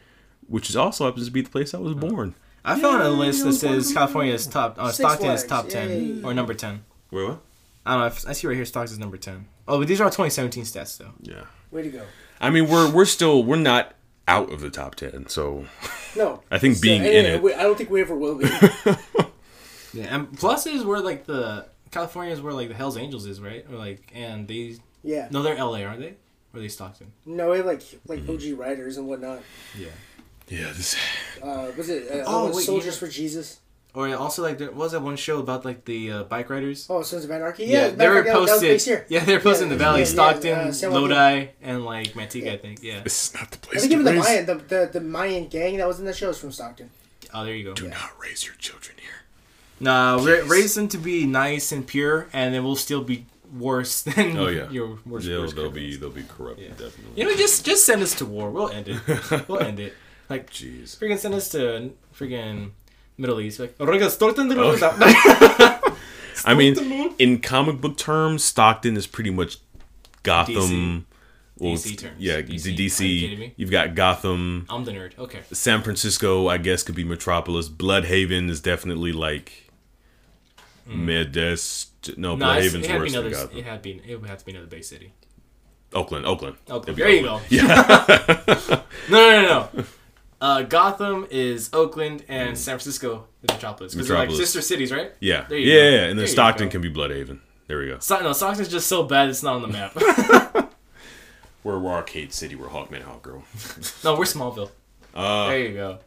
B: which is also happens to be the place I was born.
C: I found a list that says California is top. Uh,
A: Six
C: Stockton is
A: Flags,
C: top ten
A: yay.
C: or number ten.
B: Wait, what?
C: I don't know. If, I see right here Stockton is number ten. Oh, but these are all 2017 stats though.
B: Yeah.
A: Way to go.
B: I mean, we're we're still we're not out of the top ten, so
A: No.
B: I think
A: So,
B: being in it.
A: I don't think we ever will be.
C: Yeah, and plus is where like the California is where like the Hell's Angels is, right? Or like, and they
A: Yeah.
C: no, they're LA, aren't they? Or are they Stockton?
A: No, we have like like
B: Mm-hmm.
A: OG writers and whatnot.
C: Yeah.
B: Yeah, this.
A: Uh, was it uh,
C: Oh,
A: oh,
C: wait,
A: Soldiers
C: yeah.
A: for Jesus?
C: Or also like there was that one show about like the uh, bike riders.
A: Oh, Sons of Anarchy.
C: Yeah,
A: Yeah,
C: they were
A: matter of that was
C: posted.
A: based here.
C: Yeah, they were posted in the valley,
A: yeah, yeah,
C: Stockton,
A: uh,
C: Lodi, and like Manteca, I think. Yeah.
B: This is not the place.
A: I
B: place
A: think
B: to
A: even the
B: raise.
A: Mayan, the, the the Mayan gang that was in the show is from Stockton.
C: Oh, there you go.
B: Do not raise your children here.
C: Nah, ra- raise them to be nice and pure, and then we'll still be worse than
B: Oh yeah,
C: your worst.
B: They'll,
C: worst
B: they'll be they'll be corrupt.
C: Yeah.
B: Definitely.
C: You know, just just send us to war. We'll end it. we'll end it. Like
B: Jeez.
C: freaking send us to freaking Middle East. Like "Oiga, Stockton de
B: Oh. I mean, in comic book terms, Stockton is pretty much Gotham. Well,
C: DC terms.
B: Yeah,
C: DC.
B: DC.
C: you
B: you've got Gotham.
C: I'm the nerd. Okay.
B: San Francisco, I guess, could be Metropolis. Blüdhaven is definitely like No,
C: Hmm. No, it be
B: worse than
C: another.
B: Gotham.
C: It had been. It would have to be another Bay city.
B: Oakland, Oakland.
C: Oakland. There you
B: Oakland.
C: go.
B: Yeah.
C: No, no, no, no. Uh, Gotham is Oakland, and San Francisco is Metropolis. Because they're like sister cities, right?
B: yeah.
C: There
B: Yeah,
C: go.
B: yeah, and then
C: you
B: Stockton can be Blüdhaven. There we go.
C: So, no, Stockton's just so bad it's not on the map.
B: We're, we're Arcade City. We're Hawkman, Hawkgirl.
C: no, we're Smallville.
B: Uh,
C: There you go.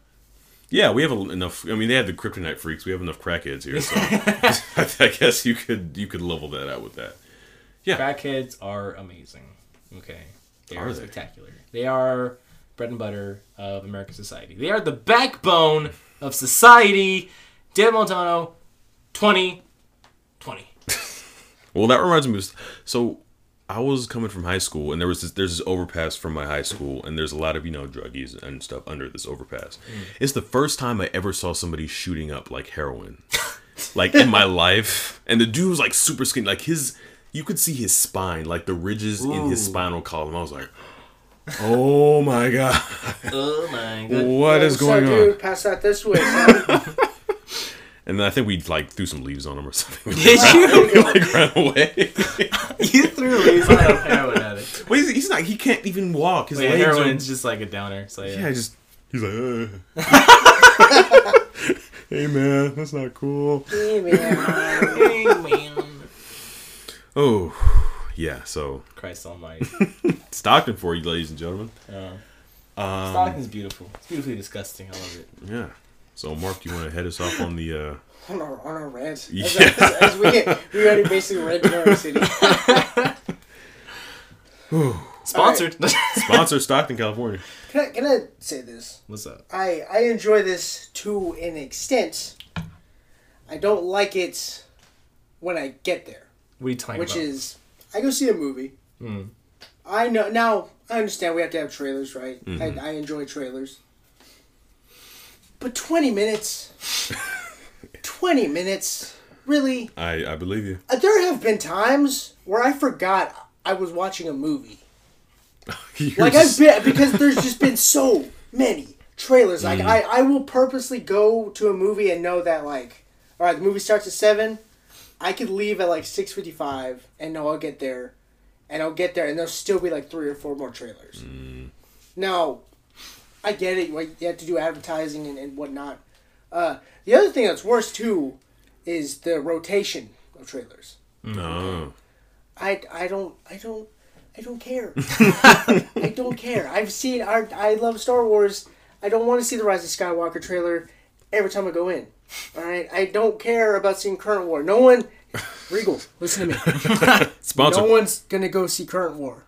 B: Yeah, we have enough. I mean, they have the kryptonite freaks. We have enough crackheads here, so I guess you could you could level that out with that. Yeah.
C: Crackheads are amazing. Okay. They are,
B: Are they?
C: spectacular. They are bread and butter of American society. They are the backbone of society. Dan Montano, 2020.
B: Well, that reminds me. So I was coming from high school, and there was this, there's this overpass from my high school, and there's a lot of you know druggies and stuff under this overpass. Mm. It's the first time I ever saw somebody shooting up like heroin, like in my life. And the dude was like super skinny, like his. You could see his spine, like the ridges in his spinal column. I was like, "Oh my god,
C: Oh my god.
B: what is
A: What's up,
B: going on?"
A: dude? Pass that this way, son.
B: And then I think we like threw some leaves on him or something.
C: Did you?
B: like ran away.
C: you threw leaves on a heroin addict.
B: well, he's, he's not. He can't even walk. His
C: Wait,
B: legs are-
C: heroin's just like a downer. So yeah.
B: Yeah, just he's like, uh. hey man, that's not cool.
A: Hey, man.
C: Hey, man.
B: Oh, yeah. So
C: Christ Almighty.
B: Stockton for you, ladies and gentlemen.
C: Uh,
B: Um,
C: Stockton's beautiful. It's beautifully disgusting. I love it.
B: yeah. So Mark, do you want to head us off on the? uh
A: on our on our rant. As,
B: Yeah.
A: as, as we we already basically read New York City.
C: Sponsored.
B: sponsored, Stockton, California.
A: Can I can I say this?
C: What's up?
A: I I enjoy this to an extent. I don't like it when I get there,
C: What are you talking
A: which
C: about?
A: is I go see a movie.
C: Hmm.
A: I know now. I understand we have to have trailers, right?
B: Mm-hmm.
A: I, I enjoy trailers, but twenty minutes, twenty minutes, really.
B: I I believe you.
A: Uh, There have been times where I forgot I was watching a movie. Like I've been because there's just been so many trailers. Like
B: Mm.
A: I, I will purposely go to a movie and know that like, all right, the movie starts at seven. I could leave at like six fifty five and know I'll get there, and I'll get there and there'll still be like three or four more trailers.
B: Mm.
A: Now, I get it. Like you have to do advertising and, and whatnot. Uh, the other thing that's worse too is the rotation of trailers.
B: no.
A: I, I don't I don't I don't care. I don't care. I've seen our I love Star Wars. I don't want to see the Rise of Skywalker trailer every time I go in. All right, I don't care about seeing Current War. No one, Regal, listen to me.
B: Sponsor.
A: No one's gonna go see Current War.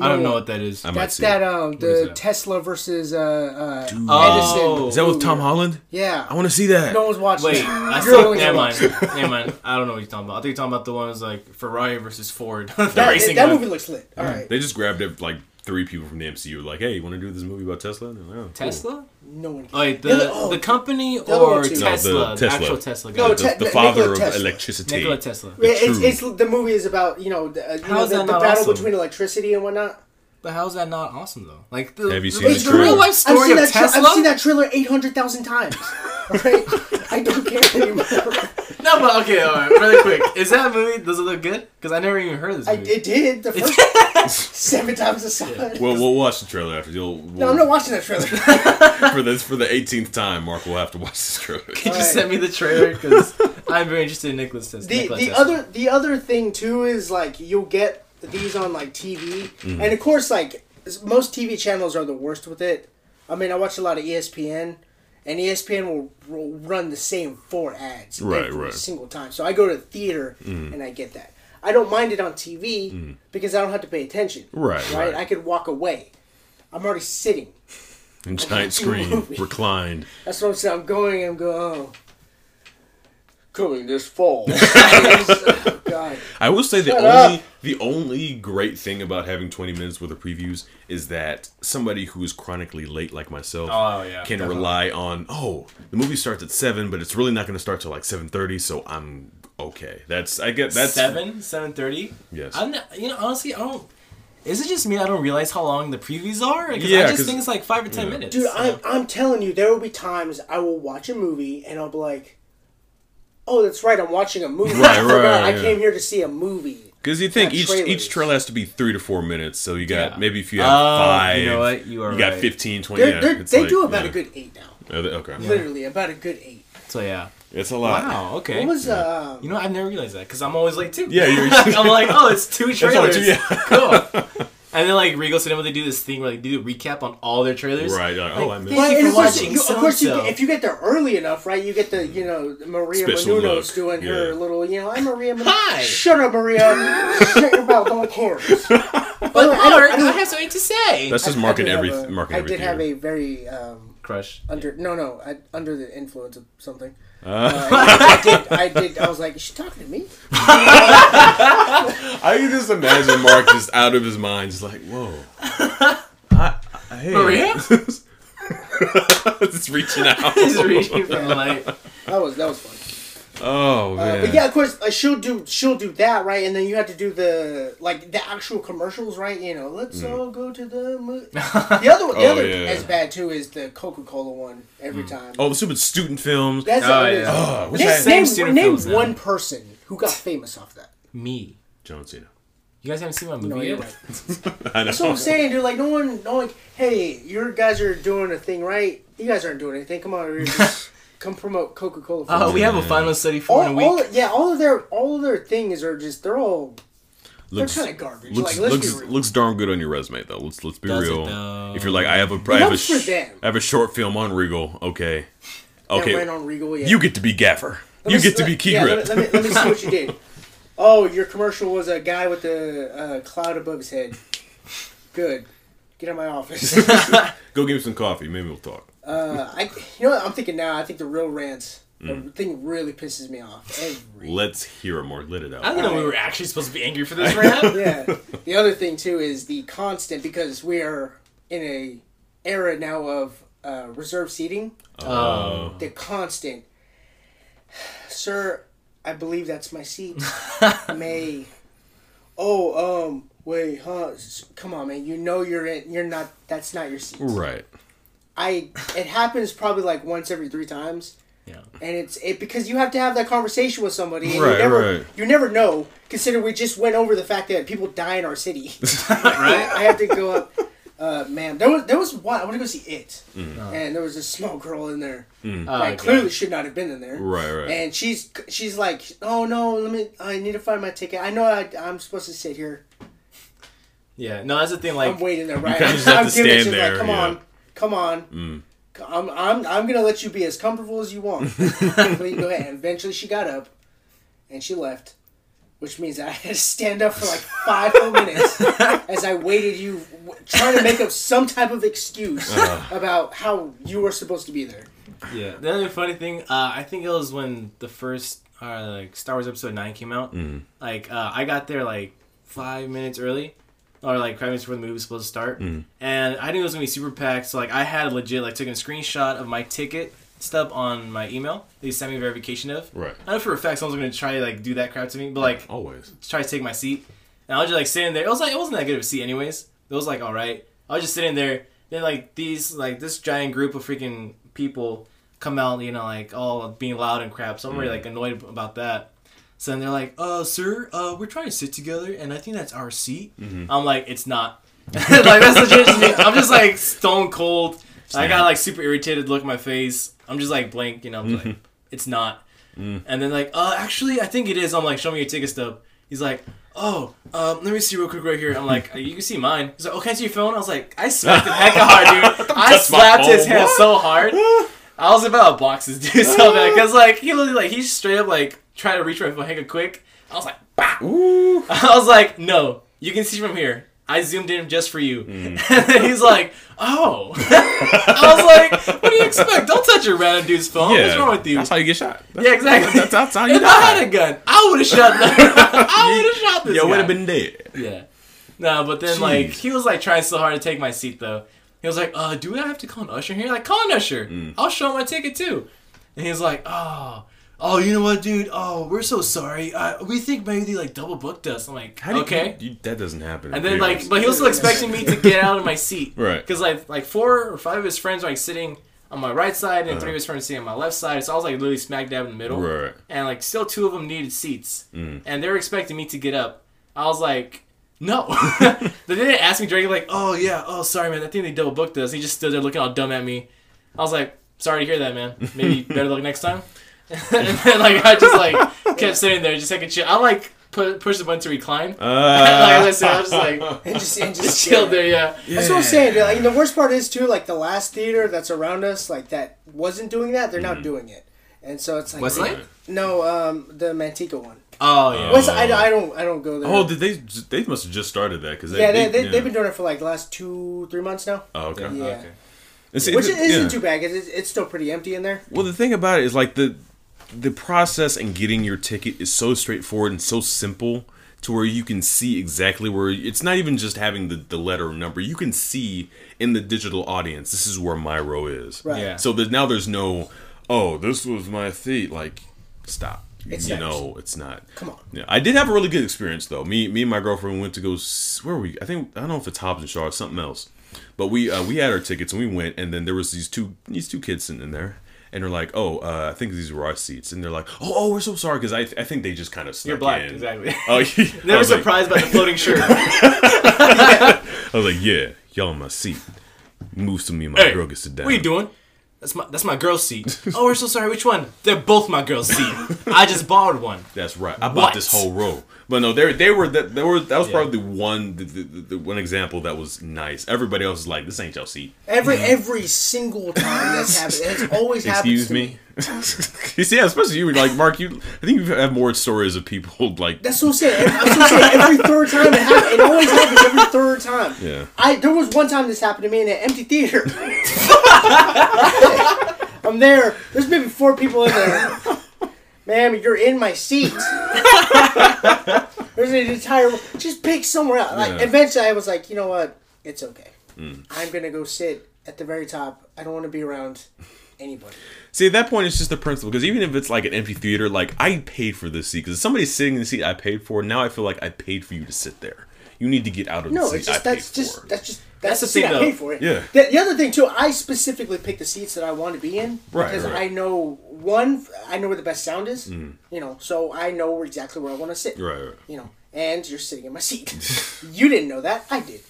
C: I don't know what that is.
B: I might
A: That's
B: see
A: that
B: it.
A: um
C: is
A: the
C: that?
A: Tesla versus uh, uh
C: Oh.
A: Edison.
B: Is that with Tom
A: movie.
B: Holland?
A: Yeah.
B: I want to see that.
A: No one's watching.
C: Wait,
A: it.
C: I
A: You're
C: still
A: only
C: never mind.
A: watch it.
C: Never mind. I don't know what you're talking about. I think you're talking about the ones like Ferrari versus Ford. the
A: That,
C: racing
A: that
C: one.
A: movie looks lit. All right.
B: They just grabbed it, like three people from the MCU, like, hey, you want to do this movie about Tesla? And they're like, oh, cool.
C: Tesla?
A: No one.
C: Oh, wait, the
A: Yeah, oh.
C: the company
A: The
C: or
A: one. No,
B: the
C: Tesla, the,
B: Tesla.
C: actual Tesla guy.
A: No,
B: The,
A: Te-
B: the
A: Nikola
B: father of
A: Tesla.
B: electricity.
C: Nikola Tesla.
A: Yeah, It's, it's the movie is about you know the, uh, you know, the, the battle
C: awesome?
A: between electricity and whatnot.
C: But how's that not awesome though? Like, the,
B: Have you seen
C: it's
B: the
C: the real
B: trailer?
C: life
A: I've
C: story
A: seen
C: of
A: that. tra-
C: Tesla?
A: I've seen that trailer eight hundred thousand times. Right? I don't care anymore.
C: No, but okay, all right, really quick. Is that movie? Does it look good? Because I never even heard of this
A: I,
C: movie.
A: it did the first seven times I saw it.
B: Well, we'll watch the trailer after. You'll,
A: no,
B: we'll,
A: I'm not watching that trailer.
B: for this for the 18th time. Mark will have to watch this trailer.
C: Could you
A: Alright.
C: send me the trailer? Because I'm very interested in Nicholas Tesla.
A: the
C: Nikola
A: the
C: Tesla.
A: other the other thing too is like you'll get these on like TV,
B: Mm-hmm.
A: and of course like most TV channels are the worst with it. I mean, I watch a lot of ESPN, and ESPN will, will run the same four ads
B: Right,
A: every
B: right. Mm-hmm.
A: single time. So I go to the theater and I get that. I don't mind it on TV because I don't have to pay attention.
B: Right,
A: right.
B: right.
A: I could walk away. I'm already sitting.
B: And giant screen, reclined.
A: That's what I'm saying. I'm going. I'm going. Oh. Coming this fall. God.
B: I will say the
A: Shut
B: only the only great thing about having 20 minutes worth of previews is that somebody who is chronically late like myself
C: Oh, yeah,
B: can
C: definitely.
B: rely on oh the movie starts at 7 but it's really not going to start till like 7:30 so I'm okay. That's I get that's
C: seven, seven thirty.
B: Yes.
C: I'm not, you know, honestly, I don't. Is it just me? I don't realize how long the previews are. Because
B: Yeah,
C: I just think it's like five or ten
B: yeah.
C: minutes.
A: Dude,
C: so-
A: I'm, I'm telling you, there will be times I will watch a movie and I'll be like, oh, that's right, I'm watching a movie.
B: Right,
A: I forgot
B: right,
A: I
B: yeah.
A: came here to see a movie.
B: Because you think each
A: trailers.
B: each trailer has to be three to four minutes, so you got
C: Yeah.
B: maybe if you have
C: Oh,
B: five,
C: you know what? You are
B: got
C: right.
B: 15, 20.
A: They're, they're,
B: it's
A: they
B: like-
A: do about
B: yeah.
A: a good eight now.
B: They- okay,
A: Literally, about a good eight.
C: So yeah.
B: it's a lot.
C: Wow. Okay.
A: What was, um,
C: You know, I've never realized that because I'm always late too.
B: Yeah, you're-
C: I'm like, oh, it's two trailers.
B: two, yeah.
C: cool. And then like Regal Cinema, they do this thing where they do a recap on all their trailers.
B: Right. Like, oh, I missed.
C: Thank you
A: and
C: for
A: of course,
C: watching
A: you, of course you,
C: so-and-so.
A: if you get there early enough, right, you get the, you know, Maria
B: Special
A: Menounos
B: look,
A: doing her little, you know, I'm Maria Menounos.
C: Hi.
A: Shut up, Maria. Shut your mouth. No one cares.
C: But
A: I don't-
C: Mark,
A: I
C: I,
A: don't-
C: have something to say.
B: That's just
A: I- I
B: marking
A: did have
B: every
A: a-
B: marking
A: I
B: every
A: did have a very um,
C: Crush.
A: under no no I, under the influence of something.
B: Uh,
A: Uh, I, did, I did. I was like, is she talking to me?
B: I can just imagine Mark just out of his mind, just like, whoa. I, I, hey.
C: Maria?
B: just reaching out.
C: Just reaching from like,
A: That was that was fun.
B: Oh
A: Uh, but yeah, of course, uh, she'll do she'll do that right, and then you have to do the like the actual commercials, right? You know, let's all go to the movie. The other one, the
B: Mm. Oh,
A: other
B: yeah.
A: as bad too is the Coca Cola one every time.
B: Oh, the stupid student films.
A: That's
C: Oh,
A: how
C: yeah.
B: Oh, which
A: Name, name,
C: student
A: name
C: films now.
A: one person who got famous off that.
C: me.
B: John Cena.
C: You guys haven't seen my movie
A: No,
C: yet?
A: you're right.
B: I know.
A: That's what I'm saying, dude. Like, no one, no like, hey, your guys are doing a thing, right? You guys aren't doing anything. Come on, over here, just come promote Coca Cola.
C: Oh, we have a final study for in a week.
A: all, yeah, all of their, all of their things are just, they're all,
B: looks,
A: they're kind of garbage.
B: looks,
A: like, let's
B: looks,
A: be real.
B: looks darn good on your resume though. Let's let's be
C: Does
B: real.
C: though?
B: if you're like, I have a, I have a, sh- I have a short film on Regal. Okay, okay,
A: ran on Regal. Yeah.
B: you get to be Gaffer.
A: Let
B: you
A: me
B: get
A: s-
B: to be
A: let-
B: key
A: yeah,
B: grip.
A: Let me, let, me, let me see what you did. Oh, your commercial was a guy with a uh, cloud above his head. Good. Get out of my office.
B: Go get me some coffee. Maybe we'll talk.
A: Uh, I, you know what? I'm thinking now. I think the real rants.
B: Mm.
A: The thing really pisses me off. Every
B: Let's hear it more. Let it out.
C: I didn't know we were actually supposed to be angry for this rant.
A: yeah. The other thing too is the constant because we are in a era now of uh, reserve seating.
C: Oh.
A: The constant, sir. I believe that's my seat. May. oh, um, wait, huh? Come on, man. You know you're in. You're not. That's not your seat.
B: Right.
A: I. It happens probably like once every three times.
C: Yeah.
A: and it's it because you have to have that conversation with somebody and
B: Right,
A: you never
B: right.
A: you never know consider we just went over the fact that people die in our city
C: Right?
A: i have to go up uh, man there was there was one i want to go see it
B: Mm.
A: and there was a small girl in there
C: Oh,
A: that
C: okay.
A: clearly should not have been in there
B: Right, right.
A: and she's she's like oh no let me i need to find my ticket i know I, i'm supposed to sit here
C: Yeah. No, that's the thing. Like,
A: i'm waiting there right
B: kinda just have
A: i'm
B: to
A: giving it
B: stand there,
A: like come
B: yeah.
A: on come on I'm, I'm, I'm gonna let you be as comfortable as you want. but you go ahead. And eventually she got up and she left. Which means I had to stand up for like five whole minutes as I waited you, w- trying to make up some type of excuse about how you were supposed to be there.
C: Yeah. The other funny thing, uh, I think it was when the first uh, like Star Wars Episode Nine came out. Like uh, I got there like five minutes early, or like five minutes before the movie was supposed to start, mm. and I knew it was gonna be super packed. So like I had legit like taken a screenshot of my ticket stub on my email. They sent me verification of.
B: Right.
C: I know for a fact someone's gonna try to like do that crap to me, but like
B: Always.
C: try to take my seat. And I was just like sitting there. It was like it wasn't that good of a seat anyways. It was like all right. I was just sitting there. Then like these like this giant group of freaking people come out, you know, like all being loud and crap. So I'm really mm. like annoyed about that. So then they're like, "Uh, sir, uh, we're trying to sit together, and I think that's our seat." I'm like, "It's not." like that's legit. I'm just like stone cold. I got like super irritated look at my face. I'm just like blank, you know. Just like, it's not. And then like, uh, actually, I think it is. I'm like, show me your ticket stub. He's like, oh, um, let me see real quick right here. I'm like, you can see mine. He's like, oh, can I see your phone? I was like, I smacked him hecka hard, dude. I slapped his hand so hard. I was about to box this dude so bad because like he literally like he straight up like tried to reach my phone hecka quick. I was like, bah.
B: Ooh.
C: I was like, no, you can see from here. I zoomed in just for you.
B: Mm.
C: And then he's like, oh. I was like, what do you expect? Don't touch a random dude's phone. What's wrong with you?
B: That's how you get shot. That's,
C: yeah, exactly.
B: That's, that's how you
C: if I had a gun, I would have shot. that. I would have shot this
B: Yo, would have been dead.
C: Yeah. No, but then like he was like trying so hard to take my seat though. He was like, "Uh, do I have to call an usher here?" Like, call an usher.
B: Mm.
C: I'll show him my ticket too. And he's like, "Oh, oh, you know what, dude? Oh, we're so sorry. Uh, we think maybe they like double booked us." I'm like,
B: How do you-
C: "Okay."
B: you- that doesn't happen.
C: And then like, but he was still expecting me to get out of my seat,
B: Right.
C: Because like like four or five of his friends were like sitting on my right side, and three
B: Uh-huh.
C: of his friends sitting on my left side. So I was like literally smack dab in the middle,
B: Right.
C: and like still two of them needed seats,
B: Mm.
C: and they were expecting me to get up. I was like, no. they didn't ask me directly like, oh yeah, oh sorry man, I think they double booked us. He just stood there looking all dumb at me. I was like, sorry to hear that, man. Maybe better luck next time. and then like I just like kept sitting there, just taking chill. I like put push the button to recline. like
B: Uh,
C: I said, I was just like
A: And just, and just
C: just chilled there, yeah.
A: That's what I'm saying. Like, and the worst part is too, like the last theater that's around us, like that wasn't doing that. They're
B: Mm-hmm.
A: not doing it, and so it's like
C: Westlake?
A: No, um, the Manteca one.
C: Oh yeah.
A: West, I, I don't, I don't go there.
B: oh, did they? They must have just started that because they,
A: yeah, they, they,
B: yeah.
A: they've been doing it for like the last two, three months now.
B: Oh, okay.
A: Yeah.
C: Okay.
B: See,
A: Which
B: the-
A: isn't
B: yeah.
A: too bad because it's, it's still pretty empty in there.
B: Well, the thing about it is like the the process and getting your ticket is so straightforward and so simple to where you can see exactly where it's not even just having the, the letter or number. You can see in the digital audience this is where my row is.
A: Right.
C: Yeah.
B: So that now there's no oh this was my seat like stop.
A: It's
B: you
A: not
B: know it's not.
A: Come on.
B: Yeah, I did have a really good experience though. Me, me and my girlfriend went to go. Where were we? I think I don't know if it's Hobbs and Shaw or something else. But we uh, we had our tickets and we went, and then there was these two these two kids sitting in there, and they're like, "Oh, uh, I think these were our seats," and they're like, "Oh, oh, we're so sorry," because I, I think they just kind of snuck
C: You're black,
B: in.
C: exactly.
B: Oh, yeah. I
C: Never
B: was like-
C: surprised by the floating shirt.
B: I was like, "Yeah, y'all on my seat." Moves to me, my
C: Hey,
B: girl gets to down.
C: What are you doing? That's my that's my girl's seat. oh, we're so sorry. Which one? They're both my girl's seat. I just borrowed one.
B: That's right. I bought
C: What?
B: this whole row. But no, they they were that they were that was
C: Yeah.
B: probably the one the, the, the, the one example that was nice. Everybody else is like, "This ain't your seat."
A: Every every single time that's happened, it's always happens.
B: Excuse
A: to
B: me. you see, yeah, especially you, like Mark. You, I think you have more stories of people like.
A: That's what I'm saying. That's I'm saying. Every third time it happens. It always happens every third time.
B: Yeah.
A: I there was one time this happened to me in an empty theater. I'm there. There's maybe four people in there. Ma'am, you're in my seat. There's an entire. Room. Just pick somewhere else. Like
B: Yeah.
A: eventually, I was like, you know what? It's okay.
B: Mm.
A: I'm gonna go sit at the very top. I don't want to be around anybody.
B: See, at that point, it's just the principle. Because even if it's like an empty theater, like I paid for this seat. Because somebody's sitting in the seat I paid for. Now I feel like I paid for you to sit there. You need to get out of the
A: No,
B: seat
A: it's just
B: I paid
A: that's just that's just
C: That's
A: that's,
C: the
A: the seat
C: thing,
A: I
C: though.
A: paid for it.
B: Yeah.
A: The, the other thing too, I specifically pick the seats that I want to be in
B: Right,
A: because
B: right.
A: I know one, I know where the best sound is.
B: Mm-hmm.
A: You know, so I know exactly where I want to sit.
B: right, right.
A: You know, and you're sitting in my seat. you didn't know that, I did.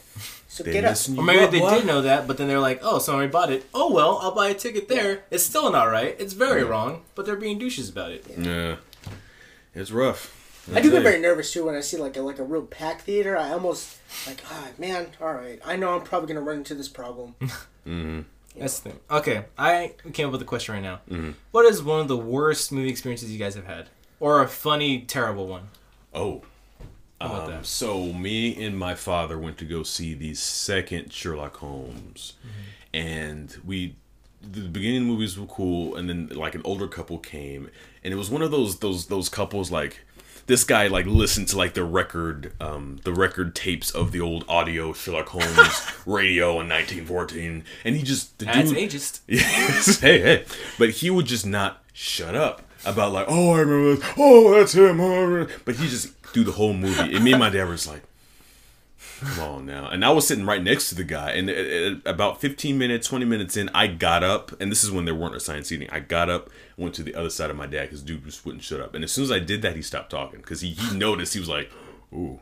A: So
B: They
A: get up.
B: listen you
C: Or maybe
B: up,
C: they
B: boy.
C: did know that, but then they're like, "Oh, somebody bought it. Oh well, I'll buy a ticket there. It's still not right. It's very wrong." But they're being douches about it.
B: Yeah, it's rough.
A: I do get very nervous too when I see like a like a real packed theater. I almost like, ah, man, all right. I know I'm probably gonna run into this problem.
C: That's the thing. Okay, I came up with a question right now.
B: Mm-hmm.
C: What is one of the worst movie experiences you guys have had, or a funny, terrible one?
B: Oh.
C: How about
B: Um,
C: that?
B: so me and my father went to go see the second Sherlock Holmes, and we the beginning of the movies were cool, and then like an older couple came, and it was one of those those those couples like this guy like listened to like the record um the record tapes of the old audio Sherlock Holmes radio in 1914, and he just the
C: That's
B: dude
C: ageist.
B: Yes. hey, hey. But he would just not shut up about like, oh, I remember this. Oh, that's him. oh, But he just through the whole movie. And me and my dad just like, come on now. And I was sitting right next to the guy. And at- at about 15 minutes, 20 minutes in, I got up. And this is when there weren't assigned seating. I got up, went to the other side of my dad because dude just wouldn't shut up. And as soon as I did that, he stopped talking because he, he noticed. He was like, ooh,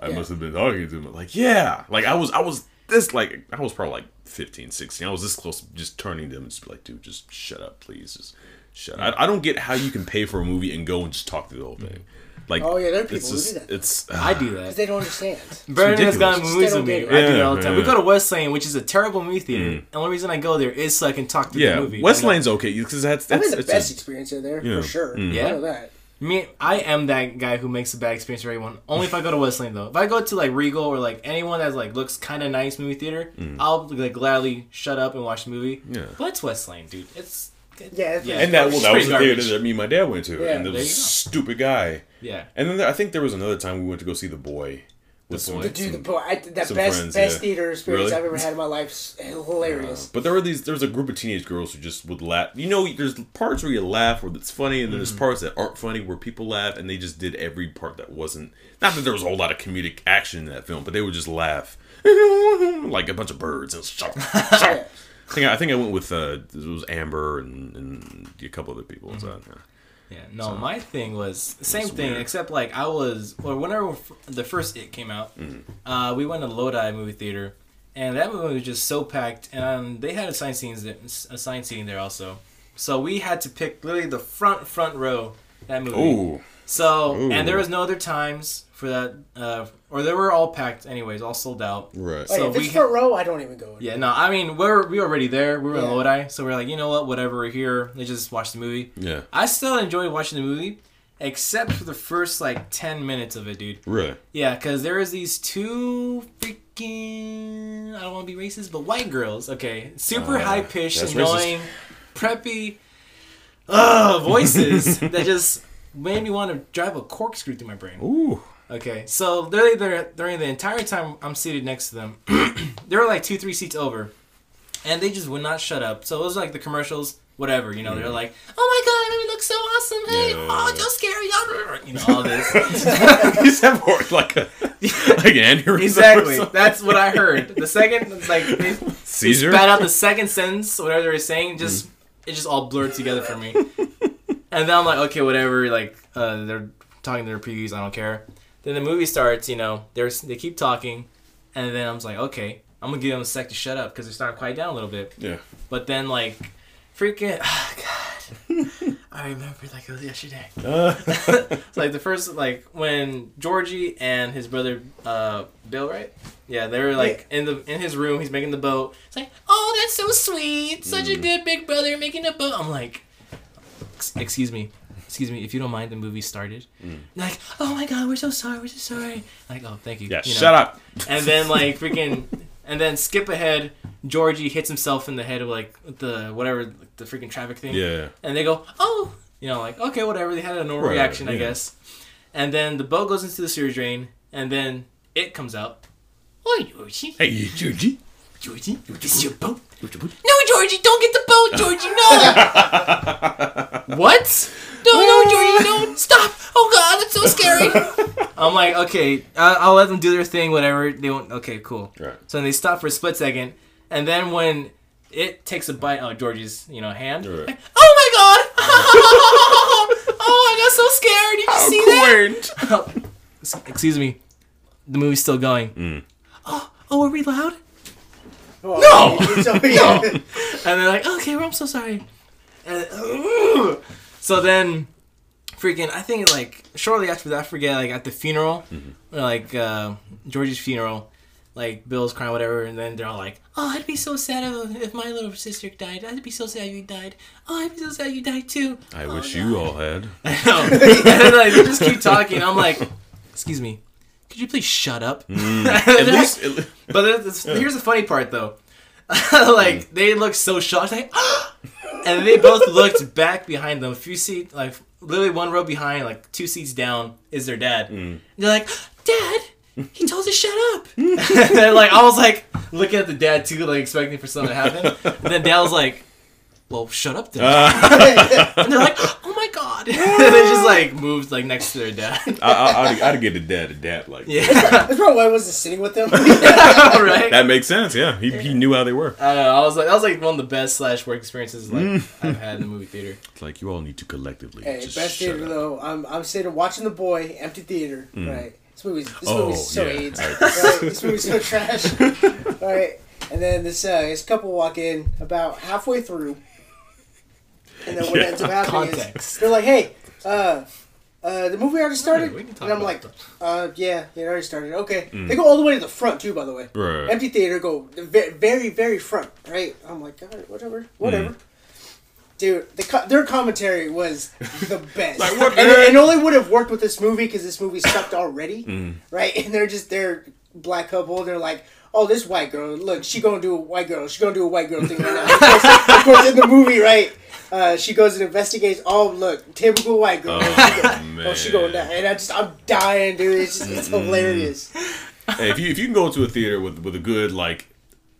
B: I must have been talking to him. Like, yeah. Like, I was, I was this, like, I was probably like 15, 16. I was this close to just turning to him and just be like, dude, just shut up, please. Just shut up. I, I don't get how you can pay for a movie and go and just talk through the whole thing. Like,
A: Oh, yeah, there are
B: it's
A: people who do that.
B: It's,
C: I do that Because
A: they don't understand.
C: Brendan has gone to
B: ridiculous.
C: movies
A: They
C: with me.
A: get
C: I do it all the time. We go to West Lane, which is a terrible movie theater. And the only reason I go there is so I can talk to
B: yeah,
C: the movie.
B: West
C: I know-
B: Lane's okay because that's
A: I
B: that's
A: the
B: it's
A: best
B: a-
A: experience there
B: Yeah.
A: for sure.
B: Mm.
C: Yeah?
A: I know that.
C: Me, I am that guy who makes a bad experience for everyone. Only if I go to West Lane though. If I go to like Regal or like anyone that like looks kind of nice movie theater, I'll like gladly shut up and watch the movie.
B: Mm. Yeah.
C: But it's West Lane, dude. It's
A: Yeah,
C: Yeah.
B: and that well, that was
C: pretty
B: the theater that me and my dad went to,
A: Yeah,
B: and there
C: there
B: was
C: you
B: a
C: go.
B: stupid guy.
C: yeah.
B: And then there, I think there was another time we went to go see the boy. With some,
C: Boy.
A: The dude, the boy, I, that best
B: friends,
A: best
B: yeah.
A: theater experience
B: Really?
A: I've ever had in my life. is Hilarious.
B: But there were these. There was a group of teenage girls who just would laugh. You know, there's parts where you laugh where it's funny, and then
C: Mm-hmm.
B: there's parts that aren't funny where people laugh, and they just did every part that wasn't. Not that there was a whole lot of comedic action in that film, but they would just laugh like a bunch of birds. And shut,
A: Yeah.
B: I think I think I went with uh, it was Amber and, and a couple other people.
C: Mm-hmm.
B: yeah.
C: Yeah, no, my thing was same thing,
B: weird.
C: except like I was, or whenever the first It came out,
B: Mm-hmm.
C: uh, we went to Lodi movie theater, and that movie was just so packed, and they had assigned scenes, there, assigned seating there also, so we had to pick literally the front front row that movie.
B: Ooh,
C: So
B: Ooh.
C: and there was no other times for that, uh, or they were all packed anyways, all sold out.
B: right.
A: Like,
C: So
A: if
C: we
A: it's
C: ha-
A: front row, I don't even go. In.
C: Yeah, no, I mean we're we were already there. We were in Lodi, so we're like, you know what, whatever, we're here. Let's just watch the movie.
B: Yeah.
C: I still enjoyed watching the movie, except for the first like ten minutes of it, dude.
B: Really.
C: Yeah, because there is these two freaking I don't want to be racist, but white girls. Okay, super
B: Uh,
C: high pitched,
B: that's
C: annoying, preppy, uh, voices that just made me want to drive a corkscrew through my brain.
B: Ooh.
C: Okay, so literally, they're, during the entire time I'm seated next to them, they were like two, three seats over, and they just would not shut up. So it was like the commercials, whatever, you know. They're like, "Oh my god, movie looks so awesome! Hey,
B: Yeah.
C: oh, so scary!" You know all this.
B: you said more like a like an
C: exactly, that's what I heard. The second, like, they, they
B: Seizure.
C: spat out the second sentence, whatever they were saying, just it just all blurred together for me. and then I'm like, okay, whatever. Like, uh, they're talking to their previews. I don't care. Then the movie starts. You know, there's they keep talking, and then I'm just like, okay, I'm gonna give them a sec to shut up because they're starting to quiet down a little bit.
B: Yeah.
C: But then like, freaking, oh, God, I remember like it was yesterday.
B: Uh,
C: It's like the first like when Georgie and his brother uh Bill, right? Yeah, they were like in the in his room. He's making the boat. It's like, oh, that's so sweet. Such a good big brother making a boat. I'm like, excuse me, excuse me. If you don't mind, the movie started. They're like, oh my god, we're so sorry. We're so sorry. Like, oh, thank you.
B: yeah.
C: you know.
B: Shut up.
C: And then like freaking, and then skip ahead. Georgie hits himself in the head with like the whatever like, the freaking traffic thing
B: Yeah.
C: and they go, "Oh, you know, like okay, whatever." They had a normal
B: Right,
C: reaction, I guess. And then the boat goes into the sewage drain, and then it comes out. Oh, Yoshi.
B: Hey, Georgie.
C: Georgie, this is your boat. No, Georgie, don't get the boat, Georgie. No. what? No, no, Georgie, no. Stop. Oh God, that's so scary. I'm like, okay, I- I'll let them do their thing, whatever they want. Okay, cool.
B: Right.
C: So then they stop for a split second, and then when it takes a bite out of Georgie's, you know, hand.
B: Right.
C: like, oh my God! oh, I got so scared. Did you see that? Excuse me. The movie's still going. Oh, oh, are we loud?
A: no! So, yeah.
C: And they're like, okay, well, I'm so sorry. And, so then, freaking, I think like shortly after that, I forget, like at the funeral, or, like uh, Georgie's funeral, like Bill's crying, whatever, and then they're all like, oh, I'd be so sad if, if my little sister died. I'd be so sad you died. Oh, I'd be so sad you died too.
B: I wish you all had.
C: No. and then like, they just keep talking. I'm like, excuse me, could you please shut up?
B: At
C: They're
B: least,
C: like- but there's- here's the funny part though. like mm. they looked so shocked, like, and they both looked back behind them. A few seats, like literally one row behind, like two seats down, is their dad. Mm. They're like, Dad, he told us shut up. and like I was like looking at the dad too, like expecting for something to happen. And then dad was like, Well, shut up then. and they're like, Oh my god. and they just like moved like next to their dad.
B: I, I, I'd, I'd get a dad a dad like
C: yeah.
A: That's probably why I wasn't sitting with them.
C: right.
B: that makes sense. Yeah, he, he knew how they were.
C: I don't know. I was like, that was like one of the best slash work experiences like
B: Mm.
C: I've had in the movie theater.
B: It's like you all need to collectively
A: hey,
B: just
A: best theater
B: up.
A: though. I'm I'm sitting watching the boy, empty theater. Right. This movie's this
B: Oh,
A: movie's so
B: yeah.
A: AIDS.
B: Alright.
A: Right? This movie's so trash. All right. And then this uh, this couple walk in about halfway through, and then what
B: Yeah.
A: ends up happening
C: Context.
A: is they're like, "Hey, uh, uh, the movie already started," and I'm like, "Uh, yeah, yeah, it already started." Okay. They go all the way to the front too, by the way.
B: Right.
A: Empty theater, go very, very front, right? I'm like, right, whatever, whatever. Dude, the co- their commentary was the best.
B: Like, what
A: and it, it only would have worked with this movie because this movie sucked already, right? And they're just they're black couple. They're like, oh, this white girl, look, she gonna do a white girl. She gonna do a white girl thing right now. Of course, of course in the movie, right? Uh, she goes and investigates. Oh, look, typical white girl.
B: Oh,
A: She go- oh, she going down, and I just I'm dying, dude. It's just it's hilarious.
B: hey, if you if you can go to a theater with with a good like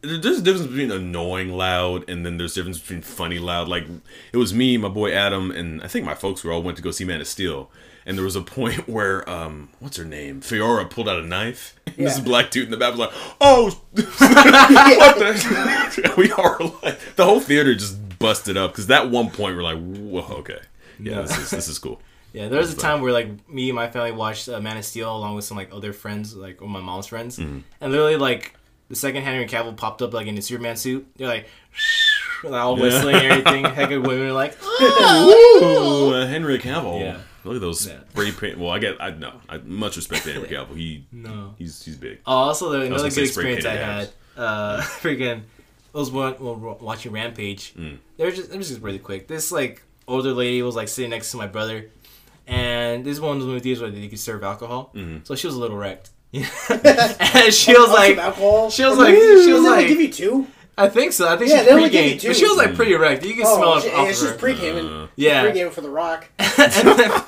B: there's a difference between annoying loud and then there's a difference between funny loud. Like it was me, my boy Adam, and I think my folks were all went to go see Man of Steel. And there was a point where um what's her name? Faora pulled out a knife. And This
A: Yeah.
B: black dude in the back was like, Oh what the we are like the whole theater just busted up because that one point we're like, Whoa, okay. Yeah, this is this is cool.
C: Yeah, there was a time where like me and my family watched uh, Man of Steel along with some like other friends, like or my mom's friends,
B: Mm-hmm.
C: and literally like the second Henry Cavill popped up like in a Superman suit. They're like, like all
B: Yeah.
C: whistling and everything. Heck of women are like, oh.
B: Ooh, uh, Henry Cavill.
C: Yeah.
B: Look at those
C: Yeah.
B: spray paint. Well, I get. I know. I much respect Henry Cavill. He
C: No.
B: he's he's big.
C: Oh, also the, another good experience I had. Uh, freaking, was wa- wa- watching Rampage.
B: Mm.
C: They were just, it was just really quick. This like older lady was like sitting next to my brother, and this is one of those movies where they could serve alcohol.
B: Mm-hmm.
C: So she was a little wrecked. and she was like,
A: alcohol.
C: she was like- she was like-
A: give you two.
C: I think so. I think
A: Yeah,
C: she's
A: they only give you two.
C: but she was like pretty wrecked. You can smell
A: Oh,
C: it
A: she,
C: off
A: yeah,
C: of
A: she's
C: her.
A: pre-gaming.
B: Uh,
C: Yeah.
A: pre-gaming for the Rock.
C: and then,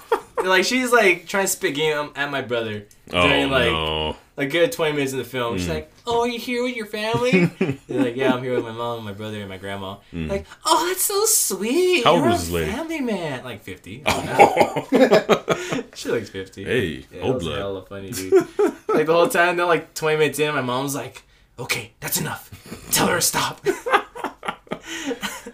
C: like she's like trying to spit game at my brother
B: Oh
C: during like
B: no.
C: a good 20 minutes in the film.
B: Mm.
C: She's like, Oh, are you here with your family? They're like, Yeah, I'm here with my mom, my brother, and my grandma. Like, Oh, that's so sweet.
B: Mm. How old
C: You're a
B: this
C: family man. Like 50.
B: Oh.
C: she looks 50.
B: hey,
C: Yeah,
B: old blood.
C: hella funny, dude. like the whole time, they're like 20 minutes in, my mom's like, Okay, that's enough. Tell her to stop.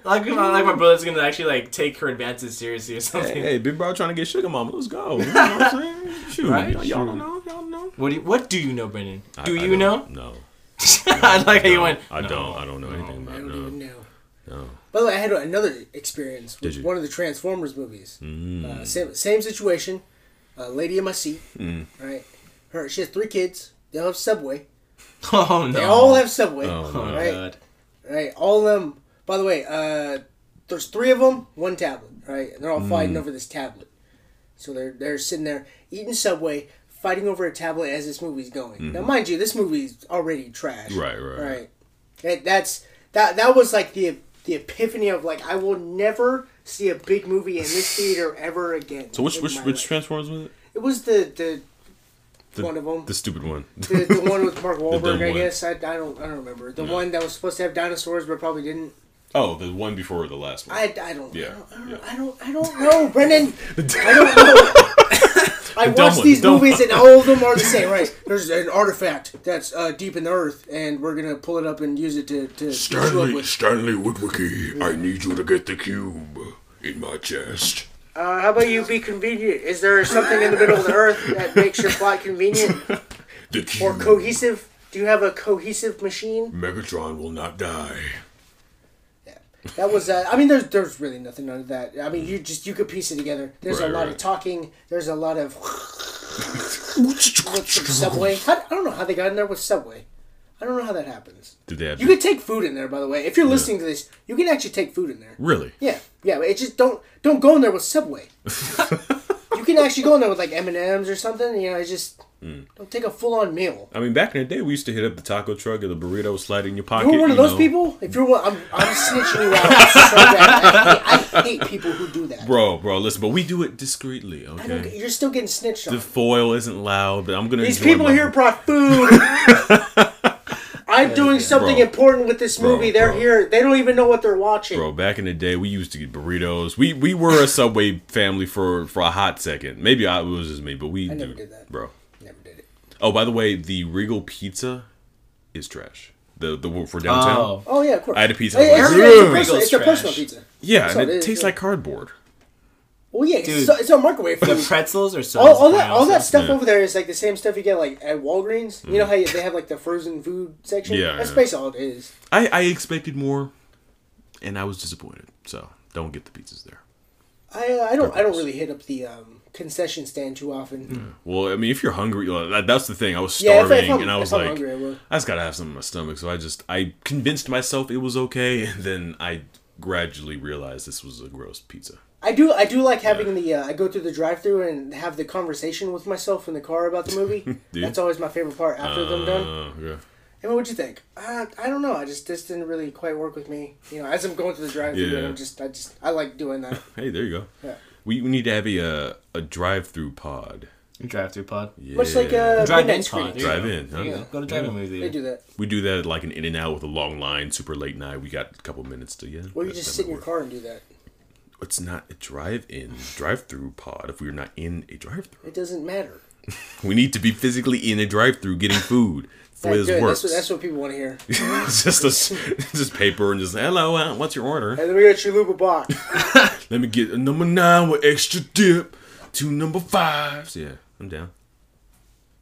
C: Like, my, like my brother's gonna actually like take her advances seriously or something.
B: Hey, hey, big bro trying to get sugar mama. Let's go. You know what I'm saying? Shoot,
C: Right?
B: y'all, y'all don't know. Y'all don't know.
C: What do you, What do you know, Brendan? Do
B: I
C: you know?
B: No.
C: I like how you went.
B: I
C: "No."
B: don't. I don't know anything
A: I
B: about
A: don't
B: no.
A: even know.
B: No.
A: By the way, I had another experience with one of the Transformers movies.
B: Mm.
A: Uh, same, same situation. A lady in my seat.
B: Mm.
A: Right. Her. She has three kids. They all have Subway.
C: Oh no!
A: They all have Subway.
B: Oh,
C: Oh.
A: Right.
C: god!
A: Right. All of them. By the way, uh, there's three of them. One tablet. Right. And they're all fighting
B: Mm.
A: over this tablet. So they're they're sitting there eating Subway, fighting over a tablet as this movie's going. Now, mind you, this movie's already trash.
B: Mm-hmm. Right, right, right.
A: That, that's that. That was like the the epiphany of like I will never see a big movie in this theater ever again.
B: So which which which
A: life.
B: Transformers was it?
A: It was the the
B: The,
A: one of them.
B: The stupid one.
A: The, the one with Mark Wahlberg, I guess. I, I don't I don't remember. The one that was supposed to have dinosaurs but probably didn't.
B: Oh, the one before the last one.
A: I, I don't
B: Yeah,
A: I don't,
B: yeah.
A: I don't I don't know, Brendan. I don't know. I
B: dumb
A: watch
B: one,
A: these
B: the
A: movies and all of them are the same, right? There's an artifact that's uh, deep in the earth, and we're gonna pull it up and use it to to
D: Stanley,
A: with.
D: Stanley Witwicky, I need you to get the cube in my chest.
A: Uh, how about you be convenient? Is there something in the middle of the earth that makes your plot convenient
D: The
A: or cohesive? Do you have a cohesive machine?
D: Megatron will not die.
A: That was. Uh, I mean, there's there's really nothing under that. I mean, you just you could piece it together. There's
B: Right,
A: a lot
B: right.
A: of talking. There's a lot of Subway. How, I don't know how they got in there with Subway. I don't know how that happens.
B: Did they have
A: You can take food in there, by the way. If you're listening to this, you can actually take food in there.
B: really?
A: Yeah, yeah. It just don't don't go in there with Subway. you can actually go in there with like M and M's or something. You know, it's just
B: Hmm.
A: don't take a full on meal.
B: I mean, back in the day, we used to hit up the taco truck and the burrito slide in your pocket.
A: You were one of those
B: know.
A: people. If you're one, I'm, I'm snitching you out so. I hate, I hate people who do that.
B: Bro, bro, listen, but we do it discreetly, okay?
A: you're still getting snitched on.
B: The foil isn't loud, but I'm gonna.
A: These people
B: my-
A: here brought food. I'm doing something
B: Bro.
A: important with this
B: Bro,
A: movie. They're
B: bro.
A: here. They don't even know what they're watching.
B: Bro, back in the day, we used to get burritos. We we were a Subway family for for a hot second. Maybe I, it was just me, but we
A: I never did that.
B: bro.
A: Never did it.
B: Oh, by the way, the Regal Pizza is trash. The the one for downtown.
C: Oh.
A: Oh yeah, of course.
B: I had a pizza.
A: Hey,
B: I was
A: it's,
B: like,
A: it's, a personal, it's a personal
C: trash.
A: pizza.
B: Yeah,
A: That's
B: and
A: all
B: it
A: is,
B: tastes
A: yeah.
B: like cardboard.
A: Well, yeah,
C: Dude.
A: it's, so, it's a microwave
C: The pretzels are so
A: all, all that all that stuff
B: Yeah.
A: over there is like the same stuff you get like at Walgreens. You know how you, they have like the frozen food section.
B: Yeah,
A: that's
B: yeah.
A: basically all it is.
B: I I expected more, and I was disappointed. So don't get the pizzas there.
A: I uh, I don't I don't really hit up the um, concession stand too often.
B: Well, I mean, if you're hungry, that, that's the thing. I was
A: Yeah,
B: starving,
A: if I'm,
B: and I was like,
A: hungry, I.
B: I just gotta have something in my stomach. So I just I convinced myself it was okay, and then I gradually realized this was a gross pizza.
A: I do I do like having the uh, I go through the drive through and have the conversation with myself in the car about the movie. That's always my favorite part after them done.
B: Uh, yeah.
A: What'd you think? Uh, I don't know. I just this didn't really quite work with me. You know, as I'm going through the drive through,
B: Yeah.
A: I'm just I just I like doing that.
B: Hey, there you go.
A: Yeah.
B: We, we need to have a uh, a drive through pod.
C: A drive through pod.
B: Yeah.
A: Much like a
C: Drive
A: midnight
C: in
A: screening.
C: pod.
B: Drive-in. Huh?
C: Go. Go to drive-in movie.
A: They do that.
B: We do that at like an in and out with a long line, super late night. We got a couple minutes to yeah.
A: Or you just sit in your
B: work.
A: car and do that.
B: It's not a drive-in, drive-through pod. If we're not in a drive-through,
A: It doesn't matter.
B: we need to be physically in a drive-through getting food. That's the way this
A: good.
B: works.
A: That's what, that's what people want to hear.
B: it's just a, it's just paper and just hello. Uh, what's your order?
A: Hey, let me get your Luba box.
B: Let me get a number nine with extra dip, two number fives. Yeah, I'm down.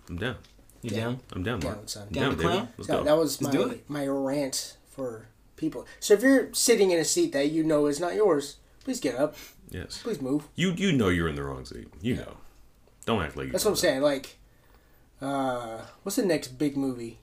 B: I'm down.
C: You down?
B: I'm down, Mark.
A: Down, son.
B: I'm
C: Down to clown?
B: Let's
A: So
B: go.
A: that was
C: Let's
A: my my rant for people. So if you're sitting in a seat that you know is not yours, please get up.
B: yes.
A: Please move.
B: You you know you're in the wrong seat. You know. Don't act like you
A: That's what I'm
B: know
A: saying. Like, uh, what's the next big movie?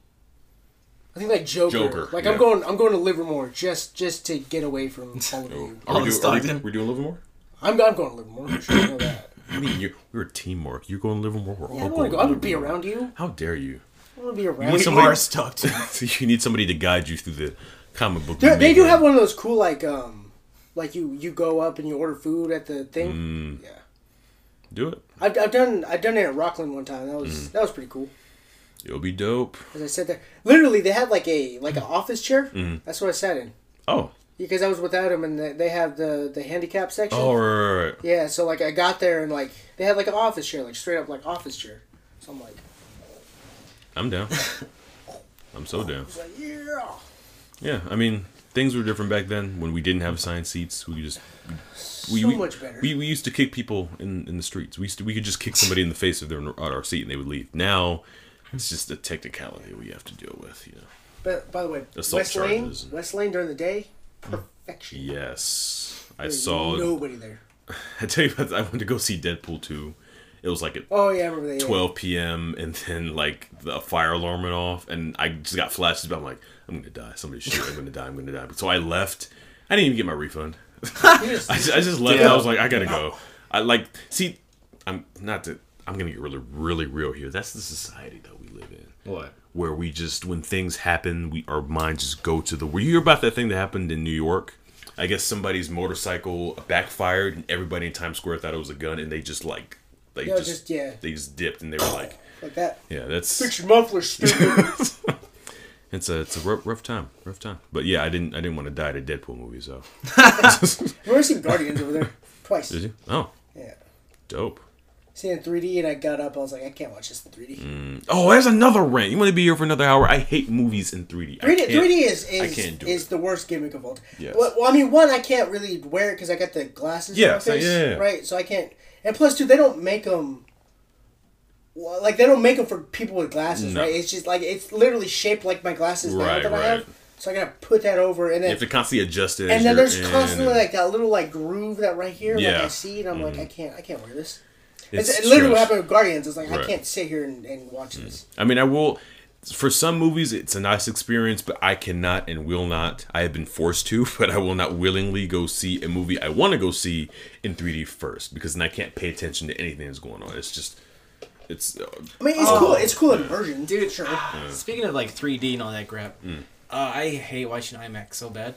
A: I think like Joker.
B: Joker,
A: Like
B: yeah.
A: I'm going, I'm going to Livermore just just to get away from all of
B: that.
A: you.
B: Are
C: All
B: we do, are, we,
C: Stockton.
B: we doing Livermore?
A: I'm, I'm going to Livermore. I'm sure you know that.
B: I mean, you, we're a team, Mark. You're going to Livermore. We're
A: Yeah, I
B: all
A: don't want
B: going
A: to go. I would be around you.
B: How dare you?
A: I want to be around
B: need
A: you.
B: somebody-
C: are stuck to.
B: you need somebody to guide you through the comic book.
A: They, they do have one of those cool like um, like you you go up and you order food at the thing.
B: Mm.
A: Yeah,
B: Do it.
A: I've, I've done I've done it at Rockland one time. That was
B: Mm.
A: that was pretty cool.
B: It'll be dope.
A: As I said there, literally they had like a like an office chair.
B: Mm.
A: That's what I sat in
B: Oh.
A: because I was without him, and they, they have the the handicap section.
B: Oh, right, right, right.
A: Yeah, so like I got there and like they had like an office chair, like straight up like office chair. So I'm like,
B: I'm down. I'm so down.
A: I like yeah.
B: Yeah, I mean, things were different back then when we didn't have assigned seats. We just we,
A: So
B: we,
A: much better.
B: We, we used to kick people in, in the streets. We used to we could just kick somebody in the face if they're on our seat and they would leave. Now it's just a technicality we have to deal with. You know.
A: But by the way,
B: Assault
A: West Lane,
B: charges.
A: West Lane during the day, perfection.
B: Yes, I
A: There's
B: saw.
A: nobody there.
B: I tell you, what, I went to go see Deadpool two. It was like at
A: Oh yeah, I remember that. yeah.
B: 12 p.m. and then like the fire alarm went off and I just got flashes. But I'm like, I'm gonna die. Somebody shoot. I'm gonna die. I'm gonna die. So I left. I didn't even get my refund.
A: You just-
B: I just, I just left.
C: Yeah.
B: I was like, I gotta go. I like see. I'm not to. I'm gonna get really, really real here. That's the society that we live in,
C: What?
B: where we just when things happen, we our minds just go to the. Were you hear about that thing that happened in New York? I guess somebody's motorcycle backfired and everybody in Times Square thought it was a gun and they just like They
A: No,
B: just,
A: just- yeah.
B: they just dipped and they were like,
A: like that.
B: yeah, that's
A: Fix your muffler, stupid.
B: It's a it's a rough, rough time, rough time. But yeah, I didn't I didn't want to die to Deadpool movie, so
A: We've already seen Guardians over there twice.
B: did you? Oh,
A: Yeah.
B: dope.
A: Seen it in 3D, and I got up. I was like, I can't watch this in 3D. Mm.
B: Oh, there's another rant. You want to be here for another hour? I hate movies in 3D. I
A: 3D, 3D is is, is the worst gimmick of all.
B: Yes.
A: Well, well, I mean, one, I can't really wear it because I got the glasses.
B: Yeah, so- yeah, yeah, yeah.
A: right. So I can't. And plus, two, they don't make them. Well, like they don't make them for people with glasses,
B: No.
A: right? It's just like it's literally shaped like my glasses now
B: Right,
A: that I have. So I gotta put that over, and
B: You
A: then
B: have to constantly adjust it.
A: and then there's
B: in,
A: constantly like that little like groove that right here, like
B: Yeah. Mm-hmm.
A: I see, and I'm like, I can't, I can't wear this. It's,
B: it's
A: it literally what happened with Guardians. It's like I can't sit here and, and watch this.
B: I mean, I will. For some movies, it's a nice experience, but I cannot and will not. I have been forced to, but I will not willingly go see a movie I want to go see in 3D first because then I can't pay attention to anything that's going on. It's just, it's. Uh,
A: I mean, it's cool. It's cool immersion,
C: Dude,
A: Sure.
C: Speaking of like 3D and all that crap,
B: Mm.
C: uh, I hate watching IMAX so bad.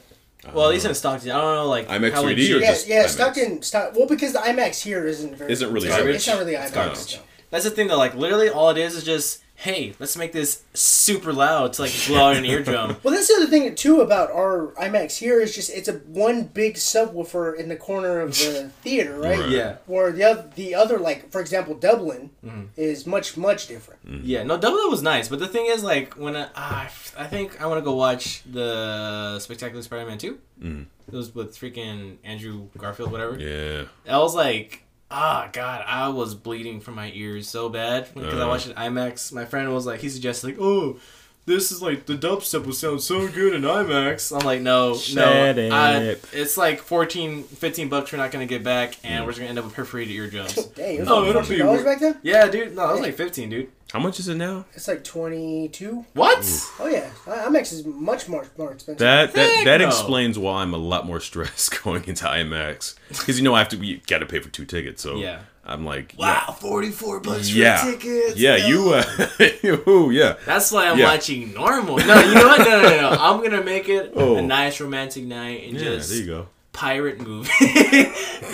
C: Well, at least in Stockton, I don't know like
B: IMAX
C: how
B: 3D
C: legit-
B: or
A: Yeah,
B: just
A: yeah.
B: IMAX?
A: Stockton, Stock. Well, because the IMAX here isn't very.
B: Isn't really
A: It's, it's not really IMAX.
B: garbage.
A: no.
C: That's the thing though. Like literally, all it is is just hey, let's make this super loud to like blow out an eardrum.
A: Well, that's the other thing too about our IMAX here is just it's a one big subwoofer in the corner of the theater, right?
B: Right.
C: Yeah.
A: Where the other, the other like for example Dublin
B: Mm-hmm.
A: is much much different.
C: Yeah, no, Dublin was nice, but the thing is, like, when I, ah, I think I want to go watch the Spectacular Spider-Man two. Mm. It was with freaking Andrew Garfield, whatever.
B: yeah.
C: I was like, ah, God, I was bleeding from my ears so bad because I
B: Uh.
C: watched it IMAX. My friend was like, he suggested like, oh, this is like the dubstep will sound so good in IMAX. I'm like, no,
B: Shut
C: no, I, it's like 14, 15 bucks we're not gonna get back, and we're just gonna end up with perforated eardrums.
A: Dang, it was
C: Oh,
A: like
C: it'll be
A: dollars back then.
C: yeah, dude, no, that was like fifteen, dude.
B: How much is it now?
A: It's like twenty two.
C: What?
A: Oh yeah, I- IMAX is much more more expensive.
B: That that,
C: Heck
B: that
C: no.
B: explains why I'm a lot more stressed going into IMAX because you know I have to you got to pay for two tickets. So
C: Yeah.
B: I'm like
C: Wow, forty four bucks
B: yeah,
C: for tickets.
B: yeah, yeah. You uh, ooh, yeah.
C: That's why I'm
B: Yeah.
C: watching normal. No, you know what? No, no, no. no. I'm gonna make it
B: Oh.
C: a nice romantic night and
B: Yeah,
C: just
B: there you go.
C: Pirate movie.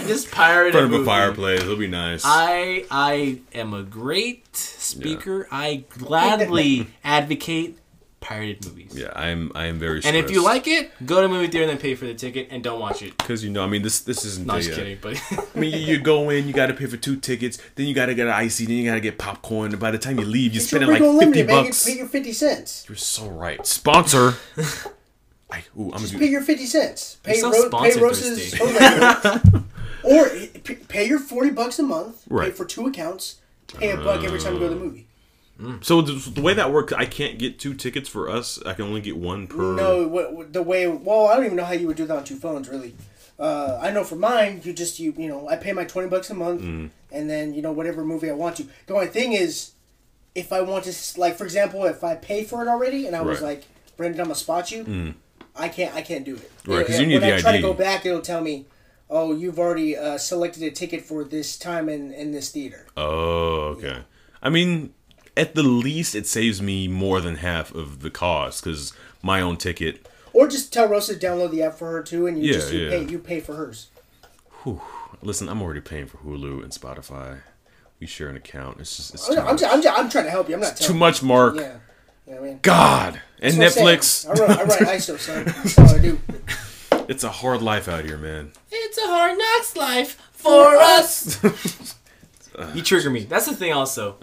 C: just pirate
B: In front of
C: movie.
B: a fireplace, it'll be nice.
C: I I am a great speaker. I gladly advocate pirated movies.
B: yeah, I'm I am very.
C: And if you like it, go to movie theater and then pay for the ticket and don't watch it.
B: because you know, I mean, this this isn't.
C: Not
B: the,
C: just
B: uh,
C: kidding, but
B: I mean, you, you go in, you got to pay for two tickets, then you got to get an icy, then you got to get popcorn. And by the time you leave, you're
A: It's
B: spending like fifty
A: Unlimited, man. You
B: bucks.
A: pay your fifty cents.
B: You're so right. Sponsor. I, ooh, I'm gonna
A: Pay your fifty cents. Pay,
C: so
A: Ro- pay Rose's or pay your forty bucks a month. Pay
B: Right.
A: for two accounts. Pay a buck every time you go to the movie.
B: So the, the way that works, I can't get two tickets for us. I can only get one per.
A: No, what, what- the way. Well, I don't even know how you would do that on two phones, really. Uh, I know for mine, you just you you know I pay my twenty bucks a month,
B: Mm.
A: and then you know whatever movie I want to. The only thing is, if I want to like for example, if I pay for it already, and I was
B: Right. Mm.
A: like, Brandon, I'm gonna spot you. I can't I can't do it.
B: Right, 'cause
A: Yeah,
B: you need
A: when
B: the
A: I try to go back, it'll tell me, oh, you've already uh, selected a ticket for this time in in this theater.
B: Oh, okay. I mean, at the least, it saves me more than half of the cost because my own ticket.
A: Or just tell Rosa to download the app for her too, and you
B: Yeah,
A: just you
B: yeah.
A: pay you pay for hers. Whew.
B: Listen, I'm already paying for Hulu and Spotify. We share an account. It's just it's
A: I'm, I'm, just, I'm, just, I'm trying to help you. I'm not
B: Too much, Mark.
A: Yeah, you know what I mean.
B: God and
A: That's what I'm
B: Netflix.
A: I run, I run ISO, son. That's all I do.
B: It's a hard life out here, man.
C: it's a hard knocks life for us. you trigger me. That's the thing. Also,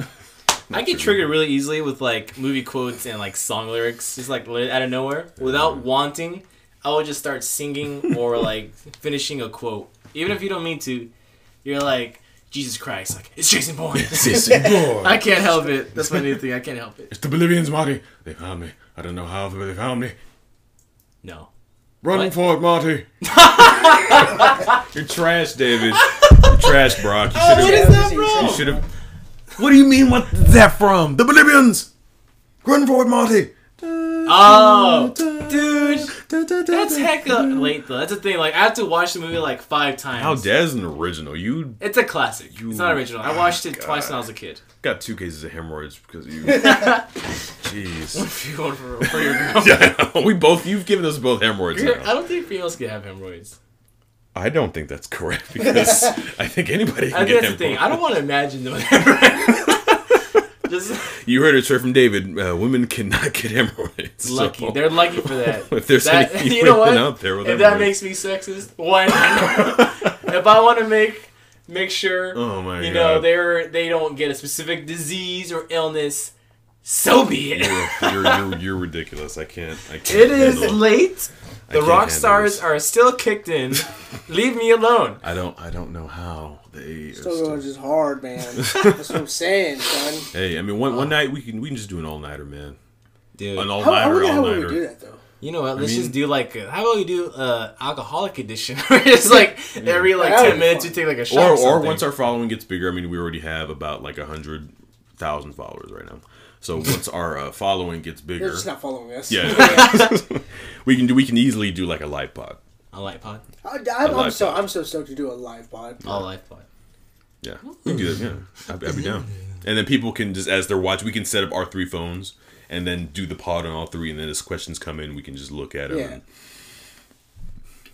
C: I get triggered really easily with like movie quotes and like song lyrics, just like out of nowhere, without mm-hmm. wanting. I will just start singing or like finishing a quote, even if you don't mean to. You're like. Jesus Christ! Like it's Jason Bourne. It's Jason Bourne. I can't help it. That's my new thing. I can't help it.
B: It's the Bolivians, Marty. They found me. I don't know how, but they found me.
C: No.
B: Run
C: What?
B: for it, Marty. You're trash, David. You're trash, Brock. You oh, should
C: What
B: have.
C: that, bro?
B: You should have. What do you mean? What's that from? The Bolivians. Run for it, Marty.
C: Oh, dude, that's hecka late though. That's the thing. Like I have to watch the movie like five times.
B: How that's an original. You
C: It's a classic. it's not original. I watched it twice when I was a kid.
B: got two cases of hemorrhoids because of you. Jeez.
C: If you, one for, for your girl.
B: yeah, we both. You've given us both hemorrhoids Now.
C: I don't think females can have hemorrhoids.
B: I don't think that's correct because I think anybody can
C: I think that's the thing. I don't want to imagine them. Just
B: You heard it straight from David. Uh, women cannot get hemorrhoids. so-
C: lucky. They're lucky for that.
B: If there's
C: that,
B: any
C: you know what?
B: out there with
C: if that makes me sexist, why not? if I want to make make sure,
B: Oh my
C: you
B: God.
C: know, they're they don't get a specific disease or illness, so be it.
B: You're, you're, you're, you're ridiculous. I can't. I can't.
C: It is late. The rock stars
B: this.
C: are still kicked in. Leave me alone.
B: I don't. I don't know how they. Are
A: Still
B: still,
A: going just hard, man. That's what I'm saying, son.
B: hey, I mean, one one night we can we can just do an all nighter, man.
C: Dude.
B: An all
A: How, I
B: nighter,
A: wonder how
B: all
A: would we
B: nighter.
A: do that though.
C: You know what? Let's
B: mean-
C: just do like a, how about we do uh alcoholic edition? Where it's like every like
A: That would
C: ten
A: be
C: minutes
A: fun.
C: you take like a shot.
B: Or
C: Or,
B: or
C: something.
B: once our following gets bigger. I mean, we already have about like a hundred thousand followers right now. So once our uh, following gets
A: They're
B: bigger,
A: just not following us.
B: Yeah. we can do. We can easily do like a live pod.
C: A light pod,
A: I, I'm, I'm
B: live
A: so
B: pod.
A: I'm so stoked to do a live pod.
C: all live pod.
B: Yeah, we can do that. Yeah, I'd, I'd be down. And then people can just as they're watching, we can set up our three phones and then do the pod on all three. And then as questions come in, we can just look at them.
A: Yeah.
B: And,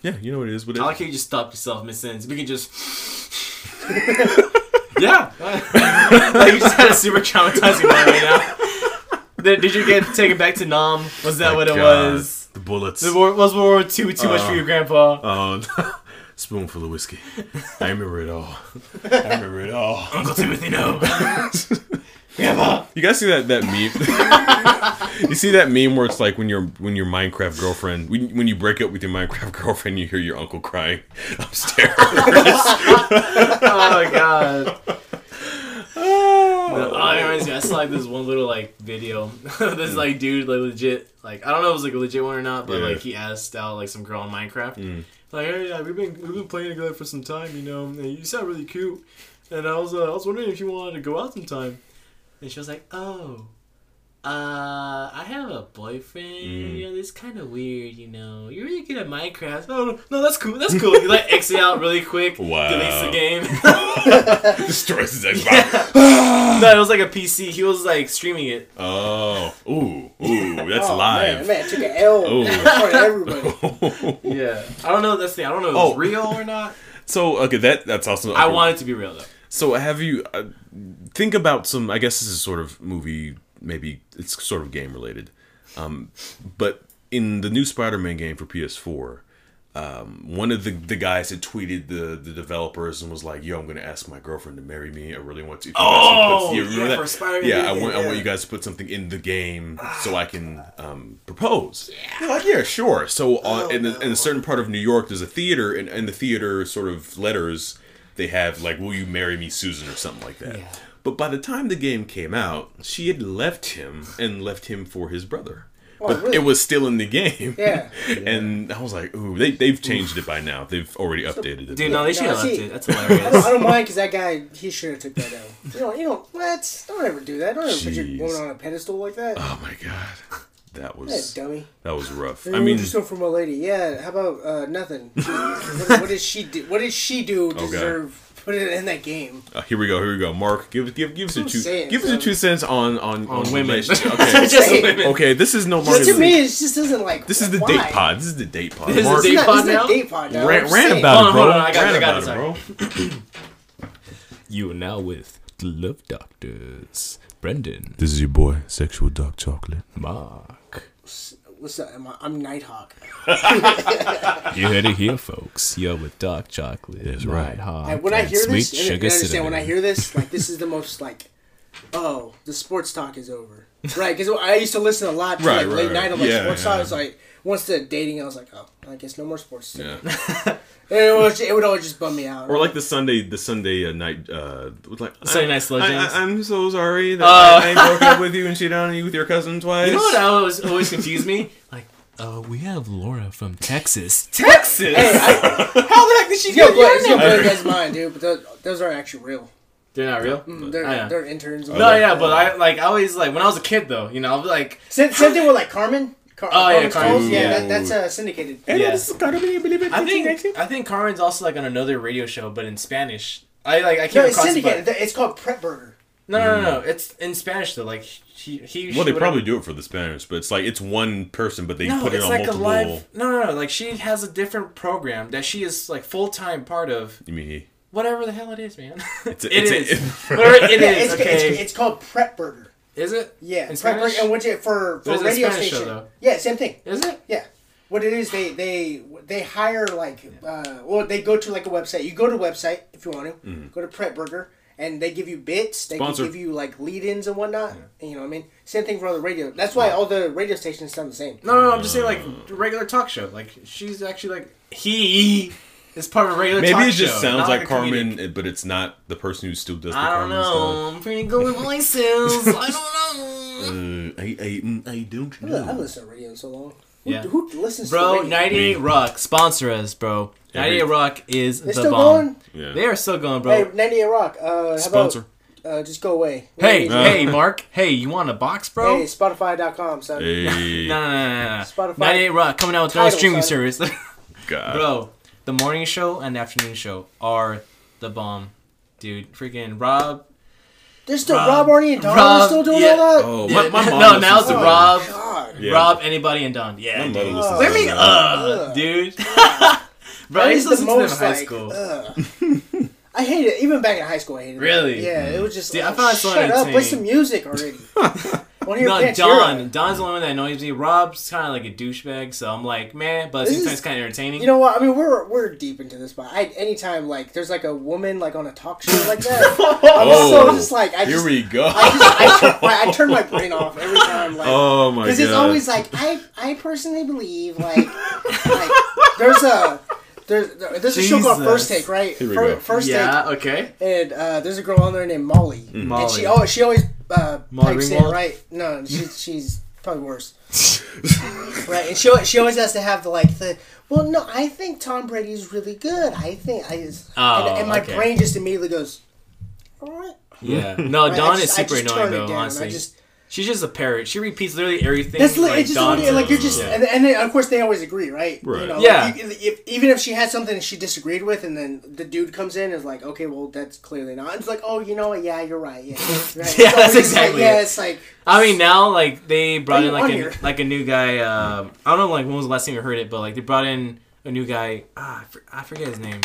B: yeah, you know what it is. What it
C: I
B: is.
C: like how you just stopped yourself mid sentence. We can just. yeah. like you just had a super traumatizing moment right now. Did, did you get taken back to Nam? Was that
B: My
C: what it
B: God,
C: was?
B: The bullets.
C: The war, was World War II too much for your uh, Grandpa?
B: Oh, spoonful of whiskey. I remember it all. I remember it all.
C: Uncle Timothy, no. Grandpa.
B: You guys see that that meme? you see that meme where it's like when your when your Minecraft girlfriend when, when you break up with your Minecraft girlfriend, you hear your uncle crying upstairs.
C: Oh my god. Oh, ah. it reminds me. I saw like this one little like video. this mm. like dude like legit like I don't know if it was like a legit one or not, but
B: Yeah.
C: like he asked out like some girl on Minecraft. Mm. Like, hey, yeah, we've been we've been playing together for some time, you know. And you sound really cute, and I was uh, I was wondering if you wanted to go out sometime. And she was like, oh. Uh, I have a boyfriend. You know, it's kind of weird. You know, you're really good at Minecraft. Oh no, no, that's cool. That's cool. You like exit out really quick.
B: Wow.
C: Deletes the game.
B: Destroys his Xbox.
C: no, it was like a PC. He was like streaming it.
B: Oh, ooh, ooh, that's
A: Oh,
B: live.
A: Man, man, took an L
B: Oh.
A: in front of everybody.
C: Yeah, I don't know. That's the thing. I don't know if
B: Oh.
C: it's real or not.
B: So okay, that that's also.
C: I
B: okay.
C: want it to be real though.
B: So have you uh, think about some? I guess this is sort of movie. Maybe it's sort of game related. Um, but in the new Spider-Man game for PS4, um, one of the, the guys had tweeted the, the developers and was like, "Yo, I'm going to ask my girlfriend to marry me. I really want to." If you guys
C: Oh,
B: remember
C: yeah,
B: that?
C: for Spider-Man
B: Yeah, I want I want you guys to put something in the game so I can um, propose. Yeah, like yeah, sure. So uh, in, a, in a certain part of New York, there's a theater, and in the theater sort of letters, they have like, "Will you marry me, Susan?" or something like that.
C: Yeah.
B: But by the time the game came out, she had left him and left him for his brother.
A: Oh,
B: but
A: really?
B: it was still in the game.
A: Yeah.
B: and I was like, ooh, they, they've changed it by now. They've already updated it.
C: Dude, no, they should have
A: No,
C: left it. That's
A: I don't, I don't mind because that guy, he should have took that L. You know, you know, what? Don't ever do that. Don't ever put your woman on a pedestal like that.
B: Oh my god. That
A: Yeah,
B: was
A: dummy.
B: that was rough.
A: Hey,
B: I mean,
A: what you from a lady? Yeah. How about uh, nothing? what, what did she do? What did she do to
B: Okay.
A: deserve? Put it in that game.
B: uh, here we go. Here we go. Mark, give give give us
A: a
B: two
A: saying,
B: give us
A: a
B: two cents on on on,
C: women.
B: relationship. Okay.
C: Just
B: okay. This is no longer.
A: But to me, it just doesn't like.
B: this is the
A: why?
B: date pod. This is the date pod.
C: This is
B: Mark,
C: the date pod
A: it's
C: now?
A: date pod now.
B: rant,
A: I'm
B: rant
A: saying.
B: about
C: Hold
B: it,
C: on,
B: bro.
C: hold on, I got it, I got
B: about
C: it,
B: it, bro.
C: You are now with the Love Doctors, Brendan,
B: This is your boy, Sexual Dark Chocolate.
C: Mark.
A: What's up? I'm, I'm Nighthawk.
C: You heard it here, folks. You're with Dark Chocolate.
B: That's right.
C: Nighthawk,
A: And when I hear
C: sweet
A: this, and, and
C: sugar
A: understand when I hear this, like this is the most like, oh, the sports talk is over, right? Because I used to listen a lot to
B: Right,
A: like
B: right,
A: late night
B: right.
A: on like
B: Yeah,
A: sports
B: yeah.
A: talk. It's like once the dating, I was like, oh, I guess no more sports.
B: Yeah.
A: It, was, it would always just bum me out.
B: Or like the Sunday, the Sunday uh, night, uh, with like
C: Sunday
B: I,
C: night
B: sludging. I'm so sorry that
C: Oh.
B: I, I broke up with you and cheated on you with your cousin twice.
C: You know what always always confused me? Like, uh, we have Laura from Texas. Texas.
A: Hey, I,
C: How the heck did she
A: he's
C: get
A: blow,
C: your
A: he's gonna blow
C: number?
A: you guys' mind, dude. But those, those are actually real.
C: They're not real.
A: Mm, They're
C: I know.
A: they're interns.
C: No, yeah, but I like I always like when I was a kid though. You know, I was like,
A: same, same thing with like Carmen. Car-
C: Oh, yeah,
A: Carmen's
C: Carmen,
A: Calls. Yeah,
C: yeah.
A: that, that's uh, syndicated.
C: yeah. I think I think Carmen's also like on another radio show, but in Spanish. I like I can't
A: it's
C: across it,
A: syndicated.
C: but
A: It's called Prep Burger.
C: No, no, no, no. It's in Spanish though. Like he, he.
B: Well, they probably do it for the Spanish, but it's like it's one person, but they
C: No,
B: put it on
C: like
B: multiple.
C: a live. No, no, no. Like she has a different program that she is like full time part of.
B: You mean he?
C: Whatever the hell it is, man.
B: It's a-
C: It
B: it's a-
C: is. Whatever it
A: Yeah,
C: is.
A: it's,
C: Okay.
A: it's, it's called Prep Burger.
C: Is it?
A: Yeah,
C: In
A: Prep
C: Spanish?
A: Burger, and which it, for for
C: a
A: radio
C: Spanish show,
A: station.
C: though.
A: Yeah, same thing.
C: Is it?
A: Yeah. What it is, they they they hire like, uh, well, they go to like a website. You go to a website if you want to.
B: Mm-hmm.
A: Go to Prep Burger, and they give you bits. They can give you like lead-ins and whatnot. And, you know what I mean? Same thing for the radio. That's why all the radio stations sound the same.
C: No, no, no. I'm just saying like regular talk show. Like she's actually like he is part of a regular.
B: Maybe
C: talk
B: it just
C: show,
B: sounds
C: not
B: like
C: a comedic.
B: Carmen, but it's not the person who still does the
C: I don't
B: Carmen
C: know. I'm pretty good with voices. I don't know.
B: Uh, I, I, mm, I don't know.
A: I haven't listened to radio in so long.
C: Yeah.
A: who listens
C: Bro,
A: to radio?
C: 98 Rock sponsor us, bro. 98
B: Every-
C: Rock is
A: They
C: the
A: still
C: bomb.
A: going?
B: Yeah.
C: They are still going, bro.
A: Hey, 98 Rock. Uh, how
B: Sponsor.
A: about uh, just go away?
C: Hey,
B: Uh.
C: hey, Mark. Hey, you want a box, bro?
A: Hey, Spotify.com, son.
B: Hey,
C: No, no, no, no, no.
A: Spotify
C: 98 Rock coming out with their own
A: title,
C: streaming
A: son.
C: service.
B: God.
C: bro, the morning show and the afternoon show are the bomb. Dude, freaking Rob.
A: There's still
C: Rob-
A: Rob, Arnie, and Dawn
C: Rob-
A: still doing
C: yeah.
A: all that?
B: Oh, my, my mom
C: no,
B: listens
C: now it's
A: Oh.
C: Rob.
A: God.
C: Rob, anybody, and Dawn. Yeah,
B: My mother
C: dude.
B: listens to
C: Let me,
B: that.
C: uh, dude. bro, I
A: That
C: used to
A: the
C: listen to them in high
A: like.
C: school.
A: ugh. I hate it. Even back in high school, I hated it.
C: Really?
A: Yeah, it was just.
C: Dude, I found
A: shut up, play some music already. Want to hear
C: No,
A: Pantera.
C: Dawn. Dawn's the only one that annoys me. Rob's kind of like a douchebag, so I'm like, man, but at
A: This
C: same it's kind of entertaining.
A: You know what? I mean, we're we're deep into this, but I anytime like there's like a woman like on a talk show like that, I'm so
B: Oh,
A: just like I
B: Here
A: just
B: we go.
A: I just I turn, my, I turn my brain off every time like
B: oh my god.
A: because it's always like I I personally believe like like there's a there's there's a show called First Take right
B: Here we
A: Fir-
B: go.
A: First Take
C: yeah, okay.
A: and uh, there's a girl on there named Molly, and
C: Molly.
A: she always she always uh,
C: Molly
A: pipes in right. No, she's she's probably worse. right, and she she always has to have the like the. Well, no, I think Tom Brady's really good. I think I just
C: Oh,
A: and, and my
C: okay.
A: brain just immediately goes. All right.
C: Yeah. No,
A: Right,
C: Dawn
A: I
C: is super annoying though. Honestly,
A: I just
C: she's just a parrot. She repeats literally everything.
A: that's li-
C: like
A: it's just
C: Dawn
A: like you're just
C: Yeah.
A: and, and then of course they always agree, right?
B: Right.
A: You know,
C: Yeah.
A: Like, you- if, even if she had something she disagreed with, and then the dude comes in and is like, okay, well that's clearly not. It's like, oh, you know what? Yeah, you're right. Yeah, right. It's
C: Yeah,
A: always
C: that's
A: just like,
C: exactly
A: yeah, it's like
C: I mean, now like they brought in like a
A: here?
C: like a new guy. Um, I don't know like when was the last time you heard it, but like they brought in a new guy. Ah, I, for, I forget his name.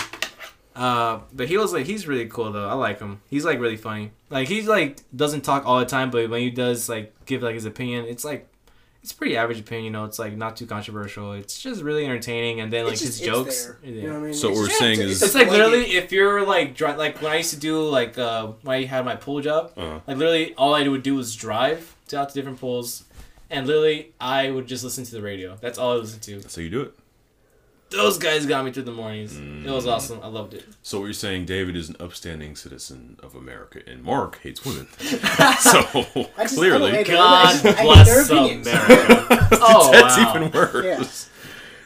C: Uh, but he was like he's really cool though. I like him. He's like really funny. Like he's like doesn't talk all the time, but when he does like give like his opinion, it's like it's pretty average opinion. You know, it's like not too controversial. It's just really entertaining, and then like
A: it's
C: his jokes.
A: It's there.
C: yeah.
A: You know what I mean?
B: So what we're saying
A: it's-
B: is-
C: It's like
A: blanket.
C: literally if you're like dri- like when I used to do like uh when I had my pool job,
B: Uh-huh.
C: like literally all I would do was drive to out to different pools, and literally I would just listen to the radio. That's all I listened to.
B: so you do it.
C: Those guys got me through the mornings. It
B: Mm.
C: was awesome. I loved it.
B: So what you're saying, David is an upstanding citizen of America, and Mark hates women. so
A: just-
B: clearly,
A: hate it. I
C: God
A: just- I hate their
C: bless
A: opinions.
C: America. oh
B: that's
C: wow.
B: even worse.
A: Yeah.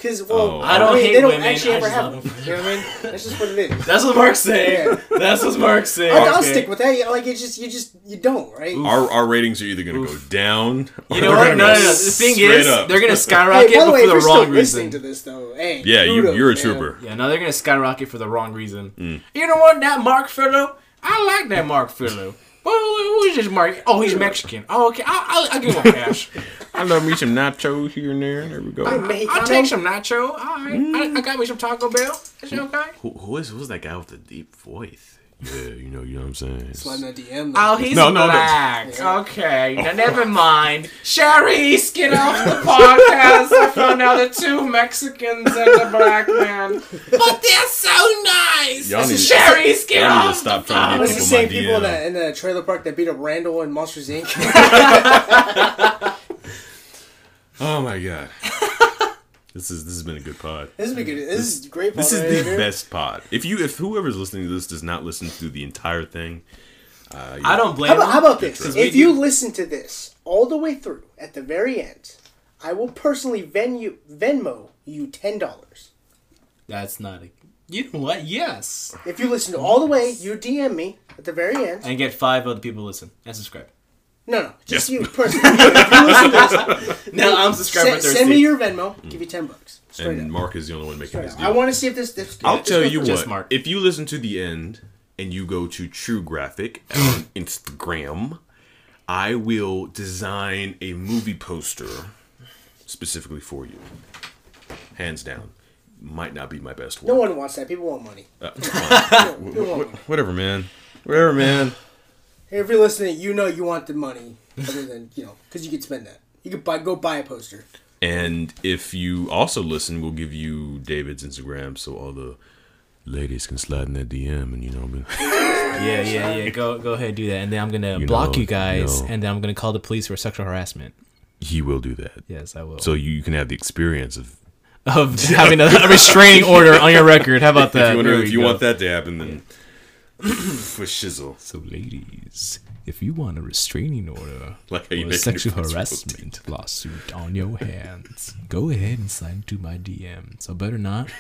A: Because well,
B: Oh.
C: I don't
A: mean,
C: hate
A: they don't
C: women,
A: actually
C: I
A: ever have them.
C: them.
A: You know what I mean? That's just what it is.
C: That's what Mark's saying. That's what Mark's saying.
A: I'll, I'll stick with that. Like it just you just you don't right.
B: Our, our ratings are either going to go down. Or
C: You know what? No, no, no. The thing is,
B: up.
C: they're gonna
A: Hey,
C: skyrocket,
A: by the
C: but
A: way,
C: for
A: if
C: the
A: you're still
C: wrong
A: listening
C: reason.
A: to this though, hey,
B: Yeah, you,
A: kudos,
B: you're a
A: man.
B: trooper.
C: Yeah, no, they're gonna skyrocket for the wrong reason.
B: Mm.
C: You know what? That Mark fellow, I like that Mark fellow. Well, who's this Mark? Oh, he's Mexican. Oh, okay. I'll, I'll, I'll give him a pass.
B: I love me some nachos here and there. There we go.
A: Mexicano.
C: I'll take some nacho. All right.
B: Mm.
C: I, I got me some Taco Bell. Is it okay?
B: Who, who is who's that guy with the deep voice? Yeah, you know, you know what I'm saying.
A: Slide in DM. though.
C: Oh, he's
B: No, no, no.
C: black. Okay. Now, never mind. Sharice, get off the podcast. I found out the two Mexicans and the black man. But they're so nice.
B: Y'all need,
C: Sharice, get
B: y'all need to
C: off
B: stop
C: the
B: trying to
A: It's
B: get
A: the
B: people my
A: same people in the, in the trailer park that beat up Randall and Monsters Inc.
B: Oh my god. This is this has been a good pod.
A: this is good. This is great. Pod.
B: This is
A: right
B: the
A: here.
B: best pod. If you if whoever's listening to this does not listen through the entire thing, uh,
C: I don't blame
A: How about, how about this?
C: Because
A: If you listen to this all the way through at the very end, I will personally Venmo Venmo you ten dollars.
C: That's not a. You know what? Yes.
A: If you listen to all the way, you DM me at the very end.
C: And get five other people to listen and subscribe.
A: No, no, just
B: Yes.
A: you personally. if you listen to this,
C: Now I'm subscriber
A: send,
C: thirsty.
A: send me your Venmo. Give you ten bucks. Straight
B: and
A: up.
B: Mark is the only one making
A: Straight
B: his
A: up.
B: deal.
A: I want to see if this. this
B: I'll
A: this
B: tell you
A: for-
C: Just
B: what.
C: Mark.
B: If you listen to the end, and you go to True Graphic on Instagram, I will design a movie poster specifically for you. Hands down. Might not be my best work.
A: No one wants that. People want money.
B: Uh,
A: People want money.
B: Whatever, man. Whatever, man.
A: Hey, if you're listening, you know you want the money, other than you know, because you could spend that. You could buy, go buy a poster.
B: And if you also listen, we'll give you David's Instagram so all the ladies can slide in their DM and you know. be-
C: Yeah, yeah, yeah. Go go ahead and do that, and then I'm gonna
B: You
C: block
B: know,
C: you guys,
B: you know.
C: and then I'm gonna call the police for sexual harassment.
B: he will do that.
C: Yes, I will.
B: So you can have the experience of.
C: of having a, a restraining order on your record. How about that?
B: if you, want, if you want that to happen, then for shizzle.
C: So, ladies, if you want a restraining order
B: Like
C: or a sexual
B: your first
C: harassment lawsuit on your hands, go ahead and sign to my DM. So, better not.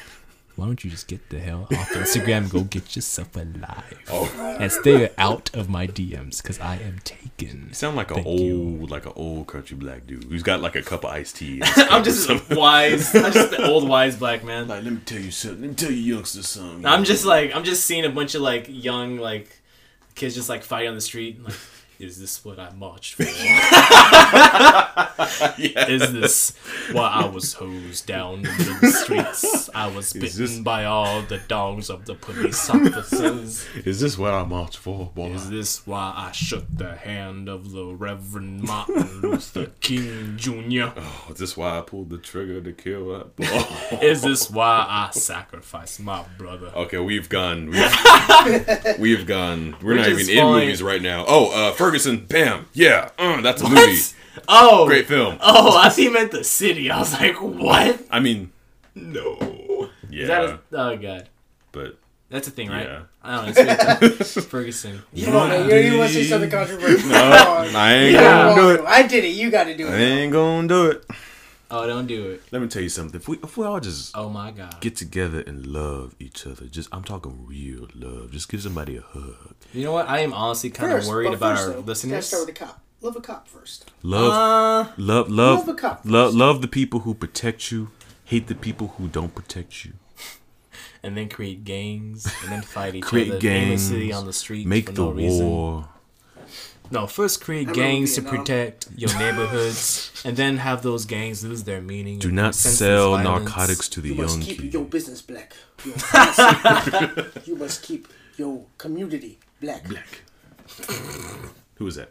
C: Why don't you just get the hell off Instagram go get yourself a life
B: Oh.
C: and stay out of my DMs because I am taken.
B: You sound like an
C: Thank you.
B: old, like an old country black dude who's got like a cup of iced tea.
C: I'm just a wise, I'm just the old wise black man.
B: like, let me tell you something. Let me tell you, youngsters, something.
C: I'm just like I'm just seeing a bunch of like young like kids just like fighting on the street. Like, is this what I marched for? Is this why I was hosed down in the streets? I was bitten
B: this-
C: by all the dogs of the police officers.
B: Is this what I marched for, boy?
C: Is this why I shook the hand of the Reverend Martin Luther King Jr.?
B: Oh, is this why I pulled the trigger to kill that boy?
C: Is this why I sacrificed my brother?
B: Okay, we've gone. We've, we've gone. We're,
C: We're
B: not
C: just
B: even in movies right now. Oh, uh, Ferguson, bam, yeah, uh, that's a movie.
C: Oh,
B: Great film.
C: Oh, I see. you meant the city. I was like, what?
B: I mean,
C: No.
B: yeah,
C: Is that a, oh god,
B: but
C: that's a thing, right?
B: Yeah.
C: I don't know. It's weird. Ferguson.
A: Come on, man. You, you want to say something controversial?
B: no, I ain't
A: You
B: gonna do it.
A: I did it. You got to do it.
B: I
A: it.
B: ain't gonna do it.
C: Oh, don't do it.
B: Let me tell you something. If we if we all just
C: Oh my god.
B: get together and love each other, just I'm talking real love. Just give somebody a hug.
C: You know what? I am honestly kind of worried about
A: first,
C: our
A: though,
C: listeners.
A: Gotta start with a cop. Love a cop first.
B: Love,
C: Uh,
B: love, love,
A: love a cop
B: love, love the people who protect you. Hate the people who don't protect you.
C: and then create gangs and then fight each
B: Create
C: other
B: gangs.
C: aimlessly on the street
B: Make
C: for
B: the
C: no reason.
B: War.
C: No, first create gangs to protect your neighborhoods, and then have those gangs lose their meaning.
B: Do not sell
C: violence.
B: narcotics to the
A: You
B: young
A: must keep
B: kids.
A: your business black. Your business- you must keep your community black.
B: Black. Who is that?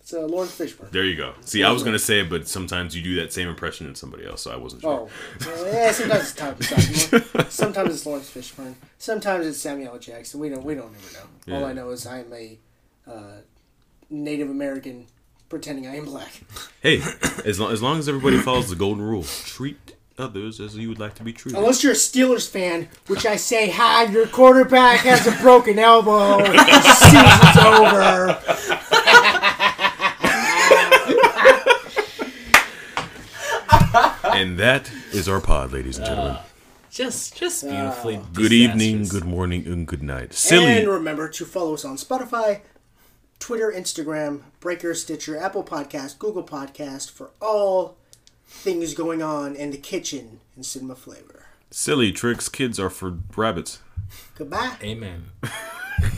A: It's uh, Laurence Fishburne.
B: There you go. See, I was gonna say it, but sometimes you do that same impression in somebody else, so I wasn't sure.
A: Oh, yeah. Sometimes it's Tom Sizemore. Sometimes it's Laurence Fishburne. Sometimes it's Samuel Jackson. We don't. We don't ever know. All I know is I am a uh, Native American pretending I am black.
B: Hey, as long as long as everybody follows the golden rule, treat others as you would like to be treated.
A: Unless you're a Steelers fan, which I say, hi, your quarterback has a broken elbow. Season's over.
B: And that is our pod, ladies and gentlemen.
C: Just, just uh, beautifully.
B: good evening, good morning, and good night. Silly.
A: And remember to follow us on Spotify, Twitter, Instagram, Breaker, Stitcher, Apple Podcast, Google Podcast for all things going on in the kitchen in Cinema Flavor.
B: Silly tricks. Kids are for rabbits.
A: Goodbye.
C: Amen.